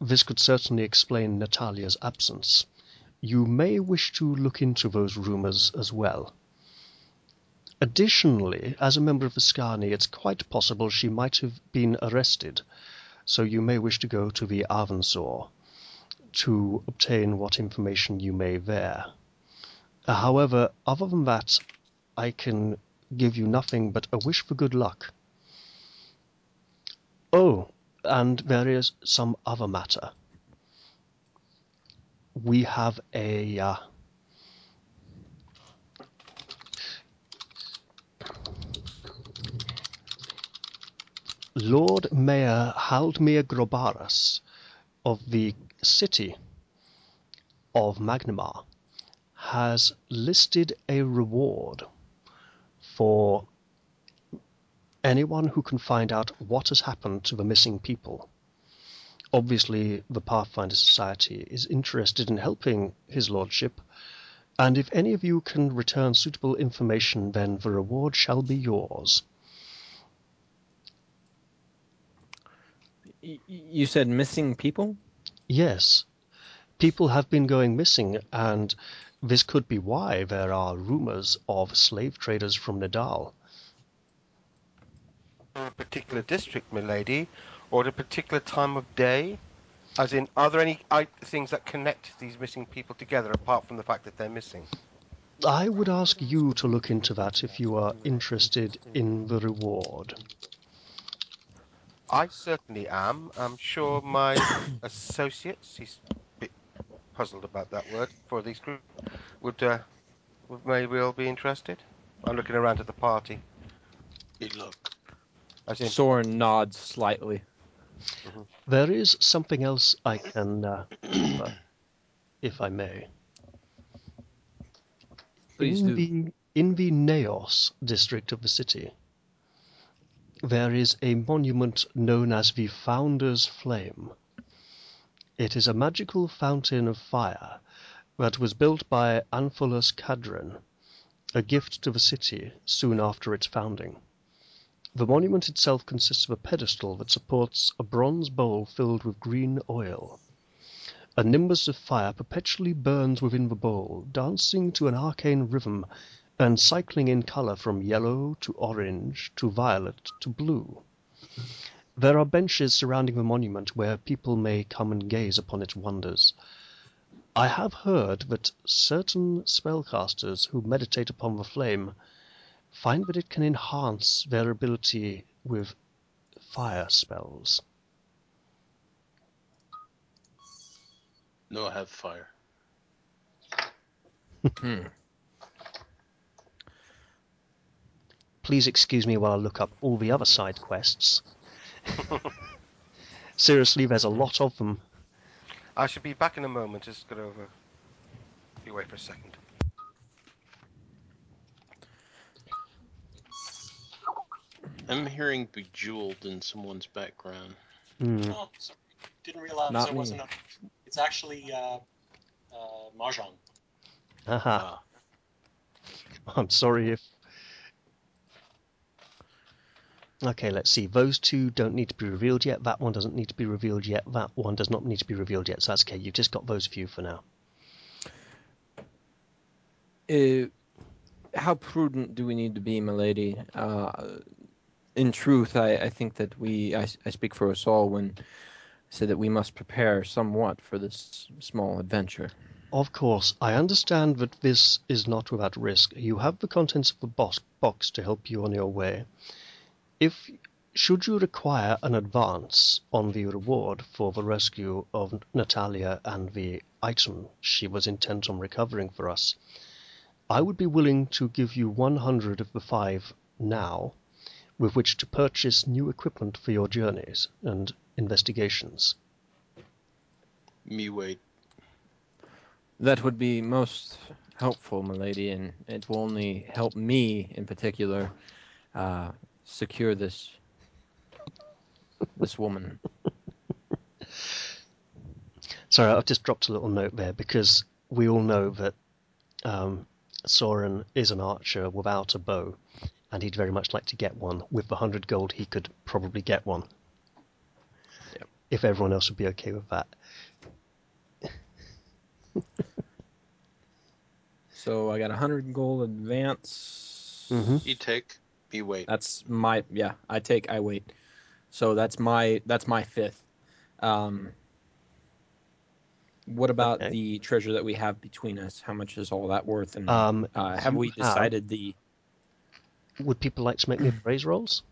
this could certainly explain Natalia's absence. You may wish to look into those rumors as well. Additionally, as a member of the Sczarni, it's quite possible she might have been arrested, so you may wish to go to the Arvensoar to obtain what information you may there. However, other than that, I can give you nothing but a wish for good luck. Oh, and there is some other matter. We have a. Uh, Lord Mayor Haldmeer Grobaras of the city of Magnimar has listed a reward for anyone who can find out what has happened to the missing people. Obviously, the Pathfinder Society is interested in helping His Lordship, and if any of you can return suitable information, then the reward shall be yours. You said missing people? Yes, people have been going missing, and this could be why there are rumors of slave traders from Nidal. a particular district, milady, or at a particular time of day? As in, are there any things that connect these missing people together apart from the fact that they're missing? I would ask you to look into that if you are interested in the reward. I certainly am. I'm sure my associates, he's a bit puzzled about that word for these group, would, uh, would may well be interested. I'm looking around at the party. Good luck. As in, Soren nods slightly. There is something else I can uh, offer, if I may. Please in do. the in the Naos district of the city, there is a monument known as the Founder's Flame. It is a magical fountain of fire that was built by Anpholus Cadron, a gift to the city soon after its founding. The monument itself consists of a pedestal that supports a bronze bowl filled with green oil. A nimbus of fire perpetually burns within the bowl, dancing to an arcane rhythm and cycling in color from yellow to orange to violet to blue. There are benches surrounding the monument where people may come and gaze upon its wonders. I have heard that certain spellcasters who meditate upon the flame find that it can enhance their ability with fire spells. No, I have fire. Hmm. Please excuse me while I look up all the other side quests. Seriously, there's a lot of them. I should be back in a moment. Just got over. Be away for a second. I'm hearing bejeweled in someone's background. Hmm. Oh, sorry. Didn't realize Not I me. wasn't up. It's actually uh, uh, Mahjong. Aha. Ah, I'm sorry if. Okay, let's see. Those two don't need to be revealed yet. That one doesn't need to be revealed yet. That one does not need to be revealed yet. So that's okay. You've just got those few for now. Uh, how prudent do we need to be, milady? Uh, in truth, I, I think that we, I, I speak for us all when I say that we must prepare somewhat for this small adventure. Of course, I understand that this is not without risk. You have the contents of the box, box to help you on your way. If should you require an advance on the reward for the rescue of Natalia and the item she was intent on recovering for us, I would be willing to give you 100 of the five now, with which to purchase new equipment for your journeys and investigations. Me wait. That would be most helpful, milady, and it will only help me in particular uh, secure this this woman. Sorry, I've just dropped a little note there because we all know that um, Soren is an archer without a bow, and he'd very much like to get one. With the hundred gold, he could probably get one. Yep. If everyone else would be okay with that. So I got a hundred gold advance. Mhm. You take. Me wait. That's my yeah. I take. I wait. So that's my that's my fifth. Um, what about Okay. the treasure that we have between us? How much is all that worth? And Um, uh, have you we have- decided the? Would people like to make me appraise rolls?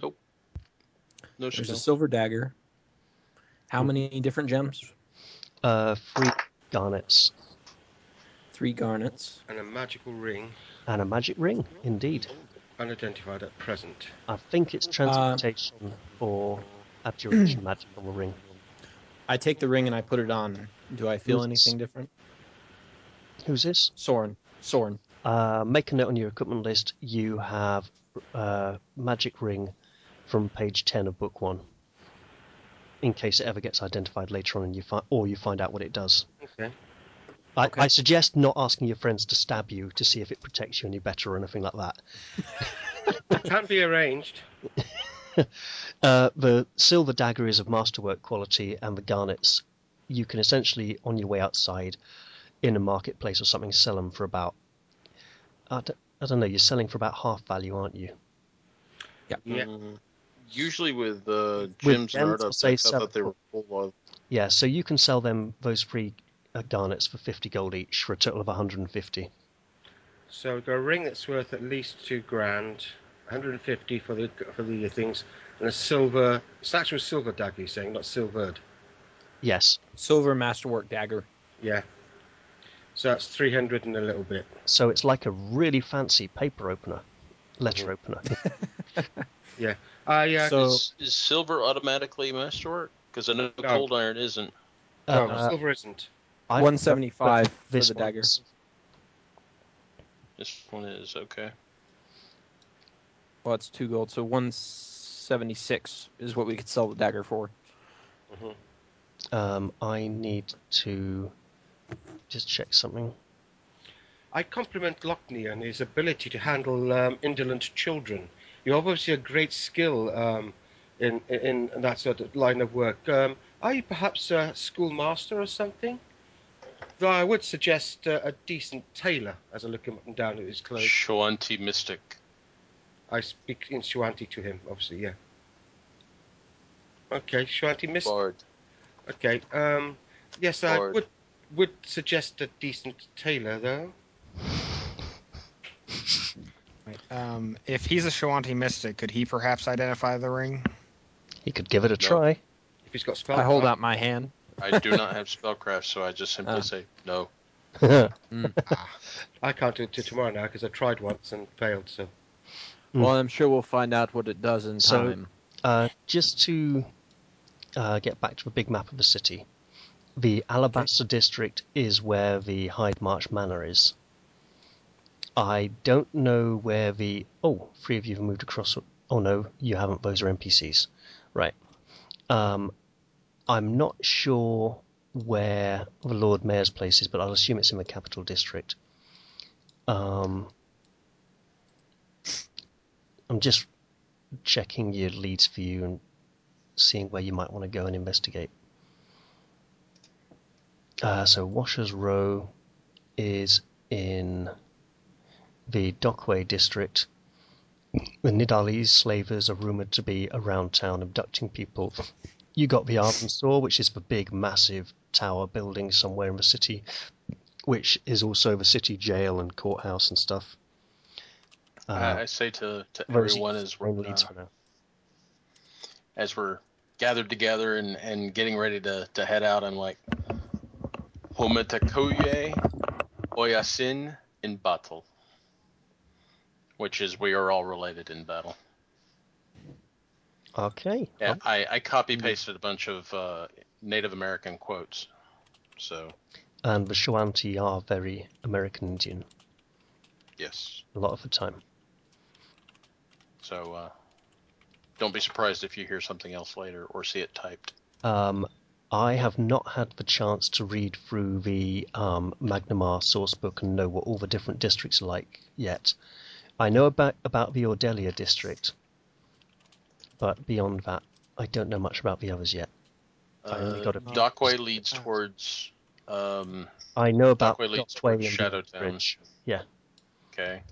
Nope. No There's a silver dagger. How many different gems? Uh, three garnets Three garnets. And a magical ring, and a magic ring. Indeed, unidentified at present. I think it's transmutation or abjuration magic on the ring. I take the ring and I put it on. Do I feel Who's this? anything different? Who's this? Soren. Soren. Uh, make a note on your equipment list. You have uh, magic ring from page ten of book one. In case it ever gets identified later on, and you find or you find out what it does. Okay. I, Okay. I suggest not asking your friends to stab you to see if it protects you any better or anything like that. can't be arranged. Uh, the silver dagger is of masterwork quality, and the garnets, you can essentially, on your way outside, in a marketplace or something, sell them for about. I don't, I don't know. You're selling for about half value, aren't you? Yeah. Mm, Usually with uh, With gems and gems, I'll say artifacts, I thought they were full of. Yeah, so you can sell them those three uh, garnets for 50 gold each for a total of 150. So we've got a ring that's worth at least two grand, 150 for the for the things, and a silver. It's actually a silver dagger, you're saying, not silvered. Yes. Silver masterwork dagger. Yeah. So that's 300 and a little bit. So it's like a really fancy paper opener, letter opener. Ah, yeah. So- Is, is silver automatically masterwork? Because I know No. cold iron isn't. no, Uh, silver isn't. I- 175 for this the one dagger. is- This one is okay. Well, it's two gold, so 176 is what we could sell the dagger for. Mhm. Um, I need to just check something. I compliment Lockney on his ability to handle um, indolent children. You're obviously a great skill um, in, in in that sort of line of work. Um, are you perhaps a schoolmaster or something? Though I would suggest uh, a decent tailor as I look him up and down at his clothes. Shoanti Mystic. I speak in Shoanti to him, obviously, yeah. Okay, Shoanti Miss. Bard. Okay, um, yes, I would would suggest a decent tailor though. Right. Um, if he's a Shoanti mystic, could he perhaps identify the ring? He could give it a No. try. If he's got spell. I hold out my hand. I do not have spellcraft, so I just simply Ah. say no. I can't do it till tomorrow now because I tried once and failed. So Hmm. Well, I'm sure we'll find out what it does in So- time. uh, just to uh, get back to the big map of the city, the Alabaster district is where the Heidmarch Manor is. I don't know where the. Oh, three of you have moved across. Oh no, you haven't. Those are NPCs. Right. Um, I'm not sure where the Lord Mayor's place is, but I'll assume it's in the capital district. Um, I'm just checking your leads for you and seeing where you might want to go and investigate. Uh, so Washers Row is in the Dockway district. The Nidalese slavers are rumoured to be around town abducting people. You got the Arvensoar, which is the big, massive tower building somewhere in the city, which is also the city jail and courthouse and stuff. Uh, I, I say to, to everyone as we're, uh, as we're gathered together and, and getting ready to, to head out, I'm like, Hometakoye Oyasin in battle. Which is we are all related in battle. Okay. Yeah, I, I copy pasted a bunch of uh, Native American quotes. So, And the Shoanti are very American Indian yes. a lot of the time. So, uh, don't be surprised if you hear something else later or see it typed. Um, I have not had the chance to read through the um, Magnimar source book and know what all the different districts are like yet. I know about about the Ordellia district, but beyond that, I don't know much about the others yet. Uh, got a- Dockway leads towards. Um, I know about Dockway leads Dockway towards Shadowtown. Bridge. Yeah. okay.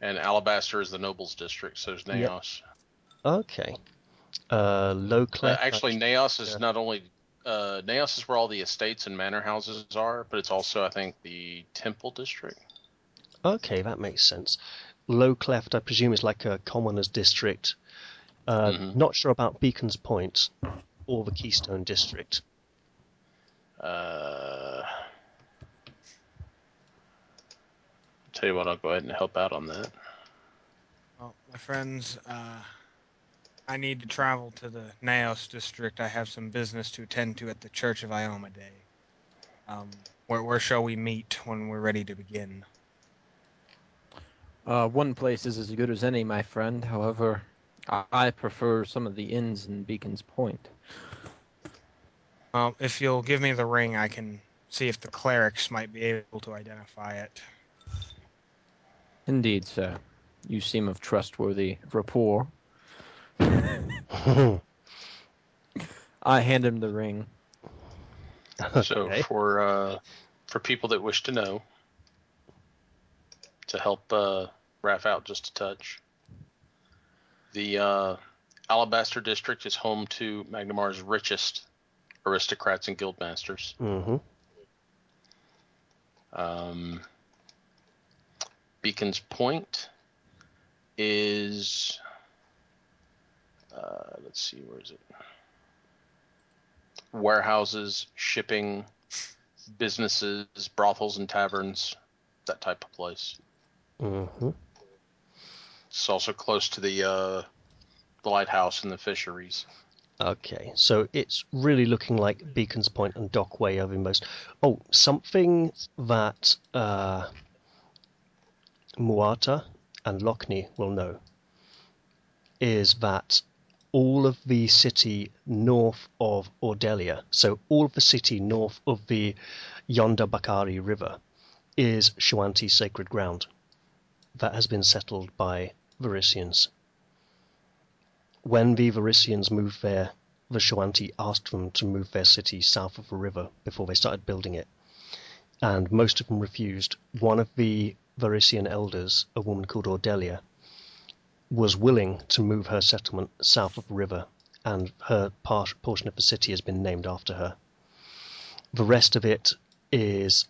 And Alabaster is the Nobles district, so there's Yep. Naos. Okay. Uh, Low Uh, actually, Naos is yeah. not only. Uh, Naos is where all the estates and manor houses are, but it's also, I think, the Temple district. Okay, that makes sense. Low Cleft, I presume, is like a commoner's district. Uh, Mhm. Not sure about Beacon's Point or the Keystone district. Uh, tell you what, I'll go ahead and help out on that. Well, my friends, uh, I need to travel to the Naos district. I have some business to attend to at the Church of Iomedae. Um, where, where shall we meet when we're ready to begin? Uh, one place is as good as any, my friend. However, I, I prefer some of the inns in Beacon's Point. Well, if you'll give me the ring, I can see if the clerics might be able to identify it. Indeed, sir. You seem of trustworthy rapport. I hand him the ring. So Okay. for uh, for people that wish to know, to help uh, Raph out just a touch, the uh, Alabaster district is home to Magnimar's richest aristocrats and guildmasters. hmm Um, Beacon's Point is, uh, let's see, where is it? Warehouses, shipping, businesses, brothels and taverns, that type of place. hmm It's also close to the uh, the lighthouse and the fisheries. Okay, so it's really looking like Beacon's Point and Dockway are the most. Oh, something that uh, Muata and Lockney will know is that all of the city north of Ordellia, so all of the city north of the Yondabakari River, is Shoanti sacred ground that has been settled by Varisians when the Varisians moved there, the Shoanti asked them to move their city south of the river before they started building it. And most of them refused. One of the Varisian elders, a woman called Ordellia, was willing to move her settlement south of the river, and her part, portion of the city has been named after her. The rest of it is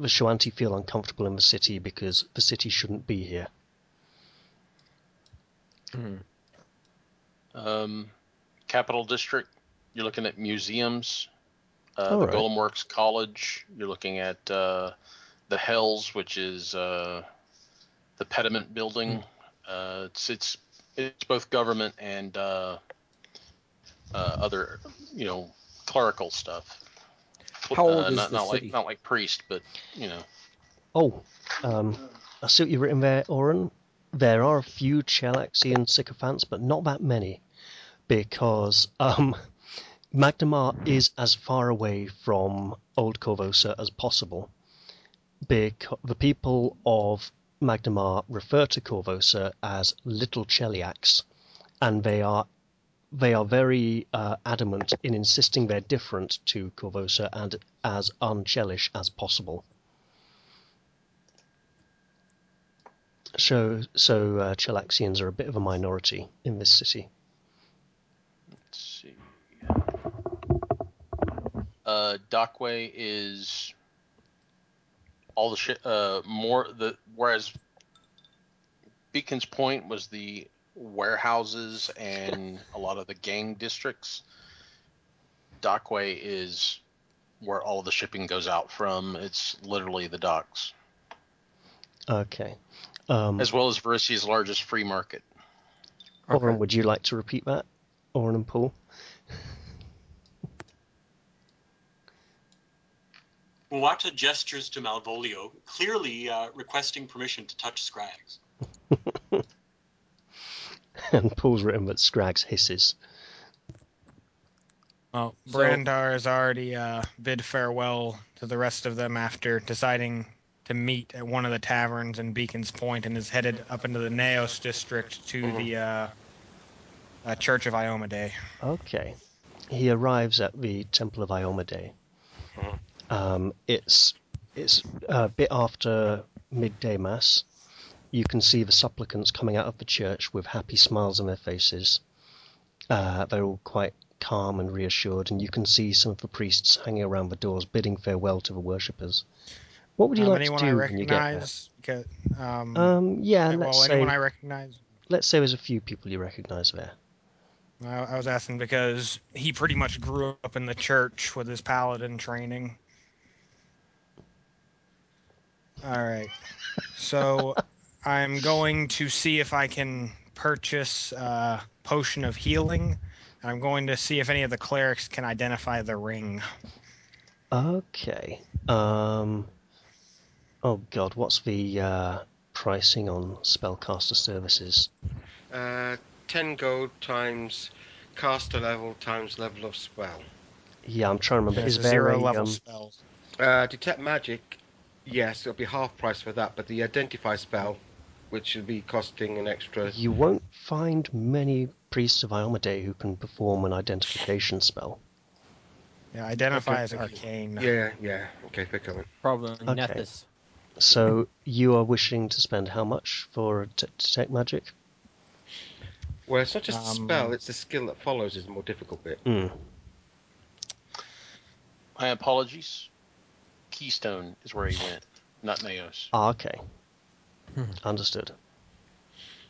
the Shoanti feel uncomfortable in the city because the city shouldn't be here. Hmm. Um, Capital District, you're looking at museums, uh, the right. Golem Works College. You're looking at uh, the Hells, which is uh, the pediment building. Uh, it's it's it's both government and uh, uh, other you know clerical stuff. How old uh, is not, the not city? like not like priest, but you know. Oh, um, I see what you've written there, Oren. There are a few Chelaxian sycophants, but not that many, because um, Magnimar is as far away from Old Korvosa as possible. Because the people of Magnimar refer to Korvosa as Little Cheliax, and they are they are very uh, adamant in insisting they're different to Korvosa and as unchelish as possible. So, so uh, Chelaxians are a bit of a minority in this city. Let's see. Uh, Dockway is all the shit. Uh, more the whereas Beacon's Point was the warehouses and a lot of the gang districts. Dockway is where all the shipping goes out from. It's literally the docks, Okay. Um, as well as Varisia's largest free market. Oren, would you like to repeat that? Oren and Paul? Muata gestures to Malvolio, clearly uh, requesting permission to touch Scrags. and Paul's written that Scrags hisses. Well, So- Brandar has already uh, bid farewell to the rest of them after deciding to meet at one of the taverns in Beacon's Point and is headed up into the Naos district to the uh, uh, Church of Iomedae. Okay. He arrives at the Temple of Iomedae. Um, it's it's a bit after midday mass. You can see the supplicants coming out of the church with happy smiles on their faces. Uh, they're all quite calm and reassured, and you can see some of the priests hanging around the doors bidding farewell to the worshippers. What would you Um, like to do I when you get there? um, Um, yeah, yeah, let's well, say anyone I recognize. let's say there's a few people you recognise there. I, I was asking because he pretty much grew up in the church with his paladin training. All right. So I'm going to see if I can purchase a potion of healing. And I'm going to see if any of the clerics can identify the ring. Okay. Um. Oh God, what's the uh, pricing on spellcaster services? Uh, 10 gold times caster level times level of spell. Yeah, I'm trying to remember. It's Is a there zero a level um, spell. Uh, detect magic, yes, it'll be half price for that, but the identify spell, which will be costing an extra. You won't find many priests of Iomedae who can perform an identification spell. Yeah, identify Okay, as thank you. arcane. Yeah, yeah. Okay, they're coming. Probably Okay. Nethys. So you are wishing to spend how much for t- detect magic? Well, it's not just the Um, spell; it's the skill that follows is the more difficult bit. Hmm. My apologies. Keystone is where he went, not Naos. Ah, okay. Hmm. Understood.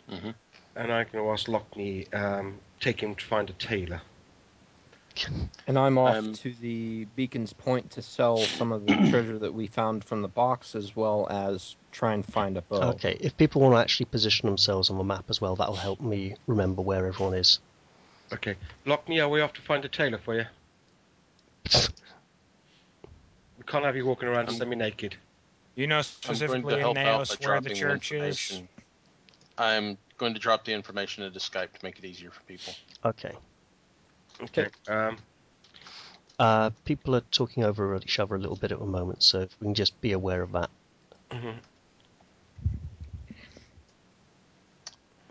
hmm And I'm going to ask Lockney, um, take him to find a tailor. And I'm off Um, to the Beacon's Point to sell some of the treasure that we found from the box, as well as try and find a bow. Okay, if people want to actually position themselves on the map as well, that'll help me remember where everyone is. Okay, Lockney, are we off to find a tailor for you? We can't have you walking around semi-naked. You know specifically to in Naos where the church is. I'm going to drop the information into Skype to make it easier for people. Okay. Okay. Um, Uh, people are talking over each other a little bit at the moment, so if we can just be aware of that. mhm.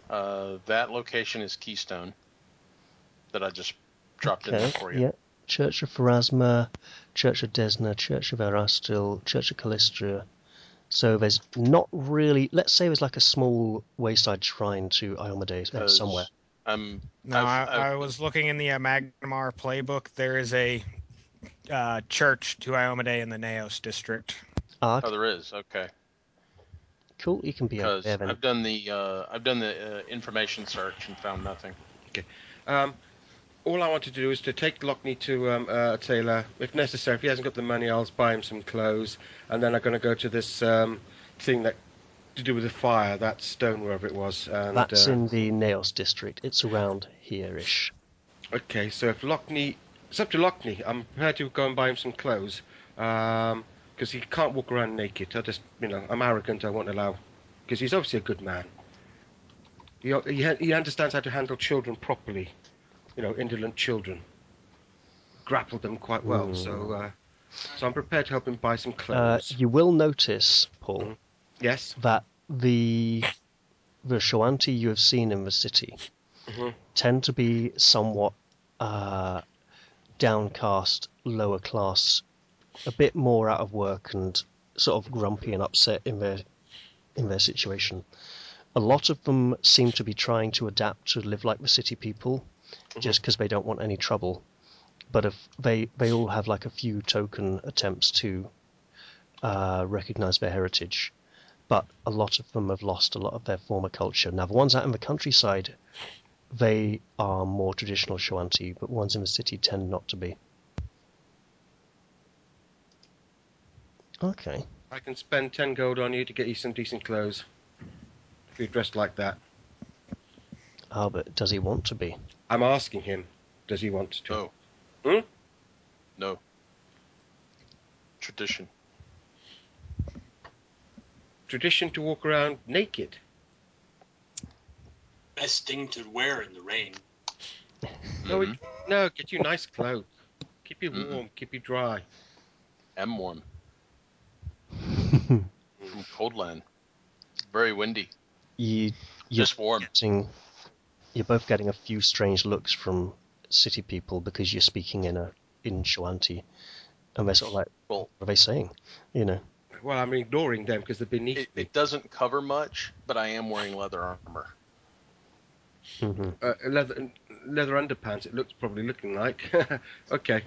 Uh, that location is Keystone that I just dropped in there for you. Yeah. Church of Pharasma, Church of Desna, Church of Erastil, Church of Calistria. So there's not really. Let's say there's like a small wayside shrine to Iomedae uh, 'Cause somewhere. I'm No, I've- I, I've- I was looking in the uh, Magnimar playbook. There is a uh, church to Iomedae in the Naos district. Ah, oh there is okay cool. You can be over because there. I've done the uh, I've done the uh, information search and found nothing. Okay. Um, all I want to do is to take Lockney to um, uh, a tailor. If necessary, if he hasn't got the money, I'll buy him some clothes, and then I'm going to go to this um, thing that to do with the fire, that stone wherever it was. And, That's uh, in the Naos district. It's around here-ish. Okay, so if Lockney, it's up to Lockney. I'm prepared to go and buy him some clothes, because he can't walk around naked. I just, you know, I'm arrogant. I won't allow, because he's obviously a good man. He, he he understands how to handle children properly, you know, indolent children. Grappled them quite well, so uh, so I'm prepared to help him buy some Uh, clothes. you will notice, Paul, yes. that the the Shoanti you have seen in the city Mhm. tend to be somewhat uh, downcast, lower class, a bit more out of work and sort of grumpy and upset in their in their situation. A lot of them seem to be trying to adapt to live like the city people, just because they don't want any trouble. But if they they all have like a few token attempts to uh, recognize their heritage, but a lot of them have lost a lot of their former culture. Now the ones out in the countryside, they are more traditional Shoanti, but ones in the city tend not to be. Okay. I can spend 10 gold on you to get you some decent clothes. If you're dressed like that. Ah, but does he want to be? I'm asking him, does he want to? No. Hmm? No. Tradition. Tradition to walk around naked. Best thing to wear in the rain. No, Mhm. it, no, get you nice clothes. Keep you warm, keep you dry. I'm warm. From Coldland. Very windy. you you're Just warm. getting you're both getting a few strange looks from city people because you're speaking in a in Shoanti, and they're sort of like, Well, what are they saying? You know. Well, I'm ignoring them because they're beneath it, me. it doesn't cover much, but I am wearing leather armor. hmm Uh, leather leather underpants. It looks probably looking like. okay.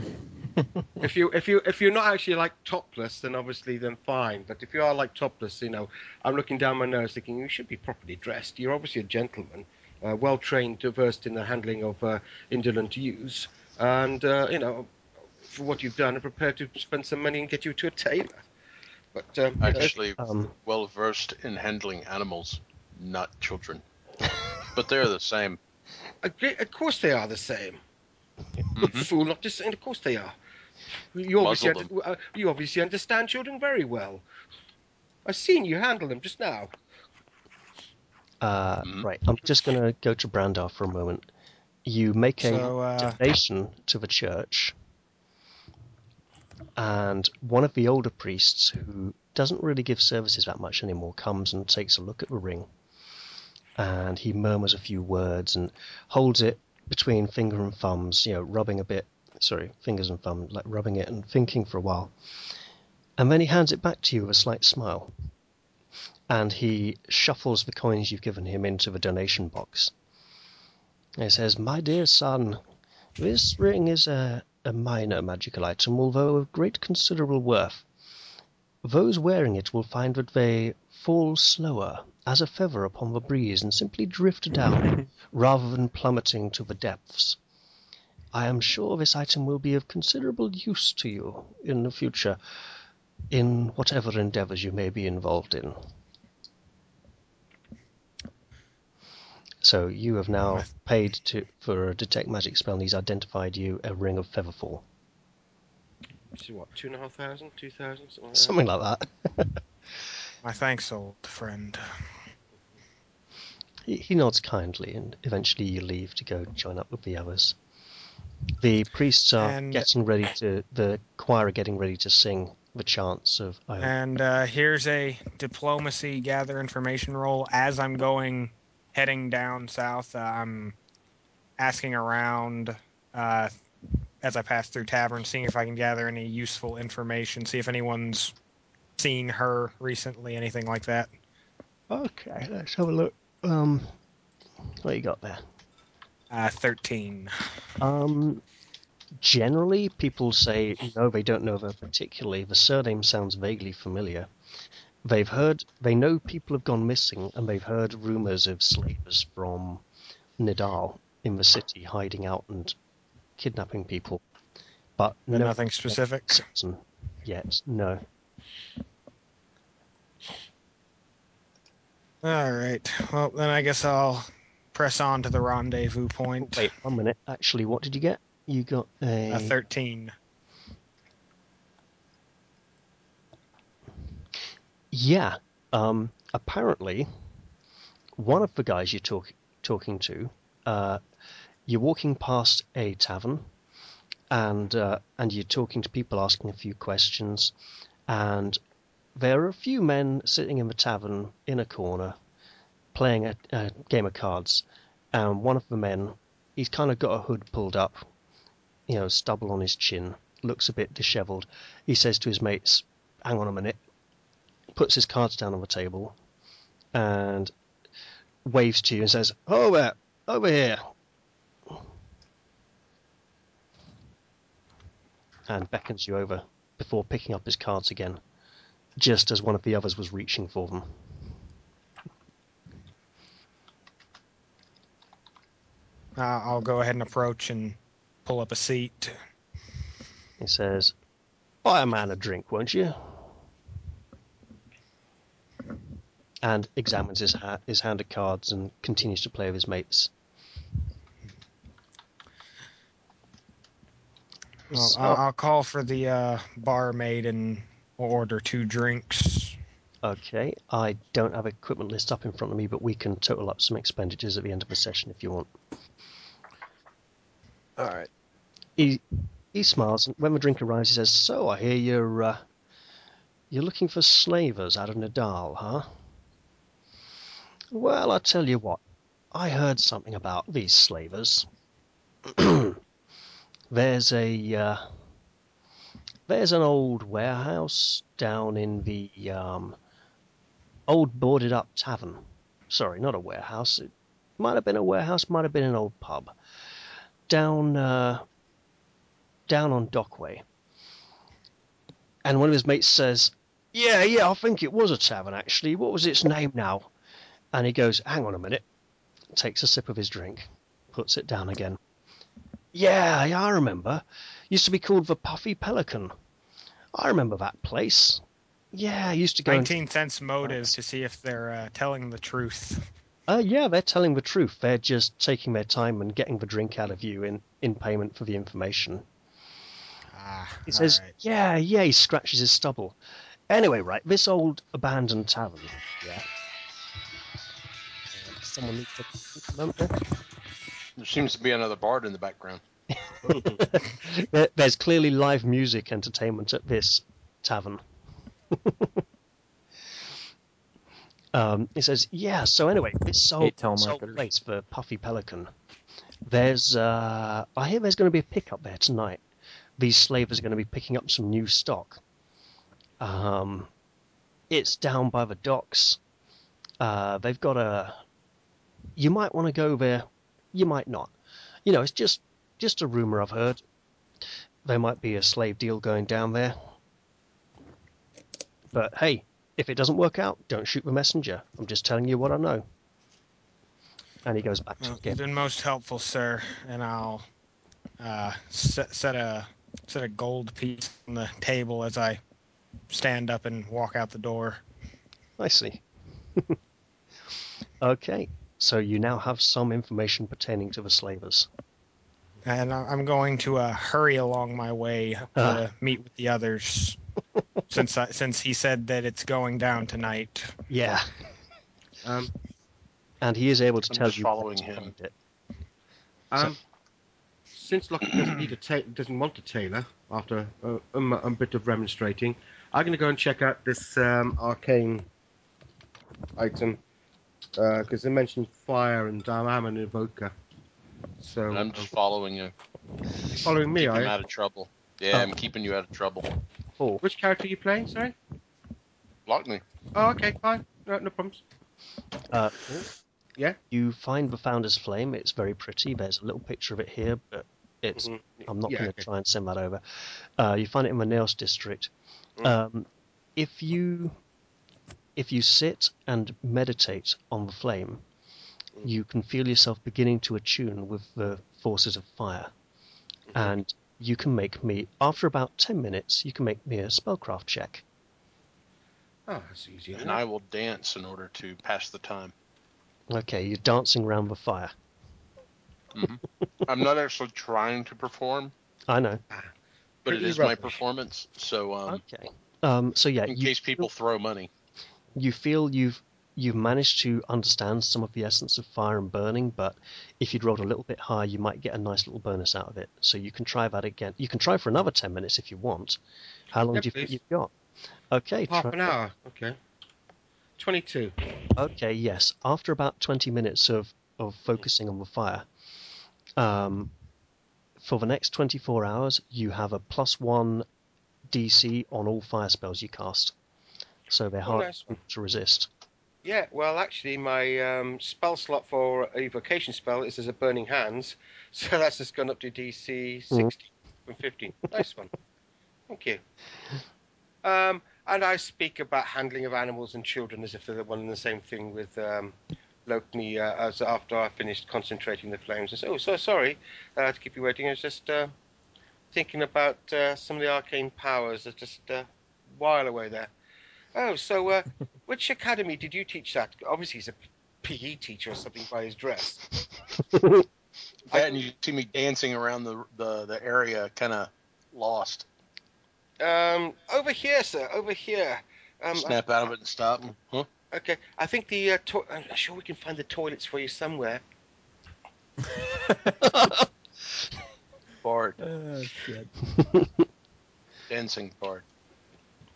if you if you if you're not actually like topless, then obviously then fine. But if you are like topless, you know, I'm looking down my nose, thinking you should be properly dressed. You're obviously a gentleman, uh, well trained, versed in the handling of uh, indolent youths, and uh, you know, for what you've done, are prepared to spend some money and get you to a tailor. But um, you know, Actually, Um, well versed in handling animals, not children. But they're the same. Agree- Of course they are the same. Mhm. Fool not to say. Of course they are. You obviously, Muzzle under- uh, you obviously understand children very well. I've seen you handle them just now. uh, Mhm. Right. I'm just going to go to Brandar for a moment. You make a So, uh, donation to the church, and one of the older priests who doesn't really give services that much anymore comes and takes a look at the ring, and he murmurs a few words and holds it between finger and thumbs, you know, rubbing a bit. Sorry, fingers and thumbs, like rubbing it and thinking for a while, and then he hands it back to you with a slight smile, and he shuffles the coins you've given him into the donation box. He says, "My dear son, this ring is a, a minor magical item, although of great considerable worth. Those wearing it will find that they fall slower, as a feather upon the breeze, and simply drift down rather than plummeting to the depths. I am sure this item will be of considerable use to you in the future, in whatever endeavors you may be involved in. So you have now paid to for a detect magic spell, and he's identified you a ring of featherfall, Which is what, two and a half thousand, two thousand, something like that? something like that. My thanks, old friend. He, he nods kindly, and eventually you leave to go join up with the others. The priests are And- getting ready to. The choir are getting ready to sing the chants of. Io. And uh, here's a diplomacy gather information roll. As I'm going, heading down south, uh, I'm asking around uh, as I pass through taverns, seeing if I can gather any useful information, see if anyone's seen her recently, anything like that. Okay, let's have a look. Um, what you got there? Uh, 13. Um, generally, people say no, they don't know her particularly. The surname sounds vaguely familiar. They've heard, they know people have gone missing, and they've heard rumors of slavers from Nidal in the city hiding out and kidnapping people. But But no nothing specific. yet. No. All right. Well, then I guess I'll press on to the rendezvous point. Wait one minute. Actually, what did you get? You got a. Uh, 13. Yeah. Um, apparently, one of the guys you're talk, talking to, uh, you're walking past a tavern, and uh, and you're talking to people, asking a few questions, and there are a few men sitting in the tavern in a corner, playing a, a game of cards, and one of the men, he's kind of got a hood pulled up, you know, stubble on his chin, looks a bit dishevelled. He says to his mates, "Hang on a minute." Puts his cards down on the table and waves to you and says, "Over, over here," and beckons you over before picking up his cards again, just as one of the others was reaching for them. Uh, I'll go ahead and approach and pull up a seat. He says, "Buy a man a drink, won't you?" And examines his ha- his hand of cards and continues to play with his mates. Well, So- I'll, I'll call for the uh, barmaid and order two drinks. Okay, I don't have equipment list up in front of me, but we can total up some expenditures at the end of the session if you want. All right. He he smiles, and when the drink arrives, he says, "So I hear you're uh, you're looking for slavers out of Nidal, huh?" Well, I tell you what, I heard something about these slavers. there's a uh, there's an old warehouse down in the um, old boarded up tavern. Sorry, not a warehouse. It might have been a warehouse, might have been an old pub. Down uh, down on Dockway. And one of his mates says, Yeah, yeah, I think it was a tavern actually. What was its name now? And he goes, Hang on a minute. Takes a sip of his drink, puts it down again. Yeah, yeah, I remember. Used to be called the Puffy Pelican. I remember that place. Yeah, I used to go. and- 19 cents motive to see if they're uh, telling the truth. Uh, yeah, they're telling the truth. They're just taking their time and getting the drink out of you in, in payment for the information. Ah, He says, alright. "Yeah, yeah." He scratches his stubble. Anyway, right, this old abandoned tavern. Yeah. Someone needs to think a there. There seems to be another bard in the background. There's clearly live music entertainment at this tavern. um, he says, "Yeah." So anyway, this old, Hate this place for Puffy Pelican. There's, uh, I hear there's going to be a pickup there tonight. These slavers are going to be picking up some new stock. Um, it's down by the docks. Uh, they've got a. You might want to go there. You might not. You know, it's just just a rumor I've heard. There might be a slave deal going down there. But hey, if it doesn't work out, don't shoot the messenger. I'm just telling you what I know. And he goes back to Well, his you've game. been most helpful, sir, and I'll uh, set, set a set a gold piece on the table as I stand up and walk out the door. I see. okay, so you now have some information pertaining to the slavers. And I- I'm going to uh, hurry along my way to Ah. meet with the others, since I, since he said that it's going down tonight. Yeah, Um, and he is able to I'm tell you following him. find it. um, since Lockie doesn't need a ta- doesn't want a tailor after a bit of remonstrating, I'm going to go and check out this um, arcane item because they mentioned fire and um, I'm an evoker. So And I'm um, just following you. you following me, I'm out of trouble. Yeah, Oh. I'm keeping you out of trouble. Oh, Which character are you playing? Sorry. Lock me. Oh, okay, fine. No, no problems. uh, Yeah? You find the Founder's Flame. It's very pretty. There's a little picture of it here, but it's. Mhm. I'm not Yeah, going to okay. try and send that over. Uh, you find it in the Naos district. Mm. Um, if you if you sit and meditate on the flame, Mm. you can feel yourself beginning to attune with the forces of fire, Mhm. and you can make me after about ten minutes. You can make me a spellcraft check. Oh, that's easy. And I will dance in order to pass the time. Okay, you're dancing around the fire. I'm not actually trying to perform, I know. but Pretty it is my performance. So, um, Okay. Um, so yeah, in you case people throw money, you feel you've you've managed to understand some of the essence of fire and burning, but if you'd rolled a little bit higher, you might get a nice little bonus out of it. So you can try that again. You can try for another ten minutes if you want. How long Yeah, do you think you've got? Okay, Half try- an hour. Okay. Twenty-two. Okay, yes. After about twenty minutes of of focusing on the fire, um, for the next twenty four hours, you have a plus one DC on all fire spells you cast. So they're Oh, hard nice to resist. Yeah, well, actually, my um, spell slot for evocation spell is as a Burning Hands, so that's just gone up to DC 60 from 15. Nice one. Thank you. Um, and I speak about handling of animals and children as if they're one and the same thing with um, Lockney uh, as after I finished concentrating the flames. I said, oh, so sorry uh, to keep you waiting. I was just uh, thinking about uh, some of the arcane powers that just uh, while away there. Oh, so uh, which academy did you teach that? Obviously, he's a PE teacher or something by his dress. That and you see me dancing around the the, the area, kind of lost. Um, over here, sir, over here. Um, Snap out of it and stop. Huh? okay, I think the uh, to- I'm sure we can find the toilets for you somewhere. Bard, Oh, shit. dancing bard.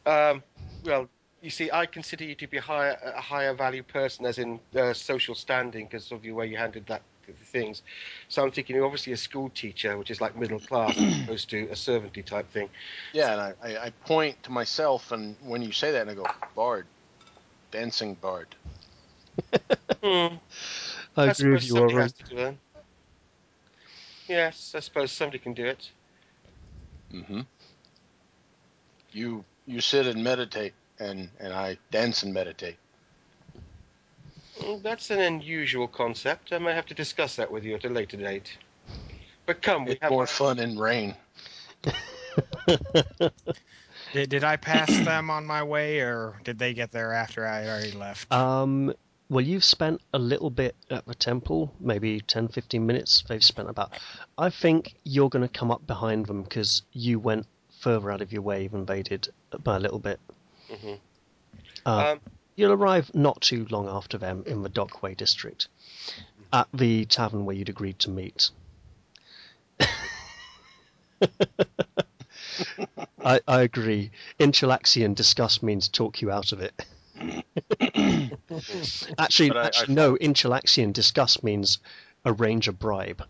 Um, well, you see, I consider you to be higher, a higher value person, as in uh, social standing, because of the way you handled that things. So I'm thinking, you're obviously a school teacher, which is like middle class, as opposed to a servanty type thing. Yeah, and I, I, I point to myself, and when you say that, and I go, Bard, dancing bard. Hmm. I I agree with you, somebody Warren. has to do it. Yes, I suppose somebody can do it. Mm-hmm. You you sit and meditate, and and I dance and meditate. Mm, That's an unusual concept. I may have to discuss that with you at a later date. But come, we It's have more fun in rain. Did, did I pass them on my way, or did they get there after I had already left? Um, well, you've spent a little bit at the temple, maybe 10, 15 minutes. They've spent about. I think you're going to come up behind them because you went further out of your way than they did by a little bit. Mhm. Uh, Um, you'll arrive not too long after them in the Dockway district, at the tavern where you'd agreed to meet. I, I agree. Inchelaxian disgust means talk you out of it. actually, I- I no. Inchelaxian disgust means arrange a bribe.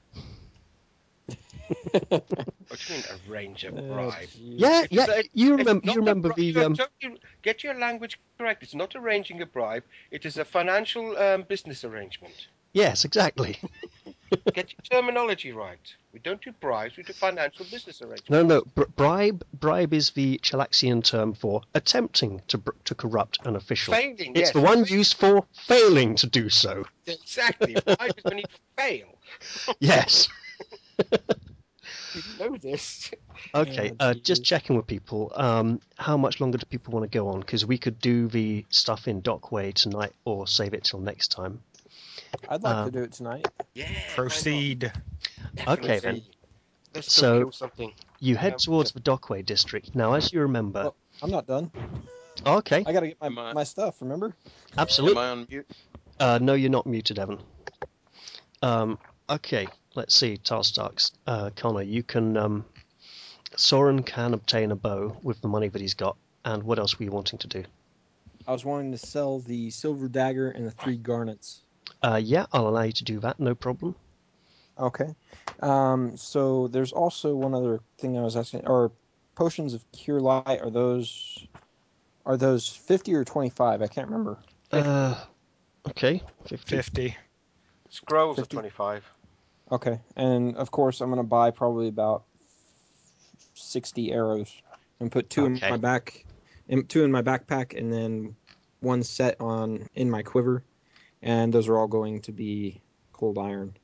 What do you mean arrange a Oh, bribe? jeez. Yeah, It's yeah. a- You remember? You remember bri- the you- um, you- get your language correct. It's not arranging a bribe. It is a financial um, business arrangement. Yes, exactly. Get your terminology right. We don't do bribes. We do financial business arrangements. No, no. Br- bribe. Bribe is the Chelaxian term for attempting to br- to corrupt an official. Failing. It's yes. the one used for failing to do so. Exactly. Bribe is when you fail. Yes. You know this. Okay. Oh, uh, just checking with people. Um, how much longer do people want to go on? Because we could do the stuff in Dockway tonight, or save it till next time. I'd like Um, to do it tonight. Yeah. Proceed. Okay then. Let's So- something. You head towards the Dockway district. Now, as you remember. Well- I'm not done. okay. I gotta get my, Am I- my stuff. Remember? Am Absolutely. I on mute? Uh, no, you're not muted, Evan. Um, okay, let's see, Tarstarks. Uh, Connor, you can. Um, Soren can obtain a bow with the money that he's got. And what else were you wanting to do? I was wanting to sell the silver dagger and the three garnets. Uh, yeah, I'll allow you to do that, no problem. Okay. Um, so there's also one other thing I was asking. Are potions of cure light are those are those 50 or 25? I can't remember. Uh, okay, 50. 50. Scrolls of 50. 25. Okay. And of course I'm going to buy probably about 60 arrows and put two Okay. in my back in, two in my backpack and then one set on in my quiver and those are all going to be cold iron.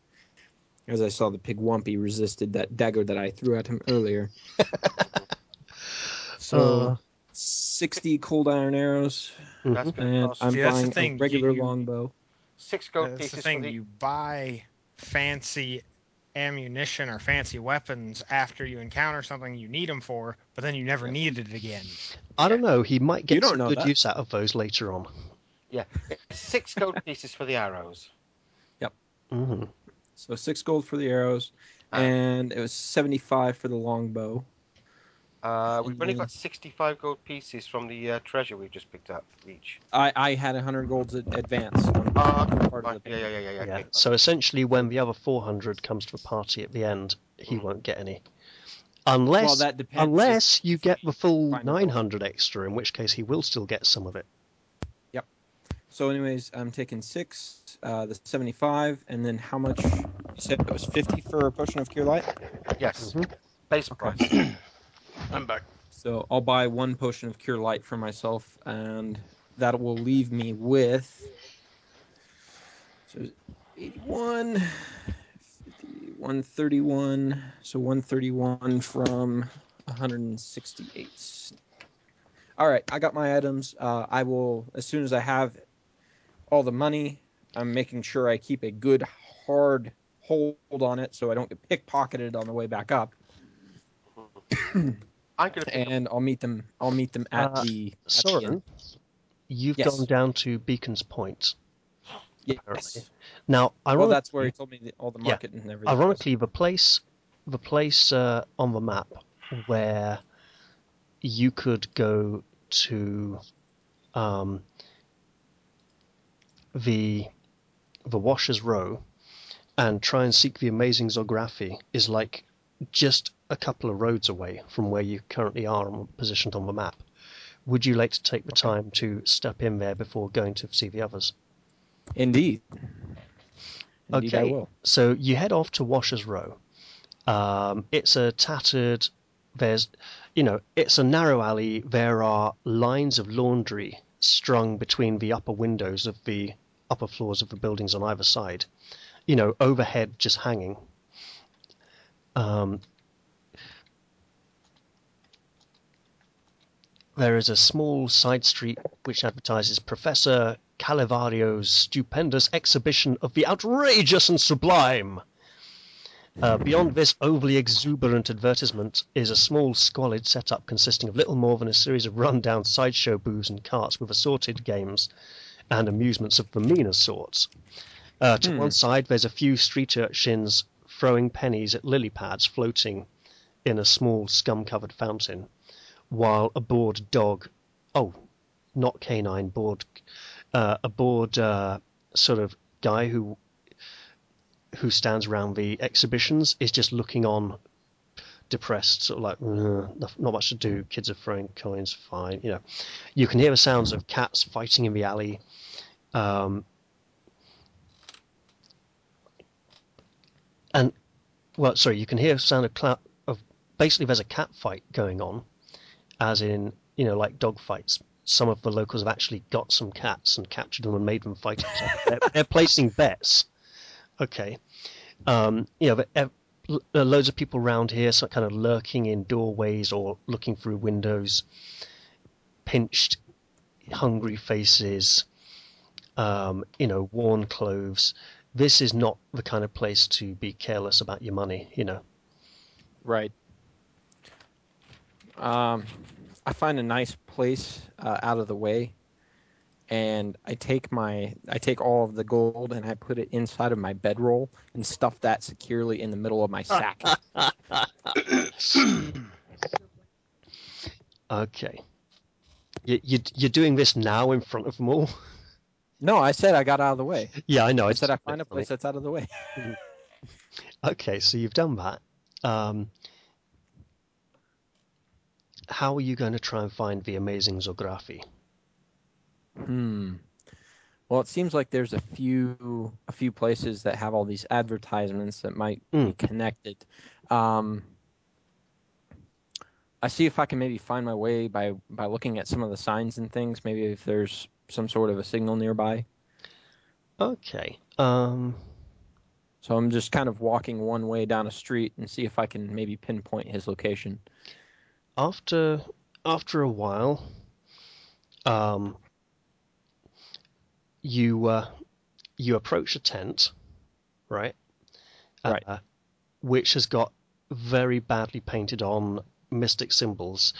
As I saw the Pugwampi resisted that dagger that I threw at him earlier. So Uh, 60 cold iron arrows. That's going and I'm See, that's the buying thing, a regular you- longbow. six gold That's the pieces thing. for the. You buy fancy ammunition or fancy weapons after you encounter something you need them for, but then you never needed it again. I don't know, he might get some good that. use out of those later on. Yeah, Six gold pieces for the arrows. hmm So six gold for the arrows, Ah. and it was 75 for the longbow. Uh, we've only Mhm. got 65 gold pieces from the uh, treasure we've just picked up each. I, I had 100 golds in advance. on Ah, the part of Right, the yeah, yeah, yeah, yeah. Yeah, okay. so essentially, when the other 400 comes to the party at the end, he Mhm. won't get any. Unless, well, that depends. unless you get the full Find a 900 extra, in which case he will still get some of it. Yep. So, anyways, I'm taking six, uh, the 75, and then how much? You said it was 50 for a potion of cure light. Yes. Mhm. Base price. I'm back. So I'll buy one potion of cure light for myself, and that will leave me with so 81, 50, 131. So 131 from 168. All right, I got my items. Uh, I will as soon as I have all the money. I'm making sure I keep a good hard hold on it so I don't get pickpocketed on the way back up. I'm going to pick up and I'll meet them. I'll meet them at Uh, the. At Soren, inn. you've Yes. gone down to Beacon's Point. Yes. apparently. Now, Well, ironically, that's where he told me the, all the Yeah. and everything. was. the place, the place uh, on the map where you could go to um, the the Washers Row and try and seek the amazing Zography is like just a couple of roads away from where you currently are on- positioned on the map. Would you like to take the time to step in there before going to see the others? Indeed. Indeed, Okay. So you head off to Washers Row. Um, it's a tattered. There's, you know, it's a narrow alley. There are lines of laundry strung between the upper windows of the upper floors of the buildings on either side. You know, overhead just hanging. Um, there is a small side street which advertises Professor Calivario's stupendous exhibition of the outrageous and sublime. Uh, beyond this overly exuberant advertisement is a small, squalid setup consisting of little more than a series of run-down sideshow booths and carts with assorted games and amusements of the meaner sorts. Uh, to Hmm. one side, there's a few street urchins throwing pennies at lily pads floating in a small, scum-covered fountain, while a bored dog, oh, not canine, bored, uh, a bored uh, sort of guy who who stands around the exhibitions is just looking on depressed sort of like "Ugh, not, much to do kids are throwing coins fine you know. You can hear the sounds of cats fighting in the alley um, and well sorry you can hear sound of, cla- of basically there's a cat fight going on as in you know like dog fights some of the locals have actually got some cats and captured them and made them fight they're, they're placing bets okay um, you know, uh, loads of people around here, so kind of lurking in doorways or looking through windows, pinched, hungry faces, um, you know, worn clothes. This is not the kind of place to be careless about your money, you know. Right. Um, I find a nice place uh, out of the way, and I take my I take all of the gold and I put it inside of my bedroll and stuff that securely in the middle of my sack. Okay. You, you, you're doing this now in front of them all? no, I said I got out of the way. Yeah, I know. I said I find a place that's out of the way. Okay, so you've done that. Um, how are you going to try and find the amazing Zography? Hmm. Well, it seems like there's a few a few places that have all these advertisements that might be Mm. connected. Um, I see if I can maybe find my way by by looking at some of the signs and things. Maybe if there's some sort of a signal nearby. Okay. Um, So I'm just kind of walking one way down a street and see if I can maybe pinpoint his location. After after a while, um, you uh, you approach a tent, right? Right. Uh, which has got very badly painted on mystic symbols,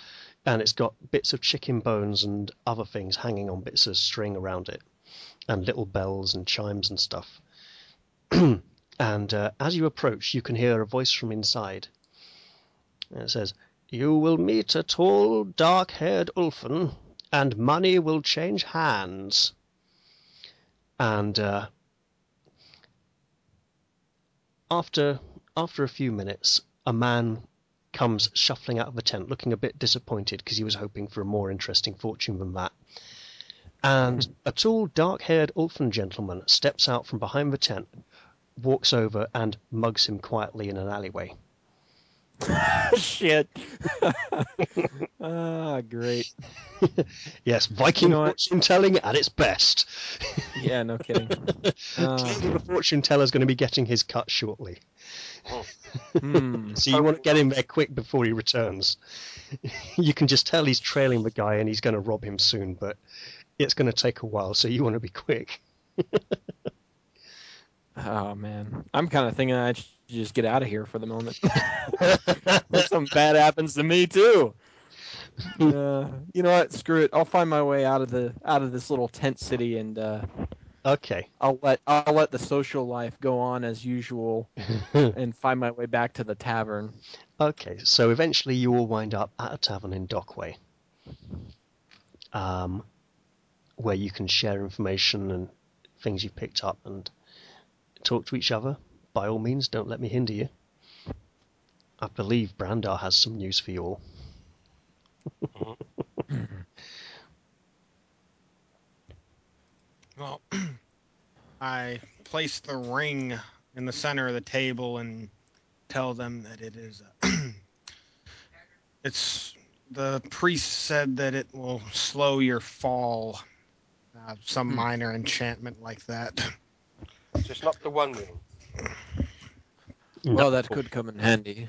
and it's got bits of chicken bones and other things hanging on bits of string around it, and little bells and chimes and stuff. and uh, as you approach, you can hear a voice from inside. And it says, You will meet a tall, dark haired Ulfen, and money will change hands. And uh, after after a few minutes, a man comes shuffling out of the tent, looking a bit disappointed because he was hoping for a more interesting fortune than that. and a tall, dark-haired Ulfen gentleman steps out from behind the tent, walks over, and mugs him quietly in an alleyway. Shit. ah, great. Yes, Viking You know what? fortune telling at its best. Yeah, no kidding. Uh, Clearly, the fortune teller's going to be getting his cut shortly, hmm. so you want to get him there quick before he returns. you can just tell he's trailing the guy and he's going to rob him soon, but it's going to take a while, so you want to be quick. Oh man, I'm kind of thinking I should just get out of here for the moment. Something bad happens to me too. Uh, you know what? Screw it. I'll find my way out of the out of this little tent city, and uh, okay. I'll let I'll let the social life go on as usual, and find my way back to the tavern. Okay, so eventually you all wind up at a tavern in Dockway, um, where you can share information and things you've picked up and talk to each other. By all means, don't let me hinder you. I believe Brandar has some news for you all. Well, I place the ring in the center of the table and tell them that it is. It's the priest said that it will slow your fall. Uh, some Hmm. minor enchantment like that. Just not the one ring. Well, that could come in handy.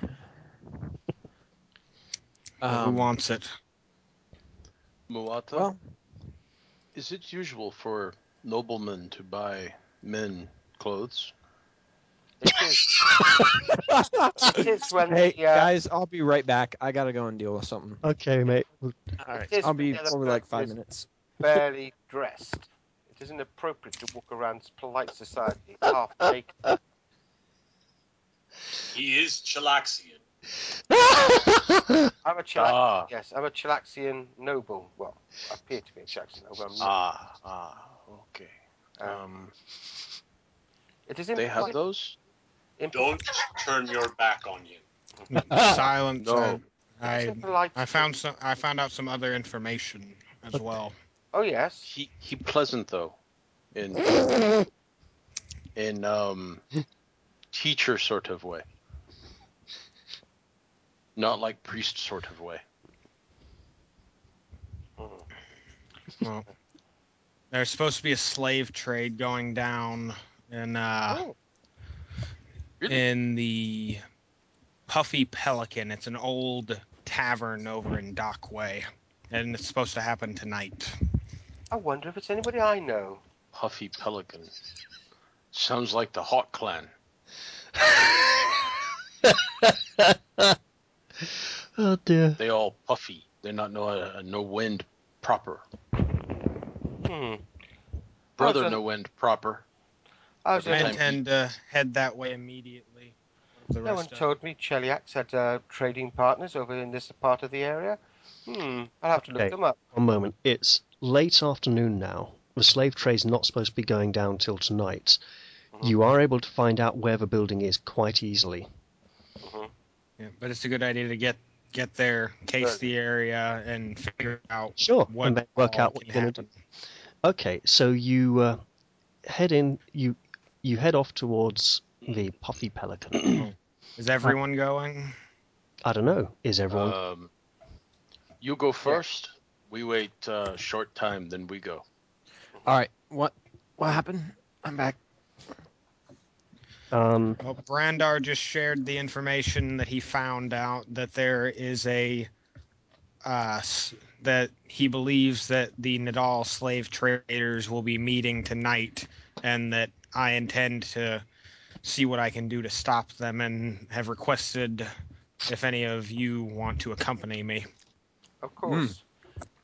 Well, Who Um, wants it? Muata, well, is it usual for noblemen to buy men clothes? It is. it is when hey the, uh, guys, I'll be right back. I gotta go and deal with something. Okay, mate. All right, It is I'll be when the over like person five is minutes. barely dressed. It isn't appropriate to walk around polite society half naked. He is Chelaxian. I'm a Chelaxian. Ah, Yes, I'm a Chelaxian noble. Well, I appear to be a Chelaxian noble. I'm not. ah, ah. Okay. Um, Um, it is they have those. Don't turn your back on you. Silence. No. I I found some. I found out some other information as well. Oh yes. He he pleasant though, in in um teacher sort of way, not like priest sort of way. Mm. Well, there's supposed to be a slave trade going down in uh, Oh. Really? in the Puffy Pelican. It's an old tavern over in Dockway, and it's supposed to happen tonight. I wonder if it's anybody I know. Puffy pelican. Sounds like the Hawk Clan. oh dear. They all puffy. They're not no uh, no wind proper. Hmm. Brother no wind proper. I was Every I time in, intend to head that way immediately. The no one rest of- told me Cheliax had uh, trading partners over in this part of the area. Hmm. I'll have to look them up. One moment. It's late afternoon now. The slave trade's not supposed to be going down till tonight. Mhm. You are able to find out where the building is quite easily. Mhm. Yeah, but it's a good idea to get get there, case Early. the area, and figure out Sure. what and then work out what can you're going to do. happen. Okay, so you uh, head in. You you head off towards the Puffy Pelican. Is everyone going? I don't know. Is everyone? Um, you go first. We wait uh, short time, then we go. All right, what what happened? I'm back. um, Well, Brandar just shared the information that he found out that there is a uh, that he believes that the Nidal slave traders will be meeting tonight, and that I intend to see what I can do to stop them, and have requested if any of you want to accompany me. Of course.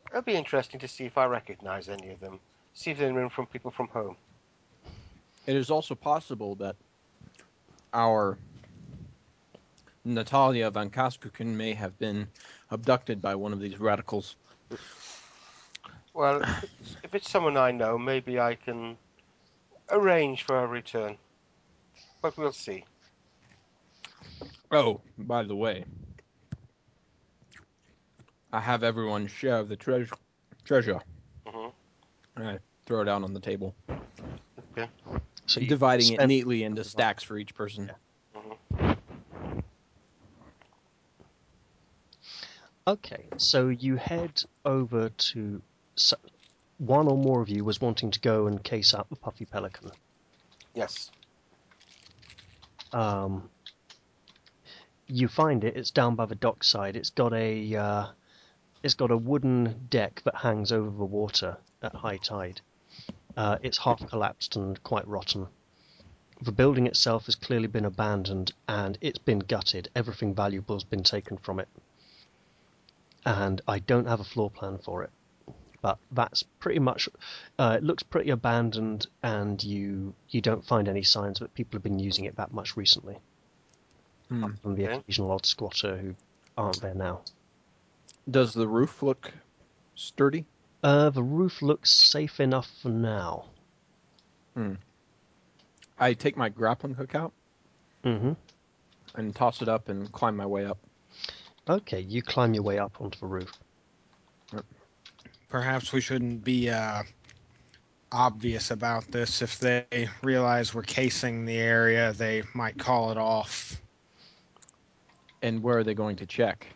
It'll be interesting to see if I recognize any of them. See if they're in from people from home. It is also possible that our Natalya Vancaskerkin may have been abducted by one of these radicals. Well, if it's, if it's someone I know, maybe I can arrange for a return. But we'll see. Oh, by the way, I have everyone's share of the treasure. Treasure. Mhm. And I throw it out on the table, Okay. So you dividing it neatly into stacks for each person. Okay, so you head over to. So one or more of you was wanting to go and case out the puffy pelican. Yes. Um, you find it. It's down by the dockside. It's got a. Uh, it's got a wooden deck that hangs over the water at high tide. Uh, it's half collapsed and quite rotten. The building itself has clearly been abandoned and it's been gutted. Everything valuable has been taken from it. And I don't have a floor plan for it. But that's pretty much. Uh, it looks pretty abandoned, and you you don't find any signs that people have been using it that much recently. Hmm. From the occasional odd squatter who aren't there now. Does the roof look sturdy? Uh, the roof looks safe enough for now. I take my grappling hook out hmm and toss it up and climb my way up. Okay, you climb your way up onto the roof. Perhaps we shouldn't be uh, obvious about this. If they realize we're casing the area, they might call it off. And where are they going to check?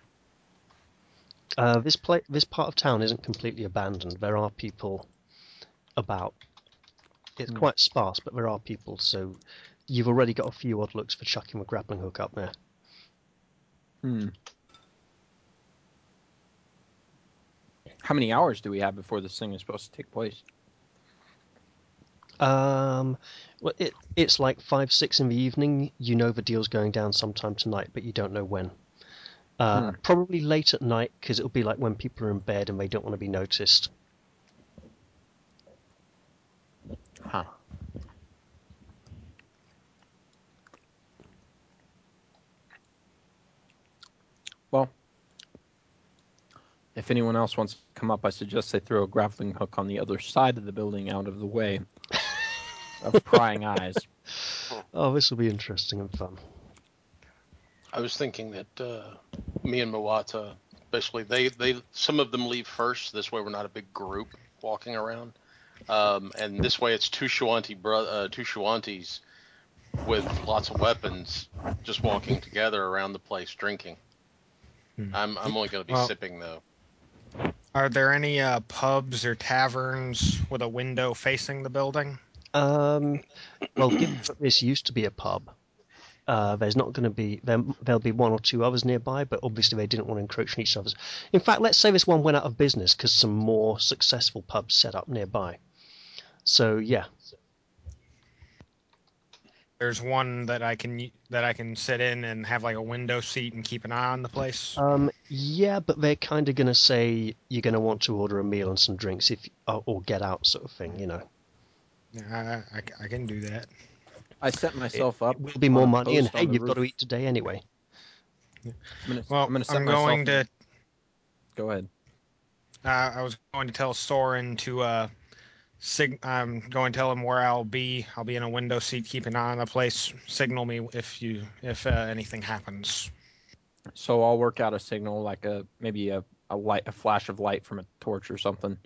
Uh, this pla- this part of town isn't completely abandoned. There are people about. It's Hmm. quite sparse, but there are people. So you've already got a few odd looks for chucking a grappling hook up there. Hmm. How many hours do we have before this thing is supposed to take place? Um, well, it it's like five six in the evening. You know the deal's going down sometime tonight, but you don't know when. Uh, Hmm. Probably late at night because it'll be like when people are in bed and they don't want to be noticed. Huh. Well, if anyone else wants to come up, I suggest they throw a grappling hook on the other side of the building out of the way of prying eyes. Oh, this will be interesting and fun. I was thinking that uh, me and Muata, basically, they, they some of them leave first. This way, we're not a big group walking around, um, and this way, it's two Shoanti bro- uh, two Shoantis with lots of weapons, just walking together around the place drinking. Hmm. I'm I'm only going to be Well- sipping though. Are there any uh, pubs or taverns with a window facing the building? Um, well, given that this used to be a pub, uh, there's not going to be there. There'll be one or two others nearby, but obviously they didn't want to encroach on each other's. In fact, let's say this one went out of business because some more successful pubs set up nearby. So yeah, There's one that I can that I can sit in and have like a window seat and keep an eye on the place. um, yeah, but they're kind of going to say you're going to want to order a meal and some drinks if or, or get out sort of thing, you know. Yeah, I, I, I can do that. I set myself up. It will be more money, and hey, you've got to eat today anyway. I'm gonna, Well, I'm gonna I'm going to. Go ahead. Uh, I was going to tell Soren to. Uh, sig- I'm going to tell him where I'll be. I'll be in a window seat, keep an eye on the place. Signal me if you if uh, anything happens. So I'll work out a signal, like a maybe a, a light, a flash of light from a torch or something.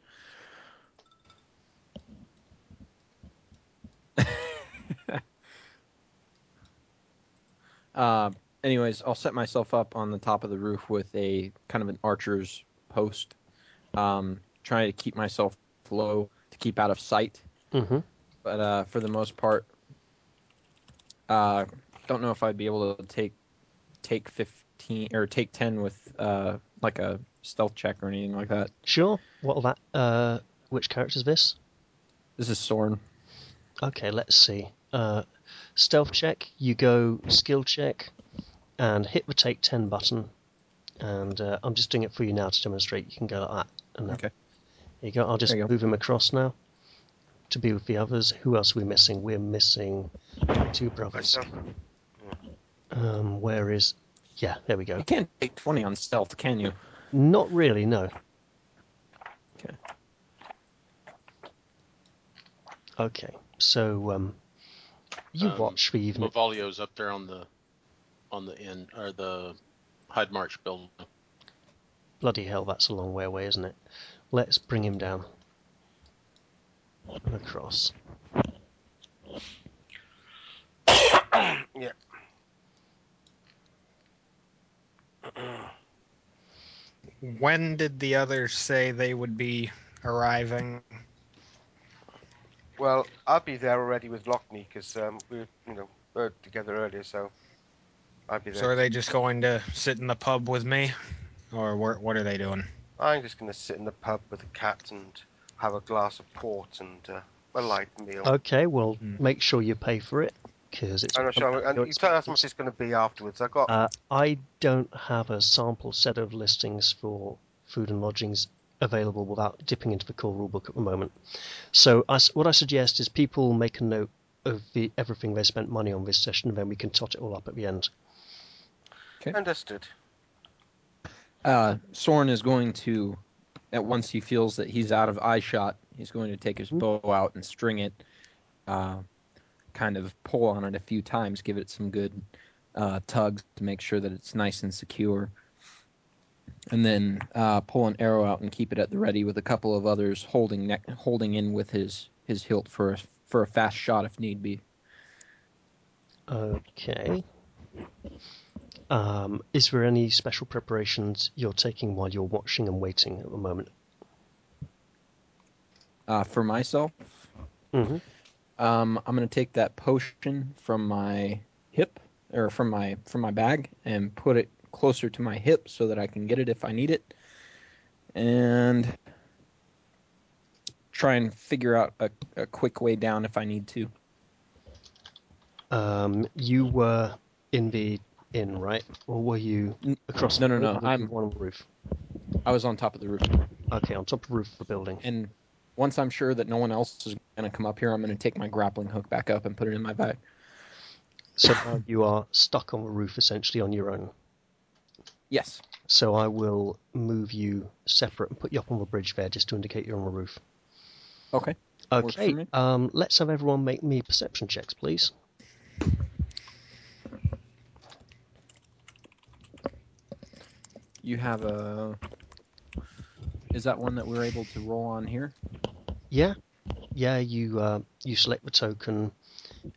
uh, anyways, I'll set myself up on the top of the roof with a kind of an archer's post, um, trying to keep myself low to keep out of sight. hmm But uh, for the most part, uh, don't know if I'd be able to take take fifteen or take ten with uh, like a stealth check or anything like that. Sure. What'll that? Uh, which character's this? This is Soren. Okay, let's see. Uh, stealth check. You go skill check, and hit the take ten button. And uh, I'm just doing it for you now to demonstrate. You can go like that. And then- Okay. There you go. I'll just There go. move him across now. To be with the others. Who else are we missing? We're missing two brothers. Um, where is? Yeah, there we go. You can't take twenty on stealth, can you? Not really. No. Okay. Okay. So um, you Um, watch the evening. Malvolio's up there on the on the inn or the Heidmarch building. Bloody hell, that's a long way away, isn't it? Let's bring him down. and across. yeah. When did the others say they would be arriving? Well, I'll be there already with Lockney because um, we, were, you know, were together earlier, so I'll be there. So are they just going to sit in the pub with me, or where, what are they doing? I'm just going to sit in the pub with the cat and have a glass of port and uh, a light meal. Okay, well, Hmm. make sure you pay for it because it's. I'm not sure. And your you tell us how expenses. much it's going to be afterwards. I got. Uh, I don't have a sample set of listings for food and lodgings available without dipping into the core rulebook at the moment. So I s what I suggest is people make a note of the everything they spent money on this session, and then we can tot it all up at the end. Okay. Understood. Uh, Soren is going to, at once he feels that he's out of eye shot, he's going to take his Mhm. bow out and string it, uh, kind of pull on it a few times, give it some good uh, tugs to make sure that it's nice and secure, and then uh, pull an arrow out and keep it at the ready with a couple of others holding neck, holding in with his his hilt for a, for a fast shot if need be. Okay. Um, is there any special preparations you're taking while you're watching and waiting at the moment? Uh, for myself, hmm Um, I'm gonna take that potion from my hip or from my from my bag and put it closer to my hip so that I can get it if I need it, and try and figure out a, a quick way down if I need to. Um, you were in the inn, right? Or were you across? no, no, no, I'm- on the roof. I was on top of the roof, Okay, on top of the roof of the building. and once I'm sure that no one else is gonna come up here, I'm gonna take my grappling hook back up and put it in my bag. So now you are stuck on the roof essentially on your own. Yes. So I will move you separate and put you up on the bridge there just to indicate you're on the roof. Okay. Okay. Um, let's have everyone make me perception checks, please. You have a. Is that one that we're able to roll on here? Yeah, yeah. You uh, you select the token,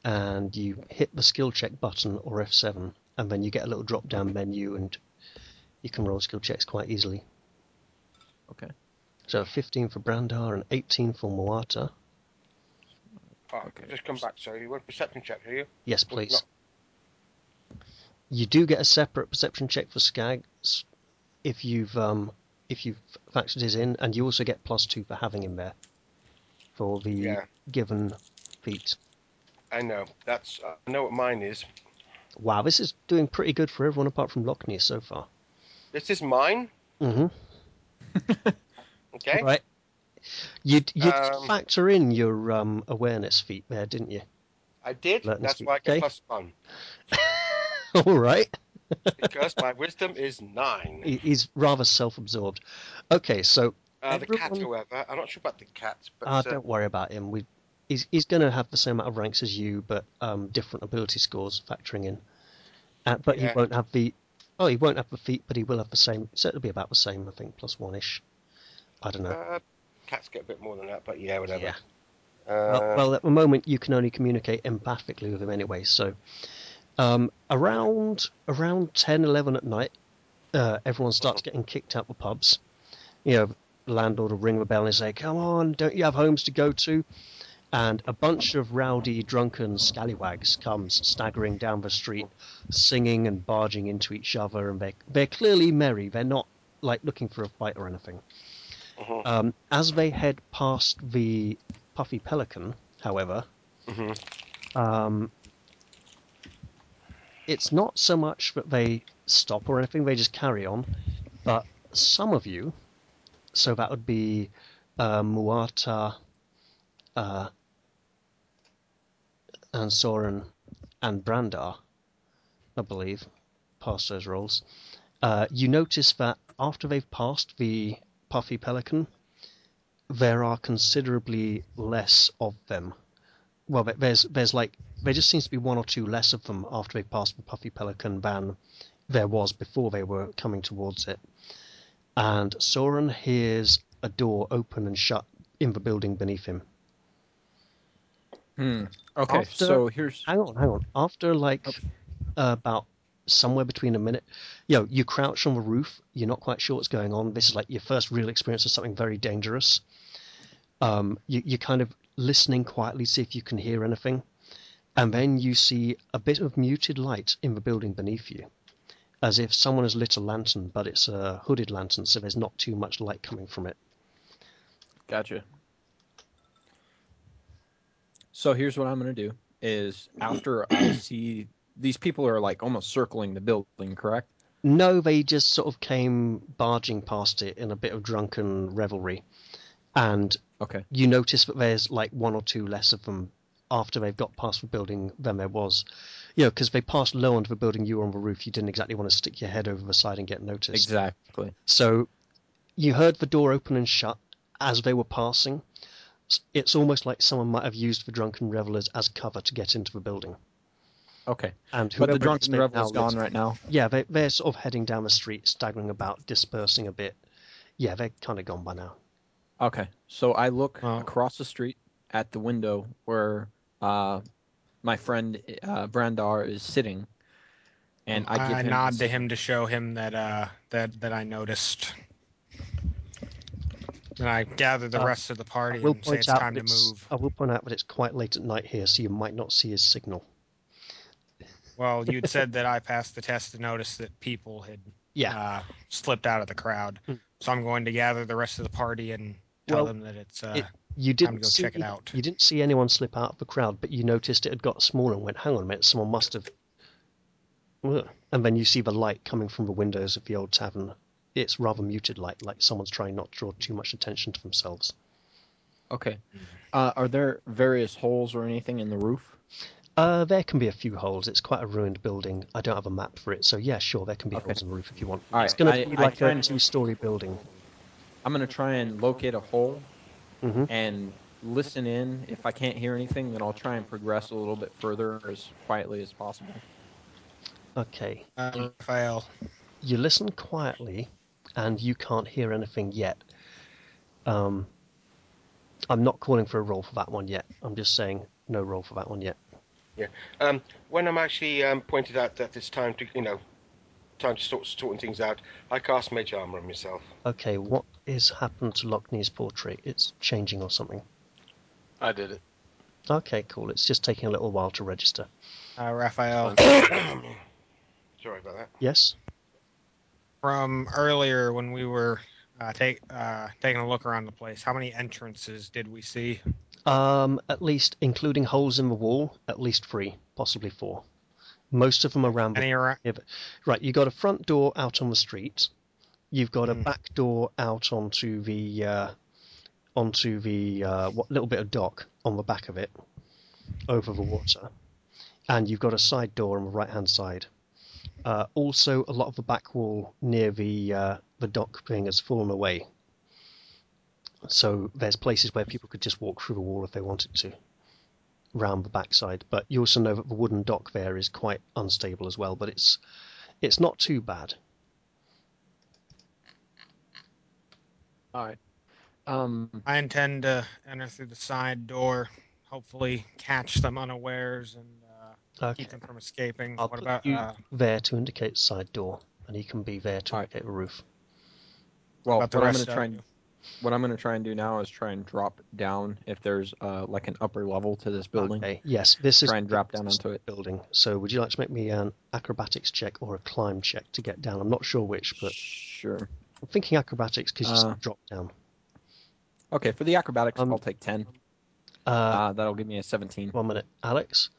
and you hit the skill check button or F7, and then you get a little drop down menu, and you can roll skill checks quite easily. Okay. So 15 for Brandar and 18 for Muata. Oh, Okay. Just come back, sorry. You want a perception check, do you? Yes, Well, please. You do get a separate perception check for Skags if you've um, if you've factored his in, and you also get plus two for having him there for the Yeah. given feat. I know. That's. Uh, I know what mine is. Wow, this is doing pretty good for everyone apart from Lockney so far. This is mine. Mm-hmm. Okay. Right. You you Um, factor in your um, awareness feat there, didn't you? I did. Let That's speak, why I get okay? plus one All right. because my wisdom is nine. He- He's rather self-absorbed. Okay, so Uh, the cat, however, I'm not sure about the cat, but Ah, uh, don't worry about him. We, he's he's going to have the same amount of ranks as you, but um, different ability scores factoring in. Uh, but Yeah. he won't have the. Oh, he won't have the feet, but he will have the same. So it'll be about the same, I think, plus one ish. I don't know. uh, cats get a bit more than that. But yeah, whatever. Yeah. Uh, well, well, at the moment you can only communicate empathically with him anyway. So um, around around 10, 11 at night, uh, everyone starts getting kicked out of the pubs. You know, landlord will ring the bell and say, "Come on, don't you have homes to go to?" And a bunch of rowdy, drunken scallywags comes staggering down the street, singing and barging into each other, and they they're clearly merry. They're not like looking for a fight or anything. mhm, Um, as they head past the Puffy Pelican, however, mhm. um, it's not so much that they stop or anything, they just carry on. But some of you, so that would be uh, Muata, uh, and Soren, and Brandar, I believe, past those roles, uh, you notice that after they've passed the Puffy Pelican, there are considerably less of them. Well, there- there's there's like there just seems to be one or two less of them after they've passed the Puffy Pelican than there was before they were coming towards it. And Soren hears a door open and shut in the building beneath him. Hmm. Okay, After- so here's Hang on, hang on. After like Oh. uh, about somewhere between a minute, you know, you crouch on the roof. You're not quite sure what's going on. This is like your first real experience of something very dangerous. Um, you, you're kind of listening quietly, see if you can hear anything, and then you see a bit of muted light in the building beneath you, as if someone has lit a lantern, but it's a hooded lantern, so there's not too much light coming from it. Gotcha. So here's what I'm gonna do: is after I see these people are like almost circling the building, correct? No, they just sort of came barging past it in a bit of drunken revelry, and Okay. you notice that there's like one or two less of them after they've got past the building than there was. You know, because they passed low onto the building, you were on the roof, you didn't exactly want to stick your head over the side and get noticed. Exactly. So you heard the door open and shut as they were passing. S- It's almost like someone might have used the drunken revelers as cover to get into the building. Okay. And But the drunken they've revel's now lit- gone right now. Yeah, they, they're sort of heading down the street, staggering about, dispersing a bit. Yeah, they're kind of gone by now. Okay. So I look Oh. across the street at the window where uh, my friend uh, Brandar is sitting, and I give I him a nod to him to show him that uh that that I noticed. And I gather the Uh, rest of the party will and say point it's out time to move. I will point out that it's quite late at night here, so you might not see his signal. Well, you'd said that I passed the test to notice that people had Yeah. uh, slipped out of the crowd. Hmm. So I'm going to gather the rest of the party and tell Well, them that it's uh, it- You time to didn't go see check it out. you didn't see anyone slip out of the crowd, but you noticed it had got smaller and went, "Hang on a minute, someone must have." And then you see the light coming from the windows of the old tavern. It's rather muted light, like someone's trying not to draw too much attention to themselves. Okay. Uh, are there various holes or anything in the roof? Uh, there can be a few holes. It's quite a ruined building. I don't have a map for it, so yeah, sure, there can be Okay. holes in the roof if you want. All it's right, going to be I like try a two-story building. I'm gonna try and locate a hole hmm and listen in. If I can't hear anything, then I'll try and progress a little bit further as quietly as possible. Okay. uh, Raphael. you listen quietly and you can't hear anything yet. Um, I'm not calling for a roll for that one yet. I'm just saying no roll for that one yet. Um, when I'm actually um, pointed out that it's time to, you know, time to start sorting things out, I cast Mage Armor on myself. Okay, what has happened to Lockney's portrait? It's changing or something. I did it. Okay, cool. It's just taking a little while to register. Uh, Raphael, Sorry about that. Yes? From earlier when we were uh, take, uh, taking a look around the place, how many entrances did we see? Um, at least, including holes in the wall, at least three, possibly four. Most of them around the Any around? Right, you got a front door out on the street. You've got a Mm. back door out onto the uh, onto the uh, what little bit of dock on the back of it, over the water, and you've got a side door on the right hand side. Uh, also, a lot of the back wall near the uh, the dock thing has fallen away. So there's places where people could just walk through the wall if they wanted to, round the backside. But you also know that the wooden dock there is quite unstable as well. But it's it's not too bad. All right. Um, I intend to enter through the side door, hopefully catch them unawares and uh, Okay. keep them from escaping. I'll what put about? you Uh, there to indicate side door, and he can be there to Alright. indicate roof. well, about the what I'm rest gonna of try you? and what I'm gonna try and do now is try and drop down if there's uh, like an upper level to this building. Okay. Yes, this is Try and drop down onto it. building. So, would you like to make me an acrobatics check or a climb check to get down? I'm not sure which, but Sure. I'm thinking acrobatics because you Uh, said drop down. Okay, for the acrobatics, Um, I'll take ten. Uh, Uh, that'll give me a seventeen. one minute, Alex.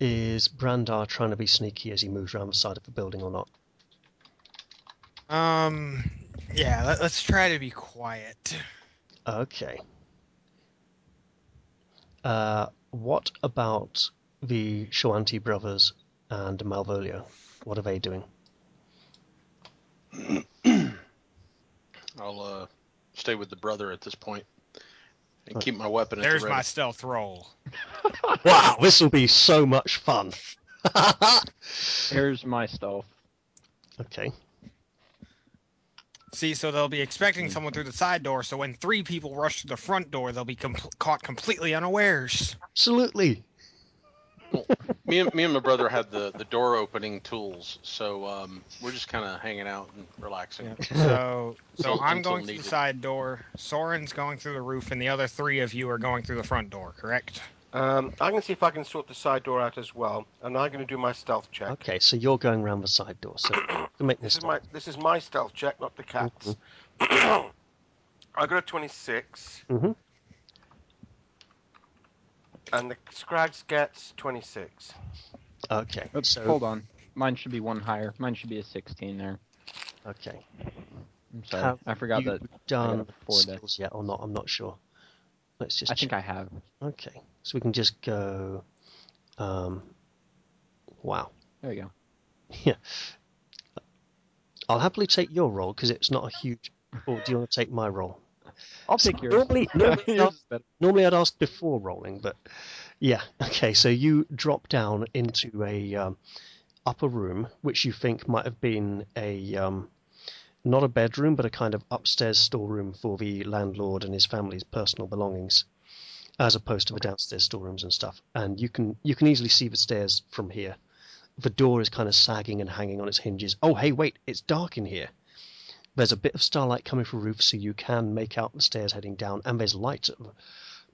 Is Brandar trying to be sneaky as he moves around the side of the building or not? Um, yeah, let, let's try to be quiet. Okay. Uh, what about the Shoanti brothers and Malvolio? What are they doing? I'll uh, stay with the brother at this point and keep my weapon at There's the my stealth roll. Wow, this will be so much fun. Here's my stealth. okay. See, so they'll be expecting hmm. someone through the side door. So when three people rush to the front door, they'll be com- caught completely unawares. Absolutely. Me and me and my brother had the the door opening tools, so um, we're just kind of hanging out and relaxing. Yeah. So, so I'm until going through the side door. Soren's going through the roof, and the other three of you are going through the front door. Correct? Um, I'm going to see if I can sort the side door out as well, and I'm going to do my stealth check. Okay, so you're going around the side door. So make This this is my this is my stealth check, not the cat's. Mm-hmm. I got a 26, Mhm. And the Scrags gets 26. Okay. Oops, So hold on. Mine should be one higher. Mine should be a 16 there. okay. I'm sorry. Have I forgot you that. done afford that. skills yet or not? I'm not sure. Let's just. I think. I have. Okay, so we can just go. Um, wow. There you go. Yeah. I'll happily take your role because it's not a huge. Or do you want to take my role? I'll take yours. Normally, normally, I'd ask, normally I'd ask before rolling, but yeah. Okay, so you drop down into a um, upper room, which you think might have been a um, not a bedroom, but a kind of upstairs storeroom for the landlord and his family's personal belongings, as opposed to the downstairs storerooms and stuff. And you can you can easily see the stairs from here. The door is kind of sagging and hanging on its hinges. Oh, hey, wait! It's dark in here. There's a bit of starlight coming from the roof, so you can make out the stairs heading down, and there's light at the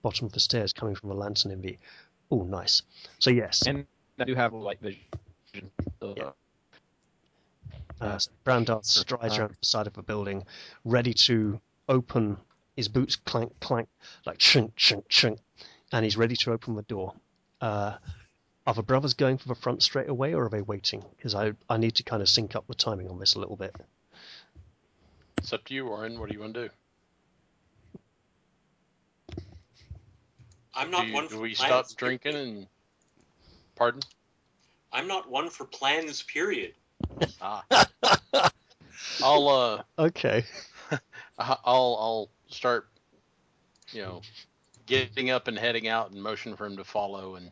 bottom of the stairs coming from the lantern in the. Oh, nice. So yes, And I do have light vision. So, Yeah. uh, Brandar strides Uh, around the side of the building, ready to open. His boots clank, clank, like chink, chink, chink, and he's ready to open the door. Uh, are the brothers going for the front straight away, or are they waiting? Because I, I need to kind of sync up the timing on this a little bit. It's up to you, Warren. What do you want to do? I'm Do, not you- one do for we plans. stop drinking and? Pardon? I'm not one for plans. Period. Ah. I'll uh, Okay. I- I'll I'll start, you know, getting up and heading out and motion for him to follow, and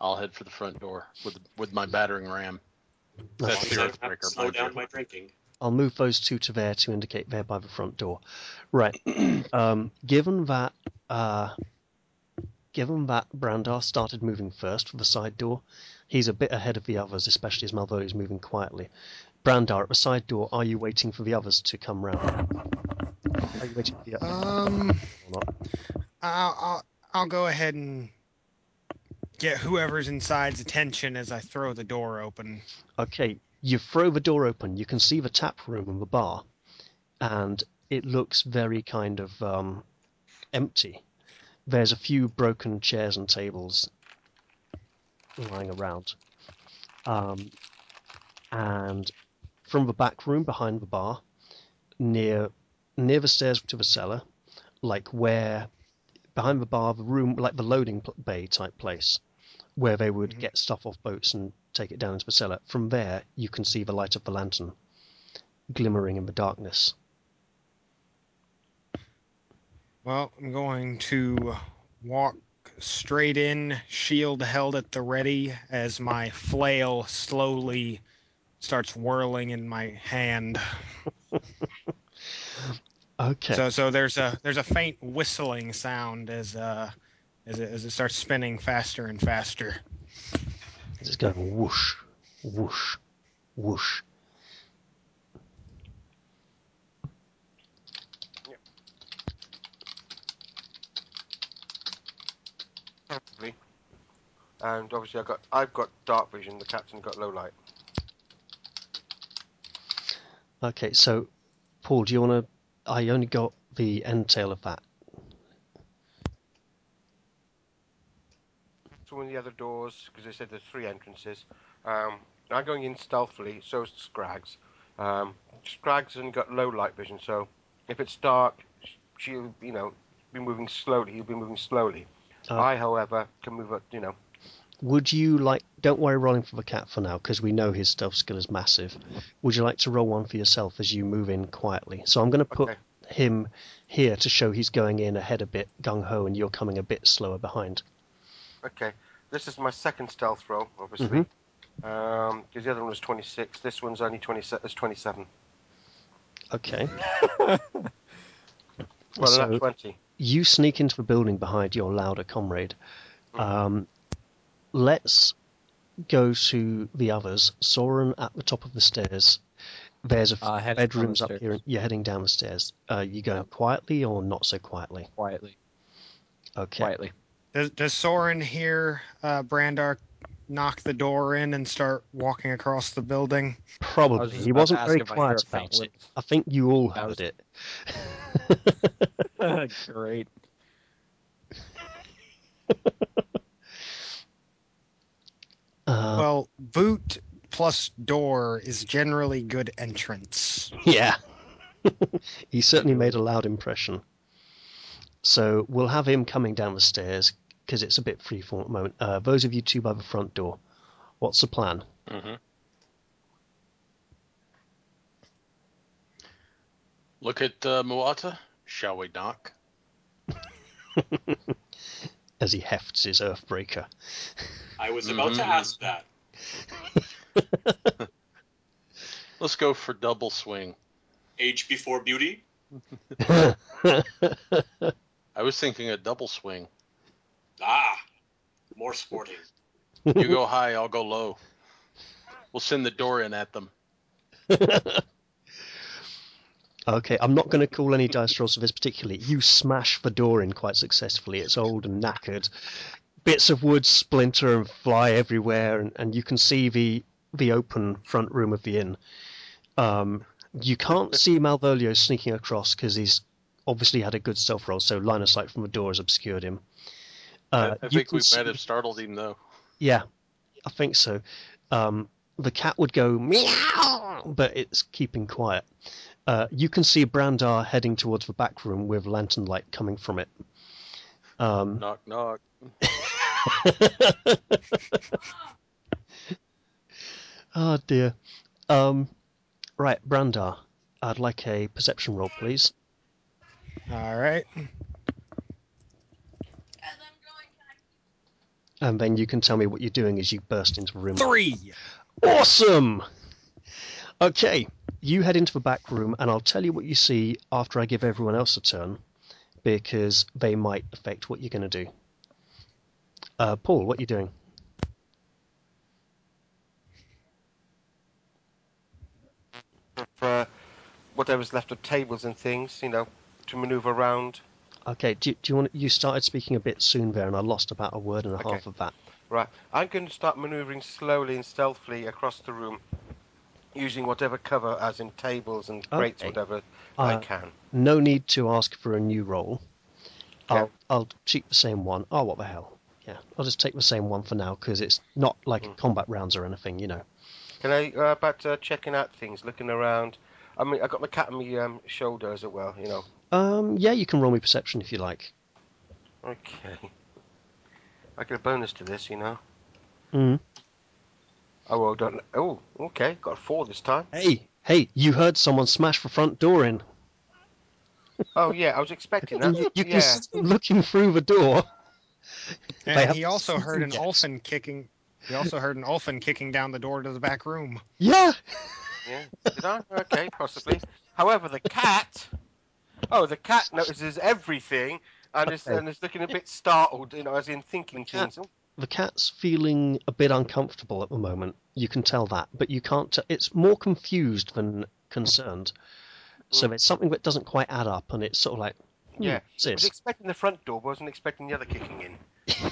I'll head for the front door with with my battering ram. That's Okay. the So I have to earthbreaker. slow down my drinking. I'll move those two to there to indicate they're by the front door. Right. um, given that, uh, given that Brandar started moving first for the side door, he's a bit ahead of the others, especially as Malvolio's moving quietly. Brandar, at the side door, are you waiting for the others to come round? Are you waiting for the Um, or not? I'll, I'll I'll go ahead and get whoever's inside's attention as I throw the door open. Okay, you throw the door open. You can see the tap room and the bar, and it looks very kind of um, empty. There's a few broken chairs and tables lying around, um, and from the back room behind the bar, near near the stairs to the cellar, like where behind the bar, the room like the loading bay type place, where they would Mhm. get stuff off boats and take it down into the cellar. From there, you can see the light of the lantern glimmering in the darkness. Well, I'm going to walk straight in, shield held at the ready, as my flail slowly starts whirling in my hand. Okay. So, so there's a there's a faint whistling sound as uh as it, as it starts spinning faster and faster. It's just going whoosh, whoosh, whoosh. Probably. And obviously, I got I've got dark vision. The captain got low light. Okay, so Paul, do you want to? I only got the end tail of that. So one of the other doors, because they said there's three entrances. Um, I'm going in stealthily. So is Scrags. Um, Scrags hasn't got low light vision, so if it's dark, she'll you know be moving slowly. He'll be moving slowly. Uh, I, however, can move at you know. Would you like? Don't worry, rolling for the cat for now, because we know his stealth skill is massive. Would you like to roll one for yourself as you move in quietly? So I'm going to put Okay. him here to show he's going in ahead a bit, gung ho, and you're coming a bit slower behind. Okay. This is my second stealth roll, obviously. Um, because the other one was 26. This one's only 20. It's 27. Okay. Well, So- that's 20. you sneak into the building behind your louder comrade. Um, let's go to the others. Soren at the top of the stairs. There's a f- Uh, heading the bedrooms up here. You're heading down the stairs. Uh, you going quietly or not so quietly? Quietly, Okay. quietly. Does, does Soren hear uh, Brandar knock the door in and start walking across the building? I was Probably. He wasn't very I quiet hear a faint about it. whistle. I think you all heard it. Great. Uh, well, boot plus door is generally good entrance. Yeah. he certainly made a loud impression. So we'll have him coming down the stairs because it's a bit free for the moment. Uh, those of you two by the front door, what's the plan? hmm Look at uh, Muata. Shall we knock? As he hefts his Earthbreaker. I was about to Mhm. ask that. Let's go for double swing. Age before beauty? I was thinking a double swing. Ah, more sporting. You go high, I'll go low. We'll send the door in at them. okay, I'm not going to call any dice rolls for this particularly. You smash the door in quite successfully. It's old and knackered. Bits of wood splinter and fly everywhere, and, and you can see the the open front room of the inn. Um, you can't see Malvolio sneaking across because he's obviously had a good stealth roll, so line of sight from the door has obscured him. Uh, I, I think we see- might have startled him though. Yeah, I think so. Um, the cat would go meow, but it's keeping quiet. Uh, you can see Brandar heading towards the back room with lantern light coming from it. Um, Knock knock. oh dear. Um, right, Brandar, I'd like a perception roll, please. All right. And then you can tell me what you're doing as you burst into the room. Three. Awesome! Okay, you head into the back room, and I'll tell you what you see after I give everyone else a turn, because they might affect what you're going to do. Uh, Paul, what are you doing? For whatever's left of tables and things, you know, to manoeuvre around. Okay, do, do you want? You started speaking a bit soon there, and I lost about a word and a Okay. half of that. Right. I'm going to start manoeuvring slowly and stealthily across the room, using whatever cover, as in tables and crates, Okay. whatever I Uh, can. no need to ask for a new roll. I'll Okay. I'll cheat the same one. Oh, what the hell? Yeah, I'll just take the same one for now because it's not like Mm. combat rounds or anything, you know. Can I uh, about uh, checking out things, looking around? I mean, I got my cat on my um, shoulder as well. You know. Um, yeah, you can roll me perception if you like. Okay. I get a bonus to this, you know. Mm. Oh well, don't. Oh, okay. Got a four this time. Hey, hey, you heard someone smash the front door in. Oh yeah, I was expecting that. you, you can yeah. see them looking through the door. And he also heard an sleeping Ulfen kicking. He also heard an Ulfen kicking down the door to the back room. Yeah. Yeah. Did I? Okay, possibly. However, the cat. Oh, the cat notices everything and is Okay. and is looking a bit startled, you know, as in thinking cat- things. The cat's feeling a bit uncomfortable at the moment. You can tell that, but you can't. T- it's more confused than concerned. So Mm. it's something that doesn't quite add up, and it's sort of like, hmm, Yeah. what's I was expecting the front door, but wasn't expecting the other kicking in.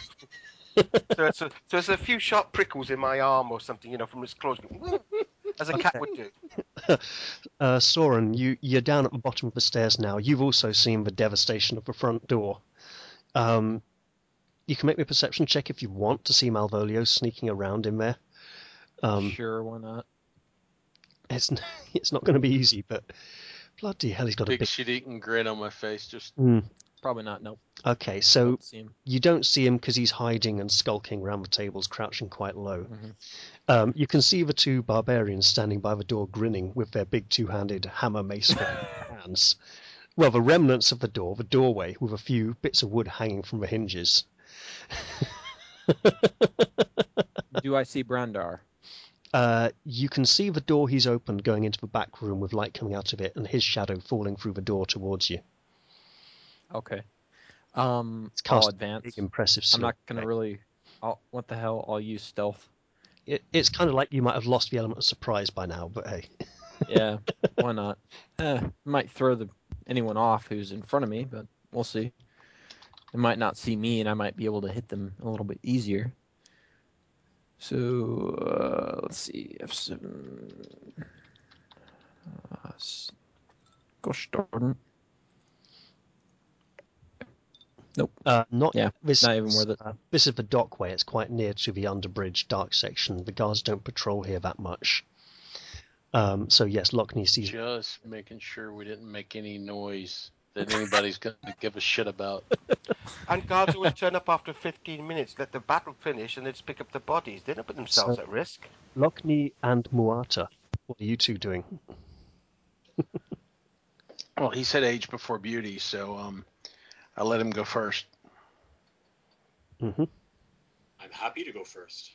so, it's a, so there's a few sharp prickles in my arm or something, you know, from its claws, going, as a cat would do. Uh, Soren, you you're down at the bottom of the stairs now. You've also seen the devastation of the front door. Um, you can make me a perception check if you want to see Malvolio sneaking around in there. Um, sure, why not? it's it's not going to be easy, but bloody hell, he's got a Big big. shit-eating grin on my face. Just Mm. Probably not. No. Okay, so Don't you don't see him because he's hiding and skulking around the tables, crouching quite low. Mhm. Um, you can see the two barbarians standing by the door, grinning with their big two-handed hammer mace in their hands. Well, the remnants of the door, the doorway, with a few bits of wood hanging from the hinges. Do I see Brandar? Uh, you can see the door he's opened going into the back room with light coming out of it, and his shadow falling through the door towards you. Okay. Um, It's I'll cast advance. Big, impressive. I'm not gonna really. I'll, what the hell? I'll use stealth. It, it's kind of like you might have lost the element of surprise by now, but hey. Yeah, why not? Eh, might throw the anyone off who's in front of me, but we'll see. They might not see me, and I might be able to hit them a little bit easier. So uh, let's see, F seven. Uh, gosh darn. Uh, not Yeah, this. not even worth it. Uh, this is the dockway. It's quite near to the underbridge dark section. The guards don't patrol here that much. Um, so yes, Lockney sees. Just making sure we didn't make any noise that anybody's going to give a shit about. And guards always turn up after 15 minutes, let the battle finish, and then just pick up the bodies. They don't put themselves So- at risk. Lockney and Muata. What are you two doing? Well, he said age before beauty, so um, I let him go first. hmm I'm happy to go first.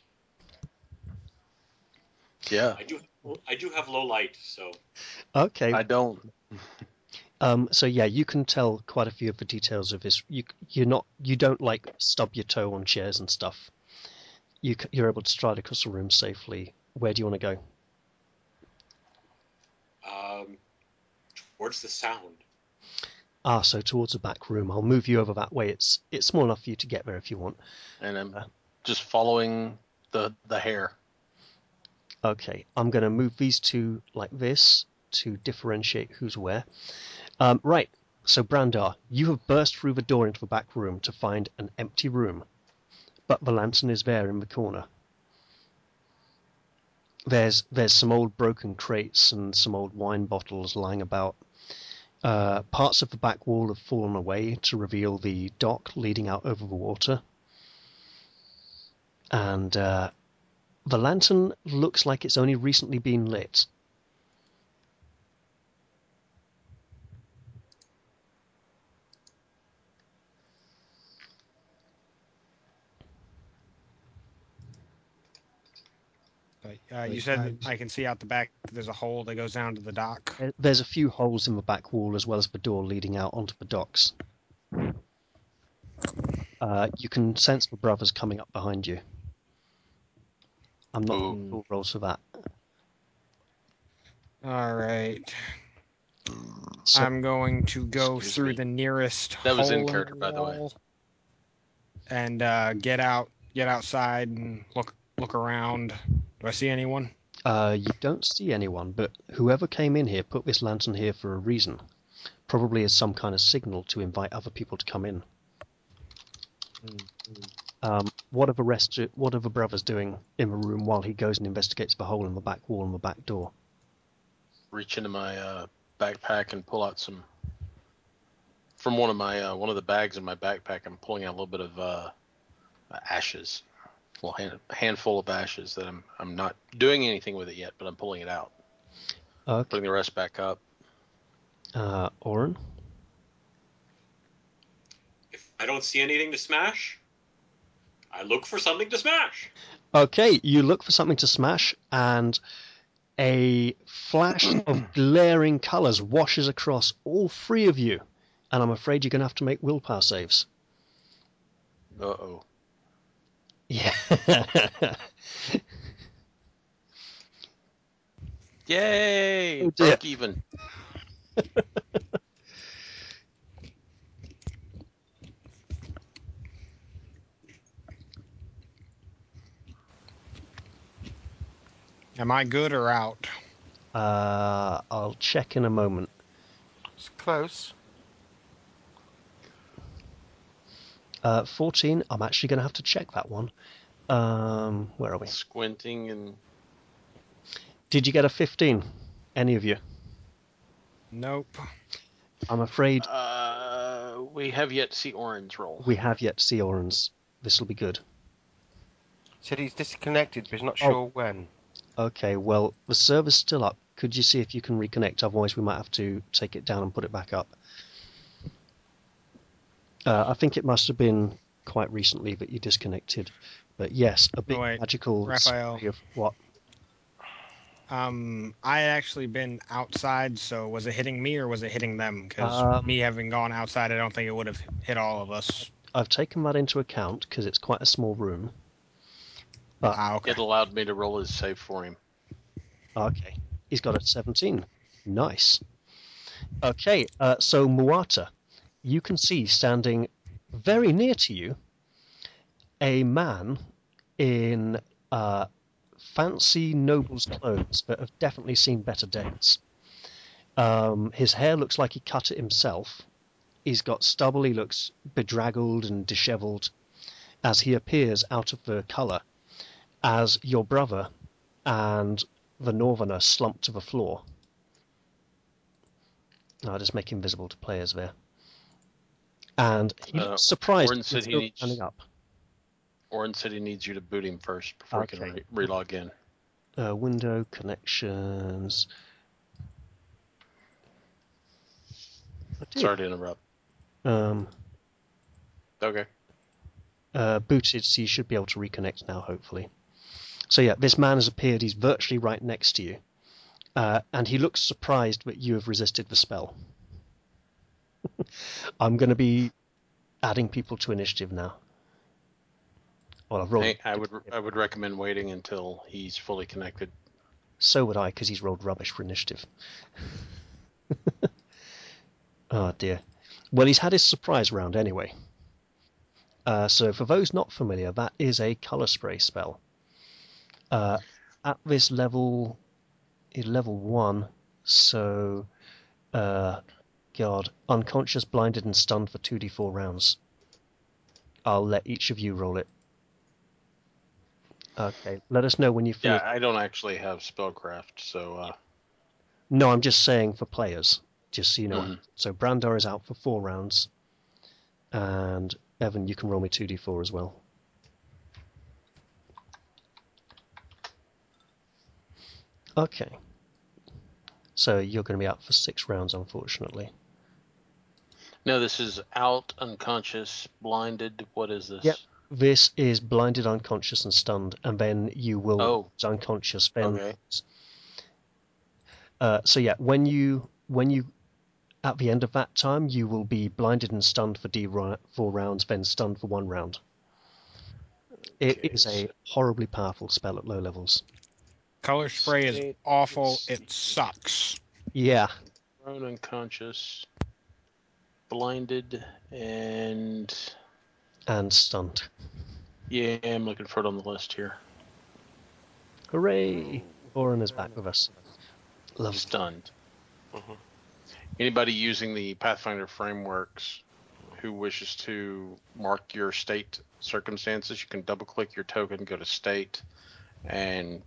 Yeah, I do. I do have low light, so Okay. I don't. Um, so yeah, you can tell quite a few of the details of this. You you're not you don't like stub your toe on chairs and stuff. You you're able to stride across the room safely. Where do you want to go? um, towards the sound. Ah, so towards the back room. I'll move you over that way. It's it's small enough for you to get there if you want. And I'm Uh. just following the the hair. Okay, I'm going to move these two like this to differentiate who's where. Um, right, so Brandar, you have burst through the door into the back room to find an empty room, but the lantern is there in the corner. There's there's some old broken crates and some old wine bottles lying about. Uh, parts of the back wall have fallen away to reveal the dock leading out over the water. And uh, the lantern looks like it's only recently been lit. Uh, you said I can see out the back. There's a hole that goes down to the dock. There's a few holes in the back wall as well as the door leading out onto the docks. Uh, you can sense the brothers coming up behind you. I'm not Ooh. doing full rolls for that. All right. So, I'm going to go through me. the nearest That was in hole character, by the way. And uh, get out, get outside, and look look around. Do I see anyone? uh, you don't see anyone, but whoever came in here put this lantern here for a reason. Probably as some kind of signal to invite other people to come in. Um, what are the rest? What are the brothers doing in the room while he goes and investigates the hole in the back wall and the back door? Reach into my uh, backpack and pull out some from one of my uh, one of the bags in my backpack. I'm pulling out a little bit of uh, ashes, a little hand, handful of ashes that I'm I'm not doing anything with it yet, but I'm pulling it out, Okay, putting the rest back up. uh, Oren. If I don't see anything to smash, I look for something to smash. Okay, you look for something to smash, and a flash of glaring colours washes across all three of you. And I'm afraid you're going to have to make willpower saves. Uh oh. Yeah. Yay! Oh, dear. Broke even. Am I good or out? uh, I'll check in a moment. It's close. Uh, 14, I'm actually going to have to check that one. Um, where are we? Squinting and Did you get a 15? Any of you? Nope. I'm afraid uh, we have yet to see Oren's roll. we have yet to see Oren's. This will be good. Said he's disconnected, but he's not Oh. sure when. Okay, well, the server's still up. Could you see if you can reconnect? Otherwise, we might have to take it down and put it back up. Uh, I think it must have been quite recently that you disconnected. But yes, a big wait, magical Raphael. of what? Um, I had actually been outside, so was it hitting me or was it hitting them? Because Um, me having gone outside, I don't think it would have hit all of us. I've taken that into account because it's quite a small room. But- Ah, okay. It allowed me to roll his save for him. Okay, he's got a 17. Nice. Okay, uh, so Muata, you can see standing very near to you a man in uh, fancy noble's clothes that have definitely seen better days. Um, his hair looks like he cut it himself. He's got stubble, he looks bedraggled and dishevelled as he appears out of the colour as your brother and the Northerner slumped to the floor. I'll just make him visible to players there. And he Uh, looks surprised you're said he needs- standing up. Oren said he needs you to boot him first before he can Okay. re- relog in. Uh, window connections. Oh. Sorry to interrupt. Um, Okay. uh, booted, so you should be able to reconnect now, hopefully. So yeah, this man has appeared. He's virtually right next to you, uh, and he looks surprised that you have resisted the spell. I'm going to be adding people to initiative now. Well, I've rolled. Hey, I would I would recommend waiting until he's fully connected. So would I, because he's rolled rubbish for initiative. oh dear. Well, he's had his surprise round anyway. Uh, so, for those not familiar, that is a colour spray spell. Uh, at this level, level one, so, uh, God, unconscious, blinded, and stunned for 2d4 rounds. I'll let each of you roll it. Okay, let us know when you finish. Yeah, I don't actually have spellcraft, so uh, No, I'm just saying for players, just so you know. Mhm. So Brandar is out for four rounds, and Evan, you can roll me two d4 as well. Okay. So you're going to be out for six rounds, unfortunately. No, this is out, unconscious, blinded. What is this? Yep. This is blinded, unconscious, and stunned, and then you will Oh. lose unconscious. Then, Okay. uh, so yeah, when you when you at the end of that time, you will be blinded and stunned for D four rounds, then stunned for one round. It Okay, is a horribly powerful spell at low levels. Color spray is awful. let's It sucks. Yeah, Prone, unconscious, blinded, and and stunned. yeah, I'm looking for it on the list here. Hooray! Oren is back with us. Love Stunned. Mhm. Anybody using the Pathfinder frameworks who wishes to mark your state circumstances, you can double click your token, go to state, and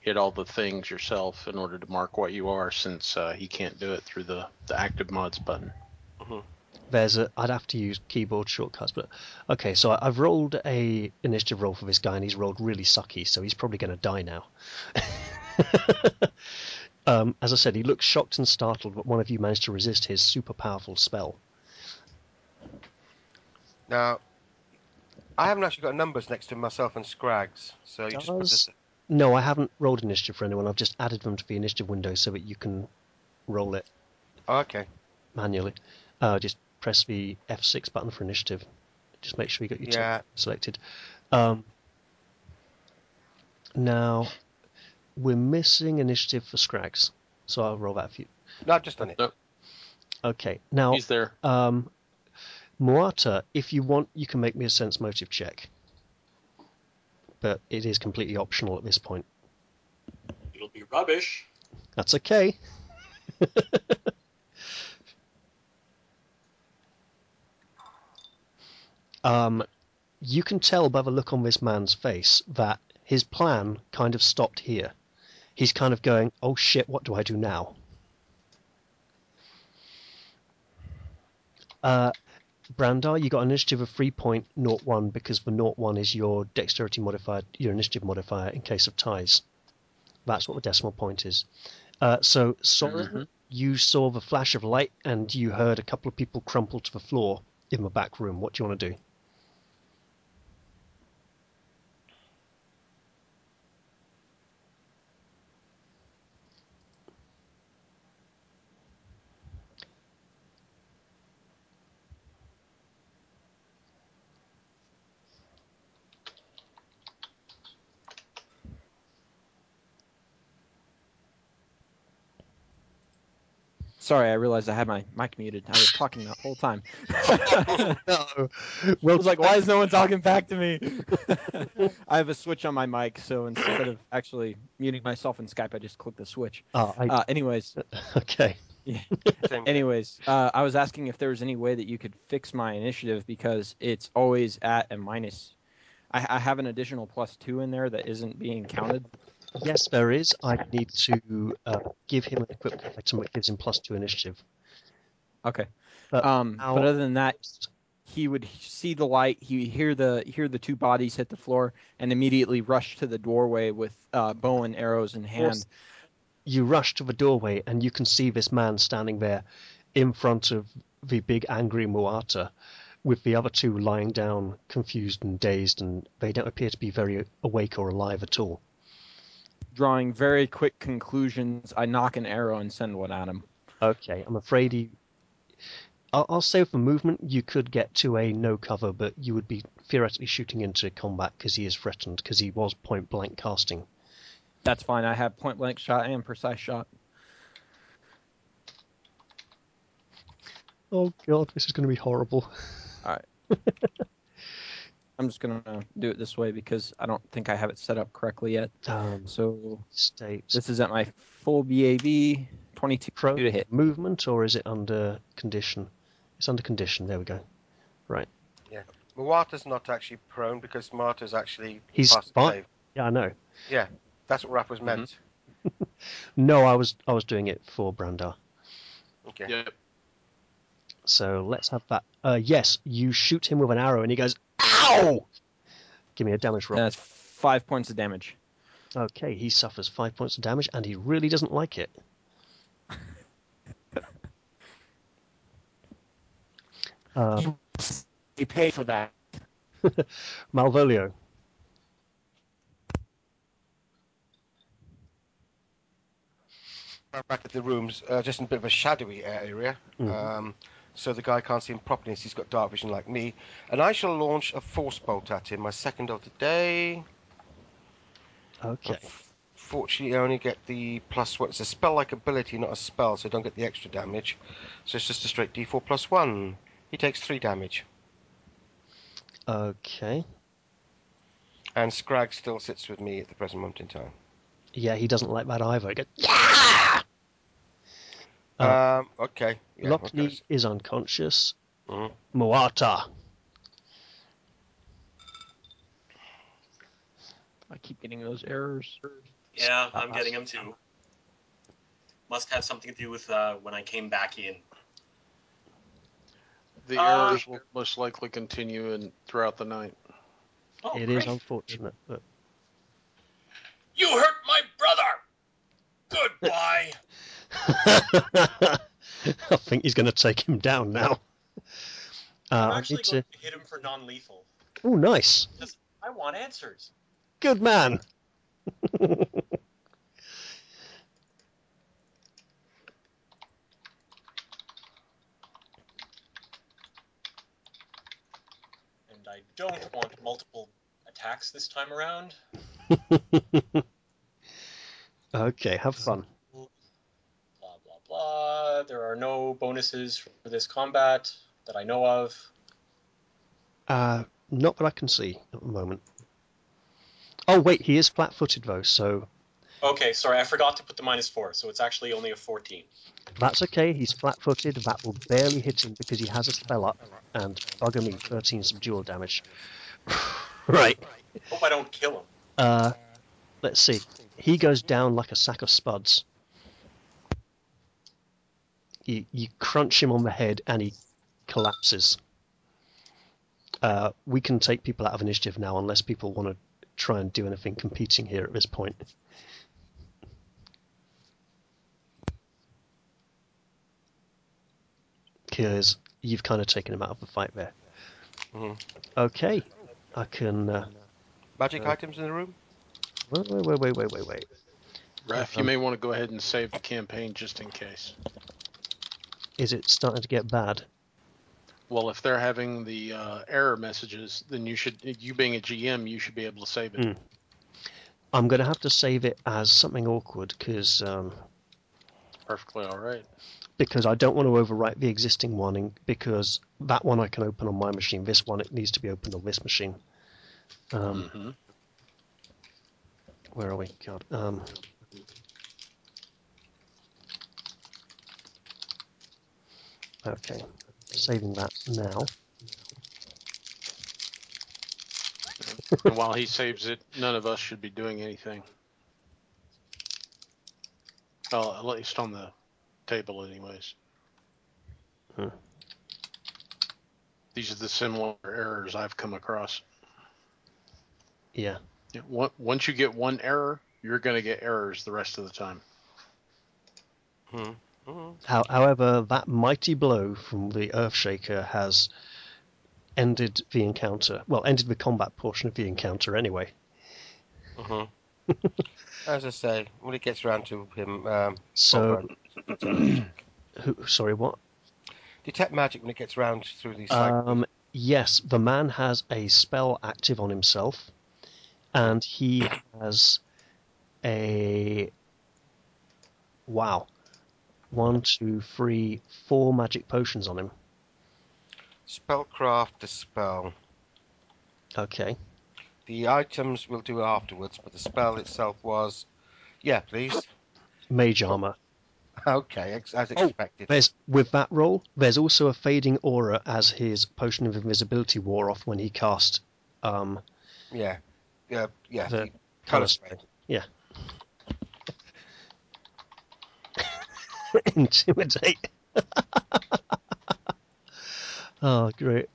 hit all the things yourself in order to mark what you are since uh, he can't do it through the, the active mods button. There's a. I'd have to use keyboard shortcuts, but okay. So I've rolled a initiative roll for this guy, and he's rolled really sucky, so he's probably going to die now. um, as I said, he looks shocked and startled, but one of you managed to resist his super powerful spell. Now, I haven't actually got numbers next to myself and Scrags, so you just put this. No, I haven't rolled initiative for anyone. I've just added them to the initiative window so that you can roll it Oh, okay. manually. Uh, just press the F6 button for initiative. Just make sure you got your Yeah. token selected. Um, now, we're missing initiative for Scrags, so I'll roll that for you. No, I've just done it. Okay, now, He's there. um, Muata, if you want, you can make me a sense motive check. But it is completely optional at this point. It'll be rubbish. That's okay. um, you can tell by the look on this man's face that his plan kind of stopped here. He's kind of going, "Oh shit, what do I do now?" Uh, Brandar, you got an initiative of 3.01 because the 01 is your dexterity modifier, your initiative modifier in case of ties. That's what the decimal point is. Uh, so, Soren, Mhm. you saw the flash of light and you heard a couple of people crumple to the floor in the back room. What do you want to do? Sorry, I realized I had my mic muted. I was talking the whole time. no. I was like, why is no one talking back to me? I have a switch on my mic, so instead of actually muting myself in Skype, I just click the switch. Oh, I, Uh, anyways, okay. Same anyways, uh, I was asking if there was any way that you could fix my initiative because it's always at a minus. I, I have an additional plus two in there that isn't being counted. Yes, there is. I need to uh, give him an equipped item that gives him plus two initiative. Okay. But Um, how- but other than that, he would see the light. He would hear the hear the two bodies hit the floor, and immediately rush to the doorway with uh, bow and arrows in hand. you rush to the doorway and you can see this man standing there in front of the big angry Muata with the other two lying down confused and dazed and they don't appear to be very awake or alive at all. Drawing very quick conclusions, I nock an arrow and send one at him. Okay, I'm afraid he. I'll, I'll say for movement you could get to a no cover, but you would be theoretically shooting into combat because he is threatened because he was point blank casting. That's fine. I have point blank shot and precise shot. Oh god, this is going to be horrible. I'm just gonna do it this way because I don't think I have it set up correctly yet. Um, So states this is at my full BAB, 22 pro to hit. movement or is it under condition? It's under condition. There we go. Right. Yeah. Muata's not actually prone because Muata's actually He's past the fine. Yeah, I know. Yeah, that's what Raph was meant. No, I was I was doing it for Brandar. Okay. Yep. So let's have that. Uh, yes, you shoot him with an arrow and he goes, "Ow!" Give me a damage roll. That's five points of damage. Okay, he suffers five points of damage and he really doesn't like it. Uh, You pay for that. Malvolio. Back at the rooms, uh, just in a bit of a shadowy area. Mhm. Um, so the guy can't see him properly as he's got dark vision like me. And I shall launch a force bolt at him, my second of the day. Okay. Fortunately, I only get the plus one. It's a spell-like ability, not a spell, so I don't get the extra damage. So it's just a straight D4 plus one. He takes three damage. Okay. And Scrag still sits with me at the present moment in time. Yeah, he doesn't like that either. He goes, yeah! Uh, um, okay. Yeah, Lockney okay. is unconscious. Mhm. Muata. I keep getting those errors. Yeah, I'm getting them too. Must have something to do with uh, when I came back in. The Uh, errors will most likely continue in, throughout the night. Oh, It is great. unfortunate, but You hurt my brother. Goodbye. I think he's going to take him down now. Uh, I'm I actually need going to. to hit him for non-lethal. Oh, nice. I want answers. Good man. And I don't want multiple attacks this time around. okay, have fun. Blah. There are no bonuses for this combat that I know of. Uh, not that I can see at the moment. Oh wait, he is flat-footed though, so Okay, sorry, I forgot to put the minus four, so it's actually only a 14. that's okay. He's flat-footed. That will barely hit him because he has a spell up, and bugger me, 13 subdual damage. right. Hope I don't kill him. Uh, let's see. He goes down like a sack of spuds. You, you crunch him on the head and he collapses. Uh, we can take people out of initiative now unless people want to try and do anything competing here at this point. Because you've kind of taken him out of the fight there. Mhm. Okay, I can. Uh, Magic Uh, items in the room? wait, wait, wait, wait, wait, wait, wait. Raph, you Um, may want to go ahead and save the campaign just in case. Is it starting to get bad? Well, if they're having the uh, error messages, then you should, you being a GM, you should be able to save it. Mm. I'm going to have to save it as something awkward because um, Perfectly all right. because I don't want to overwrite the existing one because that one I can open on my machine. This one it needs to be opened on this machine. Um, hmm where are we? God. Um, okay, saving that now. and while he saves it, none of us should be doing anything. Well, at least on the table, anyways. Hmm. These are the similar errors I've come across. Yeah. Yeah, Once you get one error, you're going to get errors the rest of the time. Hmm. Hmm. How, however, that mighty blow from the Earthshaker has ended the encounter. Well, ended the combat portion of the encounter anyway. Mhm. As I say, when it gets around to him, um, So, who, sorry, what? detect magic when it gets round through these. Um, yes, the man has a spell active on himself, and he has a wow, one, two, three, four magic potions on him. Spellcraft the spell. Okay, The items we'll do afterwards, but the spell itself was, yeah, please. mage armor. Okay, ex- as Oh, expected. There's with that roll. There's also a fading aura as his potion of invisibility wore off when he cast um, Yeah, yeah, yeah. the colour spray. spray. intimidate. oh, great.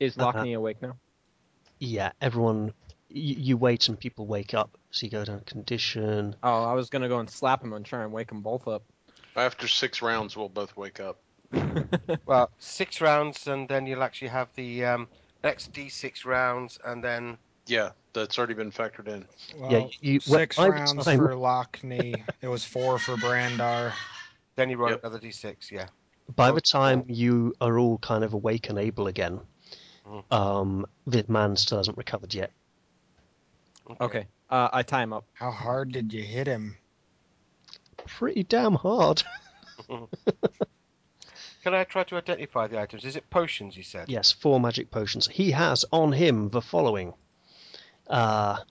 Is Uh-huh. Awake now? Yeah, everyone. You, you wait and people wake up. So you go down condition. Oh, I was gonna go and slap him and try and wake them both up. After six rounds, we'll both wake up. Well, six rounds, and then you'll actually have the um, next D6 rounds, and then Yeah, that's already been factored in. Well, Yeah, you- well, six by the rounds time- for Lockney. it was four for Brandar. then you roll Yep. another D6. Yeah. By the time you are all kind of awake and able again, Mm. um, the man still hasn't recovered yet. okay, uh, I tie him up. How hard did you hit him? Pretty damn hard. Can I try to identify the items? Is it potions? You said. yes, four magic potions. He has on him the following: uh, Do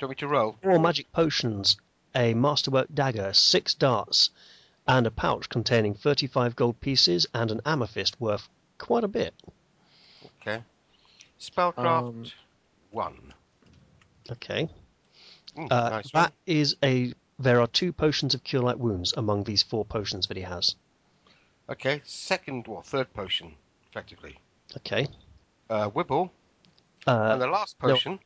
you want me to roll? four magic potions, a masterwork dagger, six darts, and a pouch containing 35 gold pieces and an amethyst worth quite a bit. Okay. Spellcraft Um, one. Okay. Mm, Uh, nice that is a. There are two potions of cure light wounds among these four potions that he has. Okay. Second or third potion, effectively. Okay. Uh, Wibble. Uh, and the last no. potion.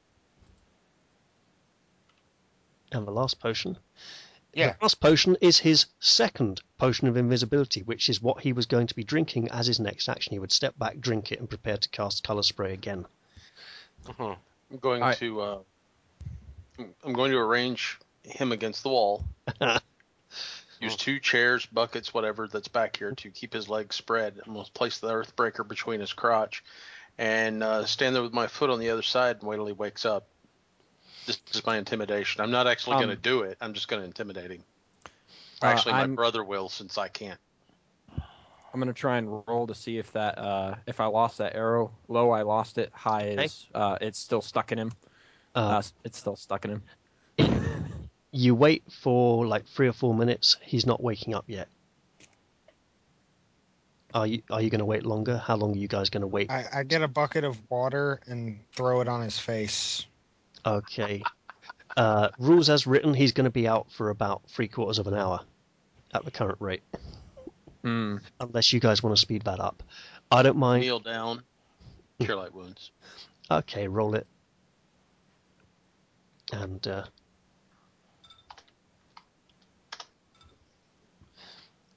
And the last potion. Yeah. The last potion is his second potion of invisibility, which is what he was going to be drinking as his next action. He would step back, drink it, and prepare to cast color spray again. Mhm. I'm going Alright. to uh, I'm- I'm going to arrange him against the wall. Use two chairs, buckets, whatever that's back here to keep his legs spread. I'm going to place the earthbreaker between his crotch and uh, stand there with my foot on the other side and wait till he wakes up. This is my intimidation. I'm not actually going to Um, do it. I'm just going to intimidate him. Uh, Actually, my I'm- brother will since I can't. I'm gonna try and roll to see if that uh, if I lost that arrow. Low, I lost it. High Okay. is uh, it's still stuck in him. Uh, Uh, it's still stuck in him. you wait for like three or four minutes. He's not waking up yet. Are you Are you going to wait longer? How long are you guys going to wait? I, I get a bucket of water and throw it on his face. Okay. Uh, rules as written, he's going to be out for about three quarters of an hour at the current rate, Hmm. unless you guys want to speed that up. I don't mind. Kneel down. Cure light wounds. Okay, roll it. And uh,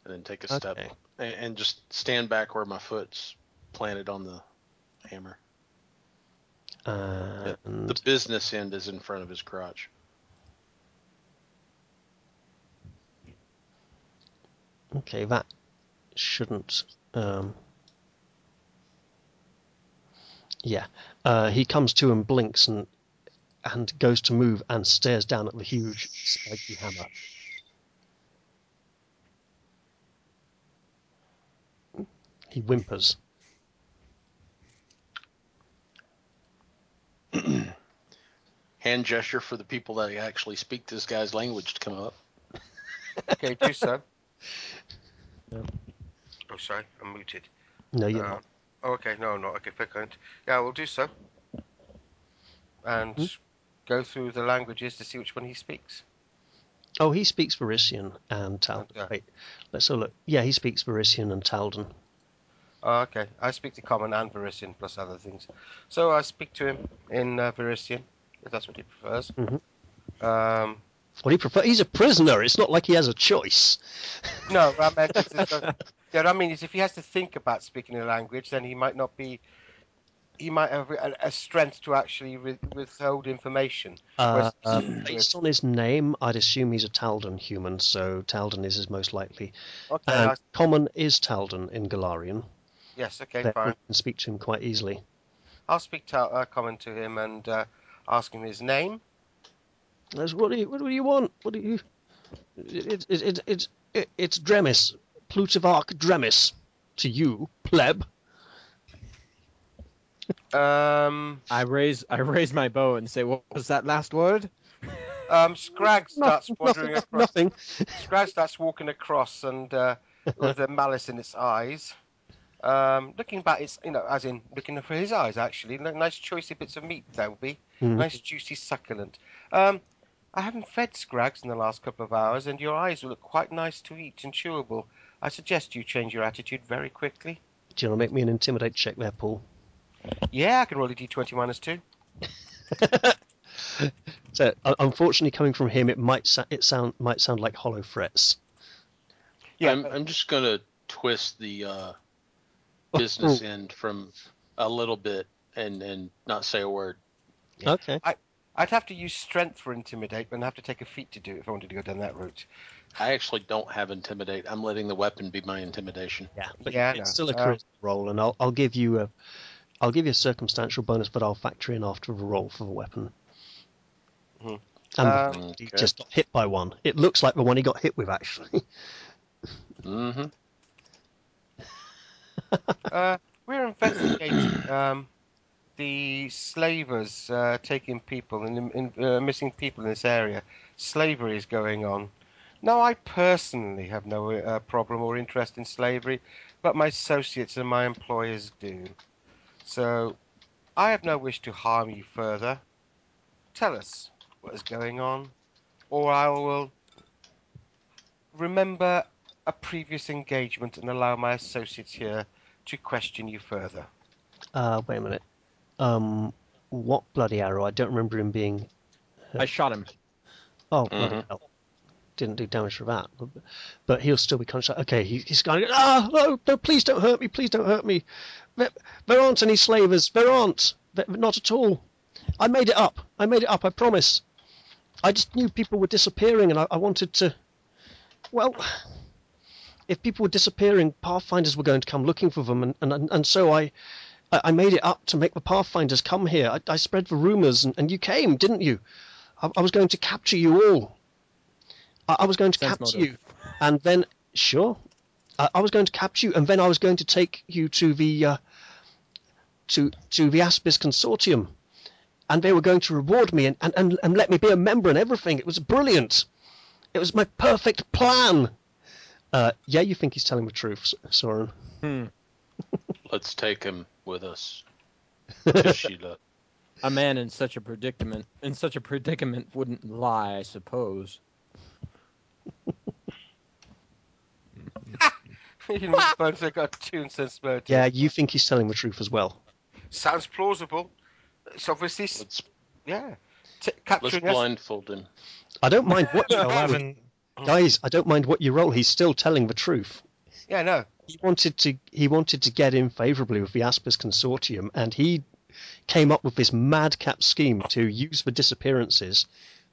and then take a step Okay. and, and just stand back where my foot's planted on the hammer. The business end is in front of his crotch. okay, that shouldn't. Um, yeah, uh, he comes to and blinks, and and goes to move and stares down at the huge spiky hammer. He whimpers. Hand gesture for the people that actually speak this guy's language to come up. Okay, do so. Yeah. Oh, sorry, I'm muted. No, you're Uh, not. Oh, okay, no, I'm not okay, fair comment. Yeah, we'll do so. And Hmm? go through the languages to see which one he speaks. Oh, he speaks Varisian and Taldan. Okay. Wait, let's have a look. Yeah, he speaks Varisian and Taldan. Oh, okay, I speak to Common and Varisian plus other things. So I speak to him in uh, Varisian, if that's what he prefers. Mhm. Um, Well, he prefer- he's a prisoner. It's not like he has a choice. no, I meant it's just, yeah, what I mean is if he has to think about speaking a language, then he might not be. He might have a, a strength to actually with, withhold information. Uh, uh, based on his name, I'd assume he's a Taldan human, so Taldan is his most likely. Okay, And I, common is Taldan in Golarion. Yes, okay, Therefore, fine. you can speak to him quite easily. I'll speak to uh, Common to him and uh, ask him his name. That's, what do you What do you want? What do you? It, it, it, it, it, it's Dremis, Plutarch Dremis. To you, pleb. Um, I raise I raise my bow and say, "What was that last word?" um, Scrag starts nothing, wandering nothing, across. nothing. Scrag starts walking across and uh, with a malice in its eyes. Um, looking back, it's you know, as in looking for his eyes. Actually, nice choicey bits of meat there will be. Mhm. Nice juicy succulent. Um, I haven't fed Scrags in the last couple of hours, and your eyes will look quite nice to eat and chewable. I suggest you change your attitude very quickly. Do you want to make me an intimidate check there, Paul? Yeah, I can roll a d20 minus two. So, uh, unfortunately, coming from him, it might sa- it sound might sound like hollow threats. Yeah, I'm, I'm just gonna twist the uh, business end from a little bit and and not say a word. Yeah. Okay. I'd have to use strength for intimidate, but I'd have to take a feat to do it if I wanted to go down that route. I actually don't have intimidate. I'm letting the weapon be my intimidation. Yeah, but Yeah, it's know. still a charisma roll, and I'll I'll give you a I'll give you a circumstantial bonus, but I'll factor in after the roll for the weapon. Mhm. And the Um, he Okay. just got hit by one. It looks like the one he got hit with, actually. Mm-hmm. Uh, we're investigating um, the slavers uh, taking people and in, uh, missing people in this area. Slavery is going on. Now, I personally have no uh, problem or interest in slavery, but my associates and my employers do. So, I have no wish to harm you further. Tell us what is going on, or I will remember a previous engagement and allow my associates here to question you further. Uh, wait a minute. Um, what bloody arrow? I don't remember him being. I shot him. Oh, bloody Mhm. hell. Didn't do damage for that. But, but he'll still be conscious. Okay, he, he's going, ah, no, no, please don't hurt me, please don't hurt me. There, there aren't any slavers. There aren't. There, not at all. I made it up. I made it up, I promise. I just knew people were disappearing and I, I wanted to. Well, if people were disappearing, Pathfinders were going to come looking for them, and, and, and so I, I made it up to make the Pathfinders come here. I, I spread the rumours, and, and you came, didn't you? I, I was going to capture you all. I, I was going to Sense capture you, and then sure, I, I was going to capture you, and then I was going to take you to the uh, to to the Aspis Consortium, and they were going to reward me and, and, and, and let me be a member and everything. It was brilliant. It was my perfect plan. Uh, yeah, you think he's telling the truth, S- Soren? Hmm. Let's take him with us to Sheila. A man in such a predicament in such a predicament wouldn't lie, I suppose. you know, both have got two and sense motive. Yeah, you think he's telling the truth as well. Sounds plausible. It's obviously, Let's yeah. T- let's capturing us. blindfold him. I don't mind what you roll, Eleven. Guys. I don't mind what you roll. He's still telling the truth. Yeah, no. He wanted to. He wanted to get in favourably with the Aspis Consortium, and he came up with this madcap scheme to use the disappearances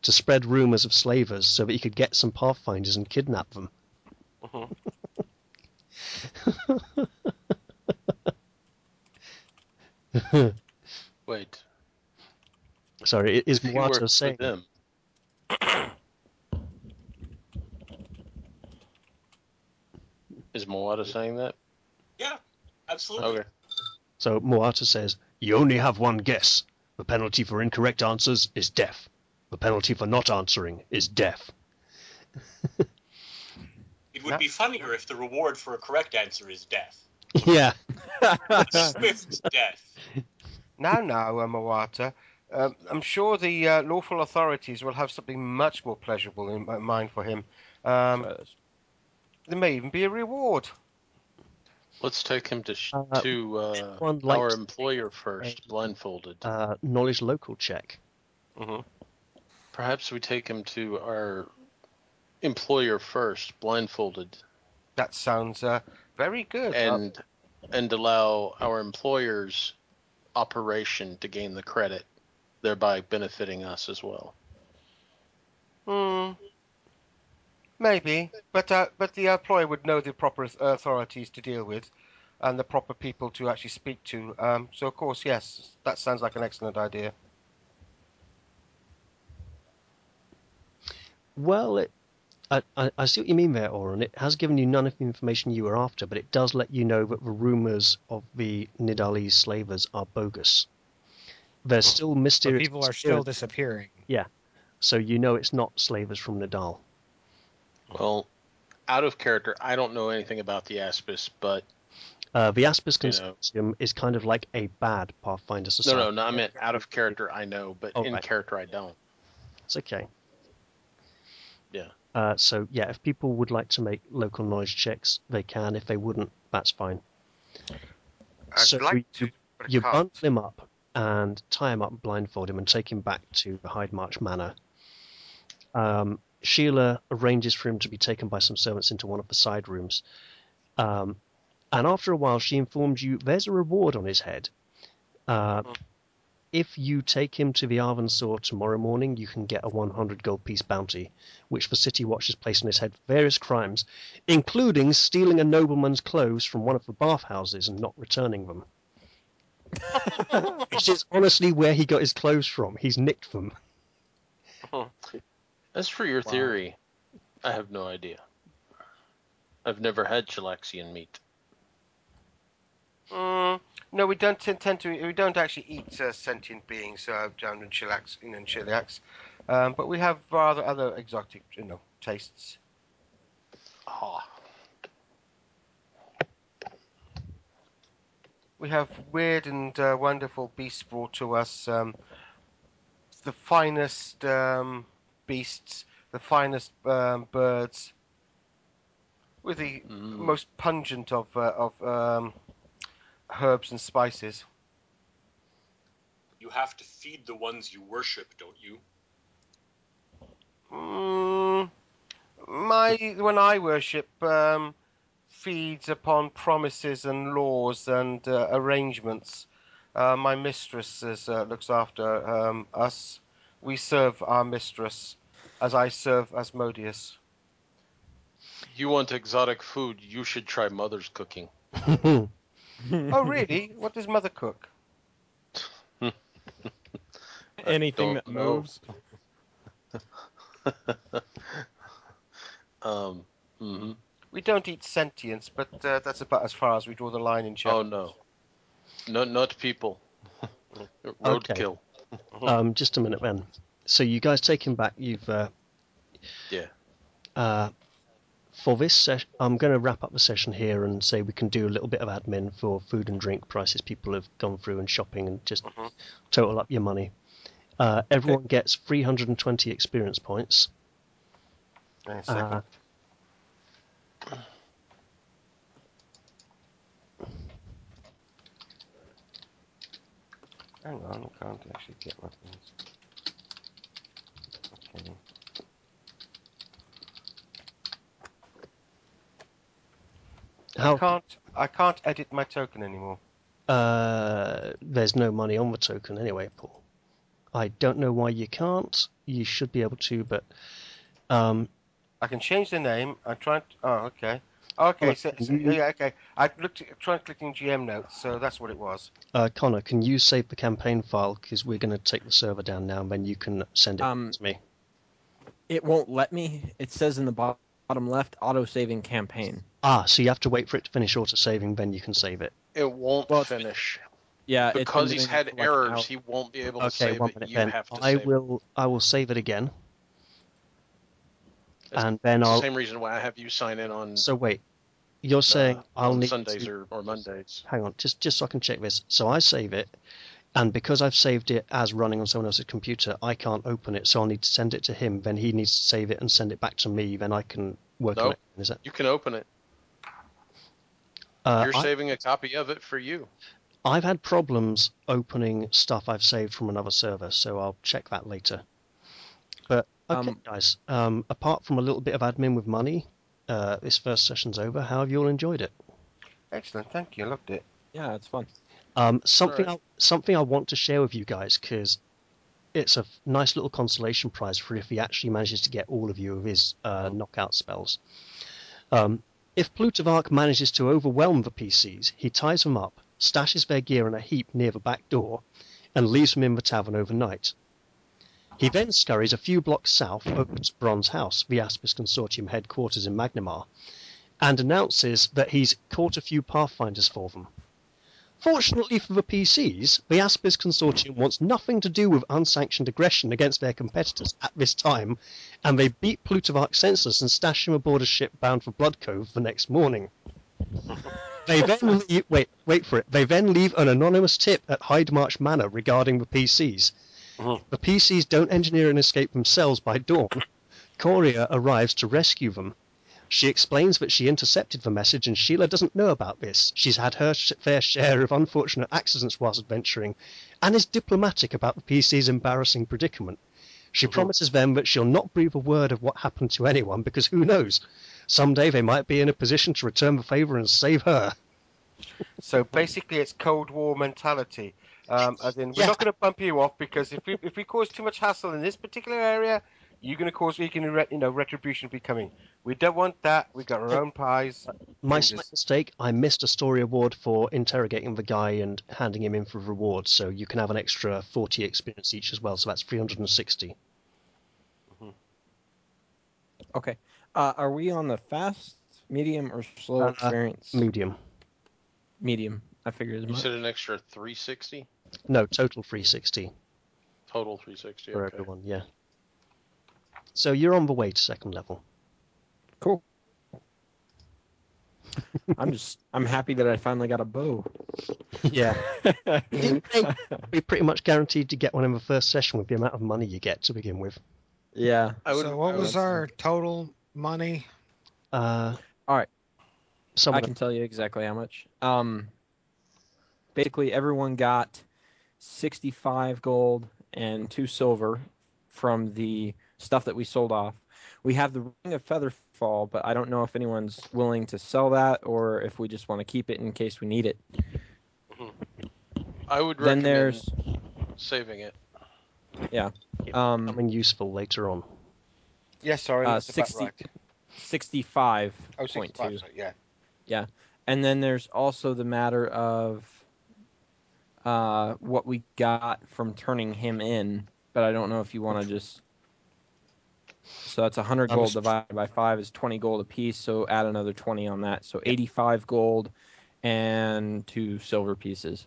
to spread rumours of slavers, so that he could get some pathfinders and kidnap them. Mhm. Wait. Sorry, i- is Muata saying Is Muata saying that? Yeah, absolutely. Okay. So Muata says, You only have one guess. The penalty for incorrect answers is death. The penalty for not answering is death. It would be funnier if the reward for a correct answer is death. yeah. Swift death. Now, now, uh, Muata, um, I'm sure the uh, lawful authorities will have something much more pleasurable in mind for him. Um, there may even be a reward. Let's take him to sh- Uh, to uh, one like our to employer first, blindfolded. Uh, knowledge local check. hmm Perhaps we take him to our employer first, blindfolded, That sounds uh, very good. Uh, and and allow our employer's operation to gain the credit, thereby benefiting us as well. Hmm. Maybe, but uh, but the employer would know the proper authorities to deal with, and the proper people to actually speak to. Um, so of course, yes, that sounds like an excellent idea. Well, it, I, I, I see what you mean there, Oren. It has given you none of the information you were after, but it does let you know that the rumours of the Nidalese slavers are bogus. There's still So mysterious people are still disappearing. Yeah, so you know it's not slavers from Nidal. Well, out of character, I don't know anything about the Aspis, but Uh, the Aspis You know. Consortium is kind of like a bad Pathfinder society. no, no. I meant out of character. I know, but Oh, in right. character, I don't. It's okay. Yeah. Uh, so yeah, if people would like to make local knowledge checks, they can. If they wouldn't, that's fine. I'd So like we- to, You can't. bundle him up and tie him up, blindfold him, and take him back to the Heidmarch Manor. Um, Sheila arranges for him to be taken by some servants into one of the side rooms. Um, and after a while, she informs you there's a reward on his head. Uh, if you take him to the Arvensoar tomorrow morning, you can get a 100 gold piece bounty, which the City Watch has placed on his head for various crimes, including stealing a nobleman's clothes from one of the bathhouses and not returning them. Which is honestly where he got his clothes from. He's nicked them. As for your theory, I have no idea. I've never had Chelaxian meat. Mm, no, we don't tend, to. We don't actually eat uh, sentient beings uh, down in Chilax, in Cheliax, um, but we have rather other exotic, you know, tastes. Ah, We have weird and uh, wonderful beasts brought to us. Um, the finest um, beasts, the finest um, birds, with the Mm. most pungent of uh, of um, herbs and spices. You have to feed the ones you worship, don't you? Mm, my when I worship um, feeds upon promises and laws and uh, arrangements. Uh, my mistress is, uh, looks after um, us. We serve our mistress, as I serve Asmodeus. you want exotic food? You should try Mother's cooking. oh, really? What does mother cook? Anything that moves. Um. hmm We don't eat sentience, but uh, that's about as far as we draw the line in Oh no, no, not people. Roadkill. Um, just a minute, then. So you guys take him back. You've uh, Yeah. Uh, for this session, I'm going to wrap up the session here and say we can do a little bit of admin for food and drink prices people have gone through and shopping and just Mhm. total up your money. Uh, everyone gets 320 experience points. Hang on a second. Uh, Hang on, I can't actually get my things. Okay. I can't. I can't edit my token anymore. uh, there's no money on the token anyway, Paul. I don't know why you can't. You should be able to, but um, I can change the name. I tried. Oh, okay. Okay, so, so- yeah, okay. I looked, at, tried clicking GM notes, so that's what it was. Uh, Connor, can you save the campaign file because we're going to take the server down now, and then you can send it Um, to me. It won't let me. It says in the bo- bottom left, auto saving campaign. Ah, so you have to wait for it to finish auto saving, then you can save it. It won't Well, finish Yeah, because he's had for like errors. hour. He won't be able to save one it. minute You then. have to I save it. will. I will save it again, That's- and then I'll. same reason why I have you sign in on So wait, you're saying uh, I'll need Sundays to, or, or Mondays. hang on, just just so I can check this. So I save it, and because I've saved it as running on someone else's computer, I can't open it. So I'll need to send it to him. Then he needs to save it and send it back to me. Then I can work on Nope. it. Is that? You can open it. Uh, You're I, saving a copy of it for you. I've had problems opening stuff I've saved from another server, so I'll check that later. But okay, Um, guys. Um, apart from a little bit of admin with money, uh, this first session's over. How have you all enjoyed it? Excellent, thank you. I loved it. Yeah, it's fun. Um, something Alright. I, something I want to share with you guys because it's a f- nice little consolation prize for if he actually manages to get all of you of his uh, knockout spells. Um, if Plutarch manages to overwhelm the PCs, he ties them up, stashes their gear in a heap near the back door, and leaves them in the tavern overnight. He then scurries a few blocks south over to Bronze House, the Aspis Consortium headquarters in Magnimar, and announces that he's caught a few Pathfinders for them. Fortunately for the PCs, the Aspis Consortium wants nothing to do with unsanctioned aggression against their competitors at this time, and they beat Plutarch senseless and stash him aboard a ship bound for Blood Cove the next morning. They then leave, wait, wait for it. They then leave an anonymous tip at Heidmarch Manor regarding the PCs. Mhm. The PCs don't engineer an escape themselves by dawn. Koriah arrives to rescue them. She explains that she intercepted the message and Sheila doesn't know about this. She's had her sh- fair share of unfortunate accidents whilst adventuring and is diplomatic about the PC's embarrassing predicament. She promises them that she'll not breathe a word of what happened to anyone because who knows? Someday they might be in a position to return the favour and save her. So basically, it's Cold War mentality. Um, as in, we're Yeah. not going to bump you off because if we if we cause too much hassle in this particular area, you're going to cause we can re- you know retribution will be coming. We don't want that. We got our own pies. My Fingers. slight mistake, I missed a story award for interrogating the guy and handing him in for reward, so you can have an extra 40 experience each as well, so that's 360. Okay. Uh, are we on the fast, medium, or slow Uh, experience? Medium. medium. I figured as You much. said an extra 360 No, total 360 total 360. for okay. everyone, yeah. So you're on the way to second level. Cool. I'm just I'm happy that I finally got a bow. Yeah. Be pretty much guaranteed to get one in the first session with the amount of money you get to begin with. yeah. I so what I was would- our total money? Uh, All right. I can tell you exactly how much. Um, basically, everyone got 65 gold and two silver from the stuff that we sold off. We have the ring of Featherfall, but I don't know if anyone's willing to sell that or if we just want to keep it in case we need it. I would Then recommend there's saving it. Yeah. Um, coming useful later on. Yes, sorry, uh, that's 60, right. 65 Oh, point 65, two. sorry, yeah. And then there's also the matter of uh, what we got from turning him in, but I don't know if you want to just. So that's 100 Um, gold divided by 5 is 20 gold apiece, so add another 20 on that. So 85 gold and two silver pieces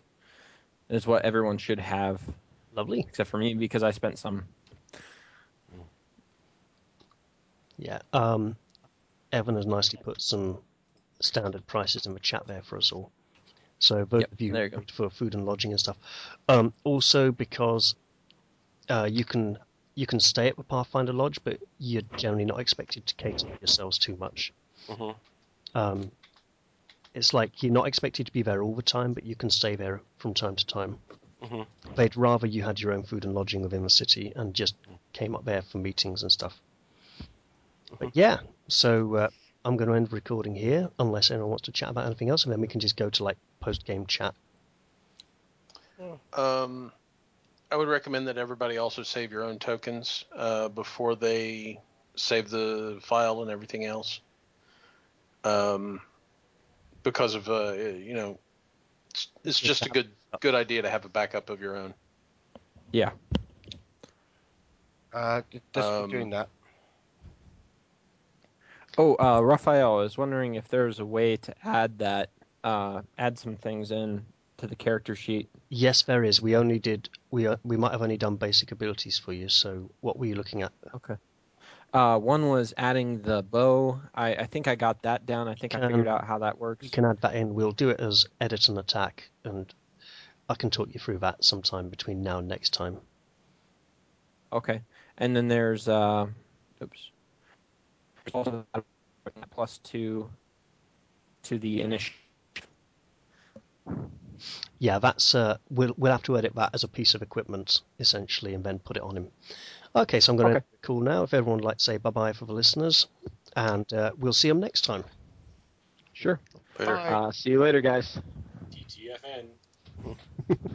is what everyone should have, Lovely. except for me because I spent some. Yeah. Um, Evan has nicely put some standard prices in the chat there for us all. So both Yep, of you there you go. for food and lodging and stuff. Um, also because uh, you can you can stay at the Pathfinder Lodge, but you're generally not expected to cater yourselves too much. Mhm. Um, it's like you're not expected to be there all the time, but you can stay there from time to time. Mhm. They'd rather you had your own food and lodging within the city and just came up there for meetings and stuff. But yeah, so uh, I'm going to end the recording here, unless anyone wants to chat about anything else, and then we can just go to like post game chat. Um, I would recommend that everybody also save your own tokens uh, before they save the file and everything else. um, because of uh, you know, it's, it's just a good good idea to have a backup of your own. Yeah. Uh, just Um, doing that. Oh, uh, Raphael, I was wondering if there's a way to add that, uh, add some things in to the character sheet. Yes, there is. We only did. We uh, we might have only done basic abilities for you. So what were you looking at? Okay. Uh, one was adding the bow. I, I think I got that down. I think I figured out how that works. You can add that in. We'll do it as edit and attack, and I can talk you through that sometime between now and next time. Okay. And then there's uh, oops. There's also a plus two to the initial. Yeah, that's uh, we'll we'll have to edit that as a piece of equipment essentially, and then put it on him. Okay, so I'm going to Okay. call now. If everyone would like to say bye bye for the listeners, and uh, we'll see them next time. Sure. Later. Bye. Uh, see you later, guys. TTFN.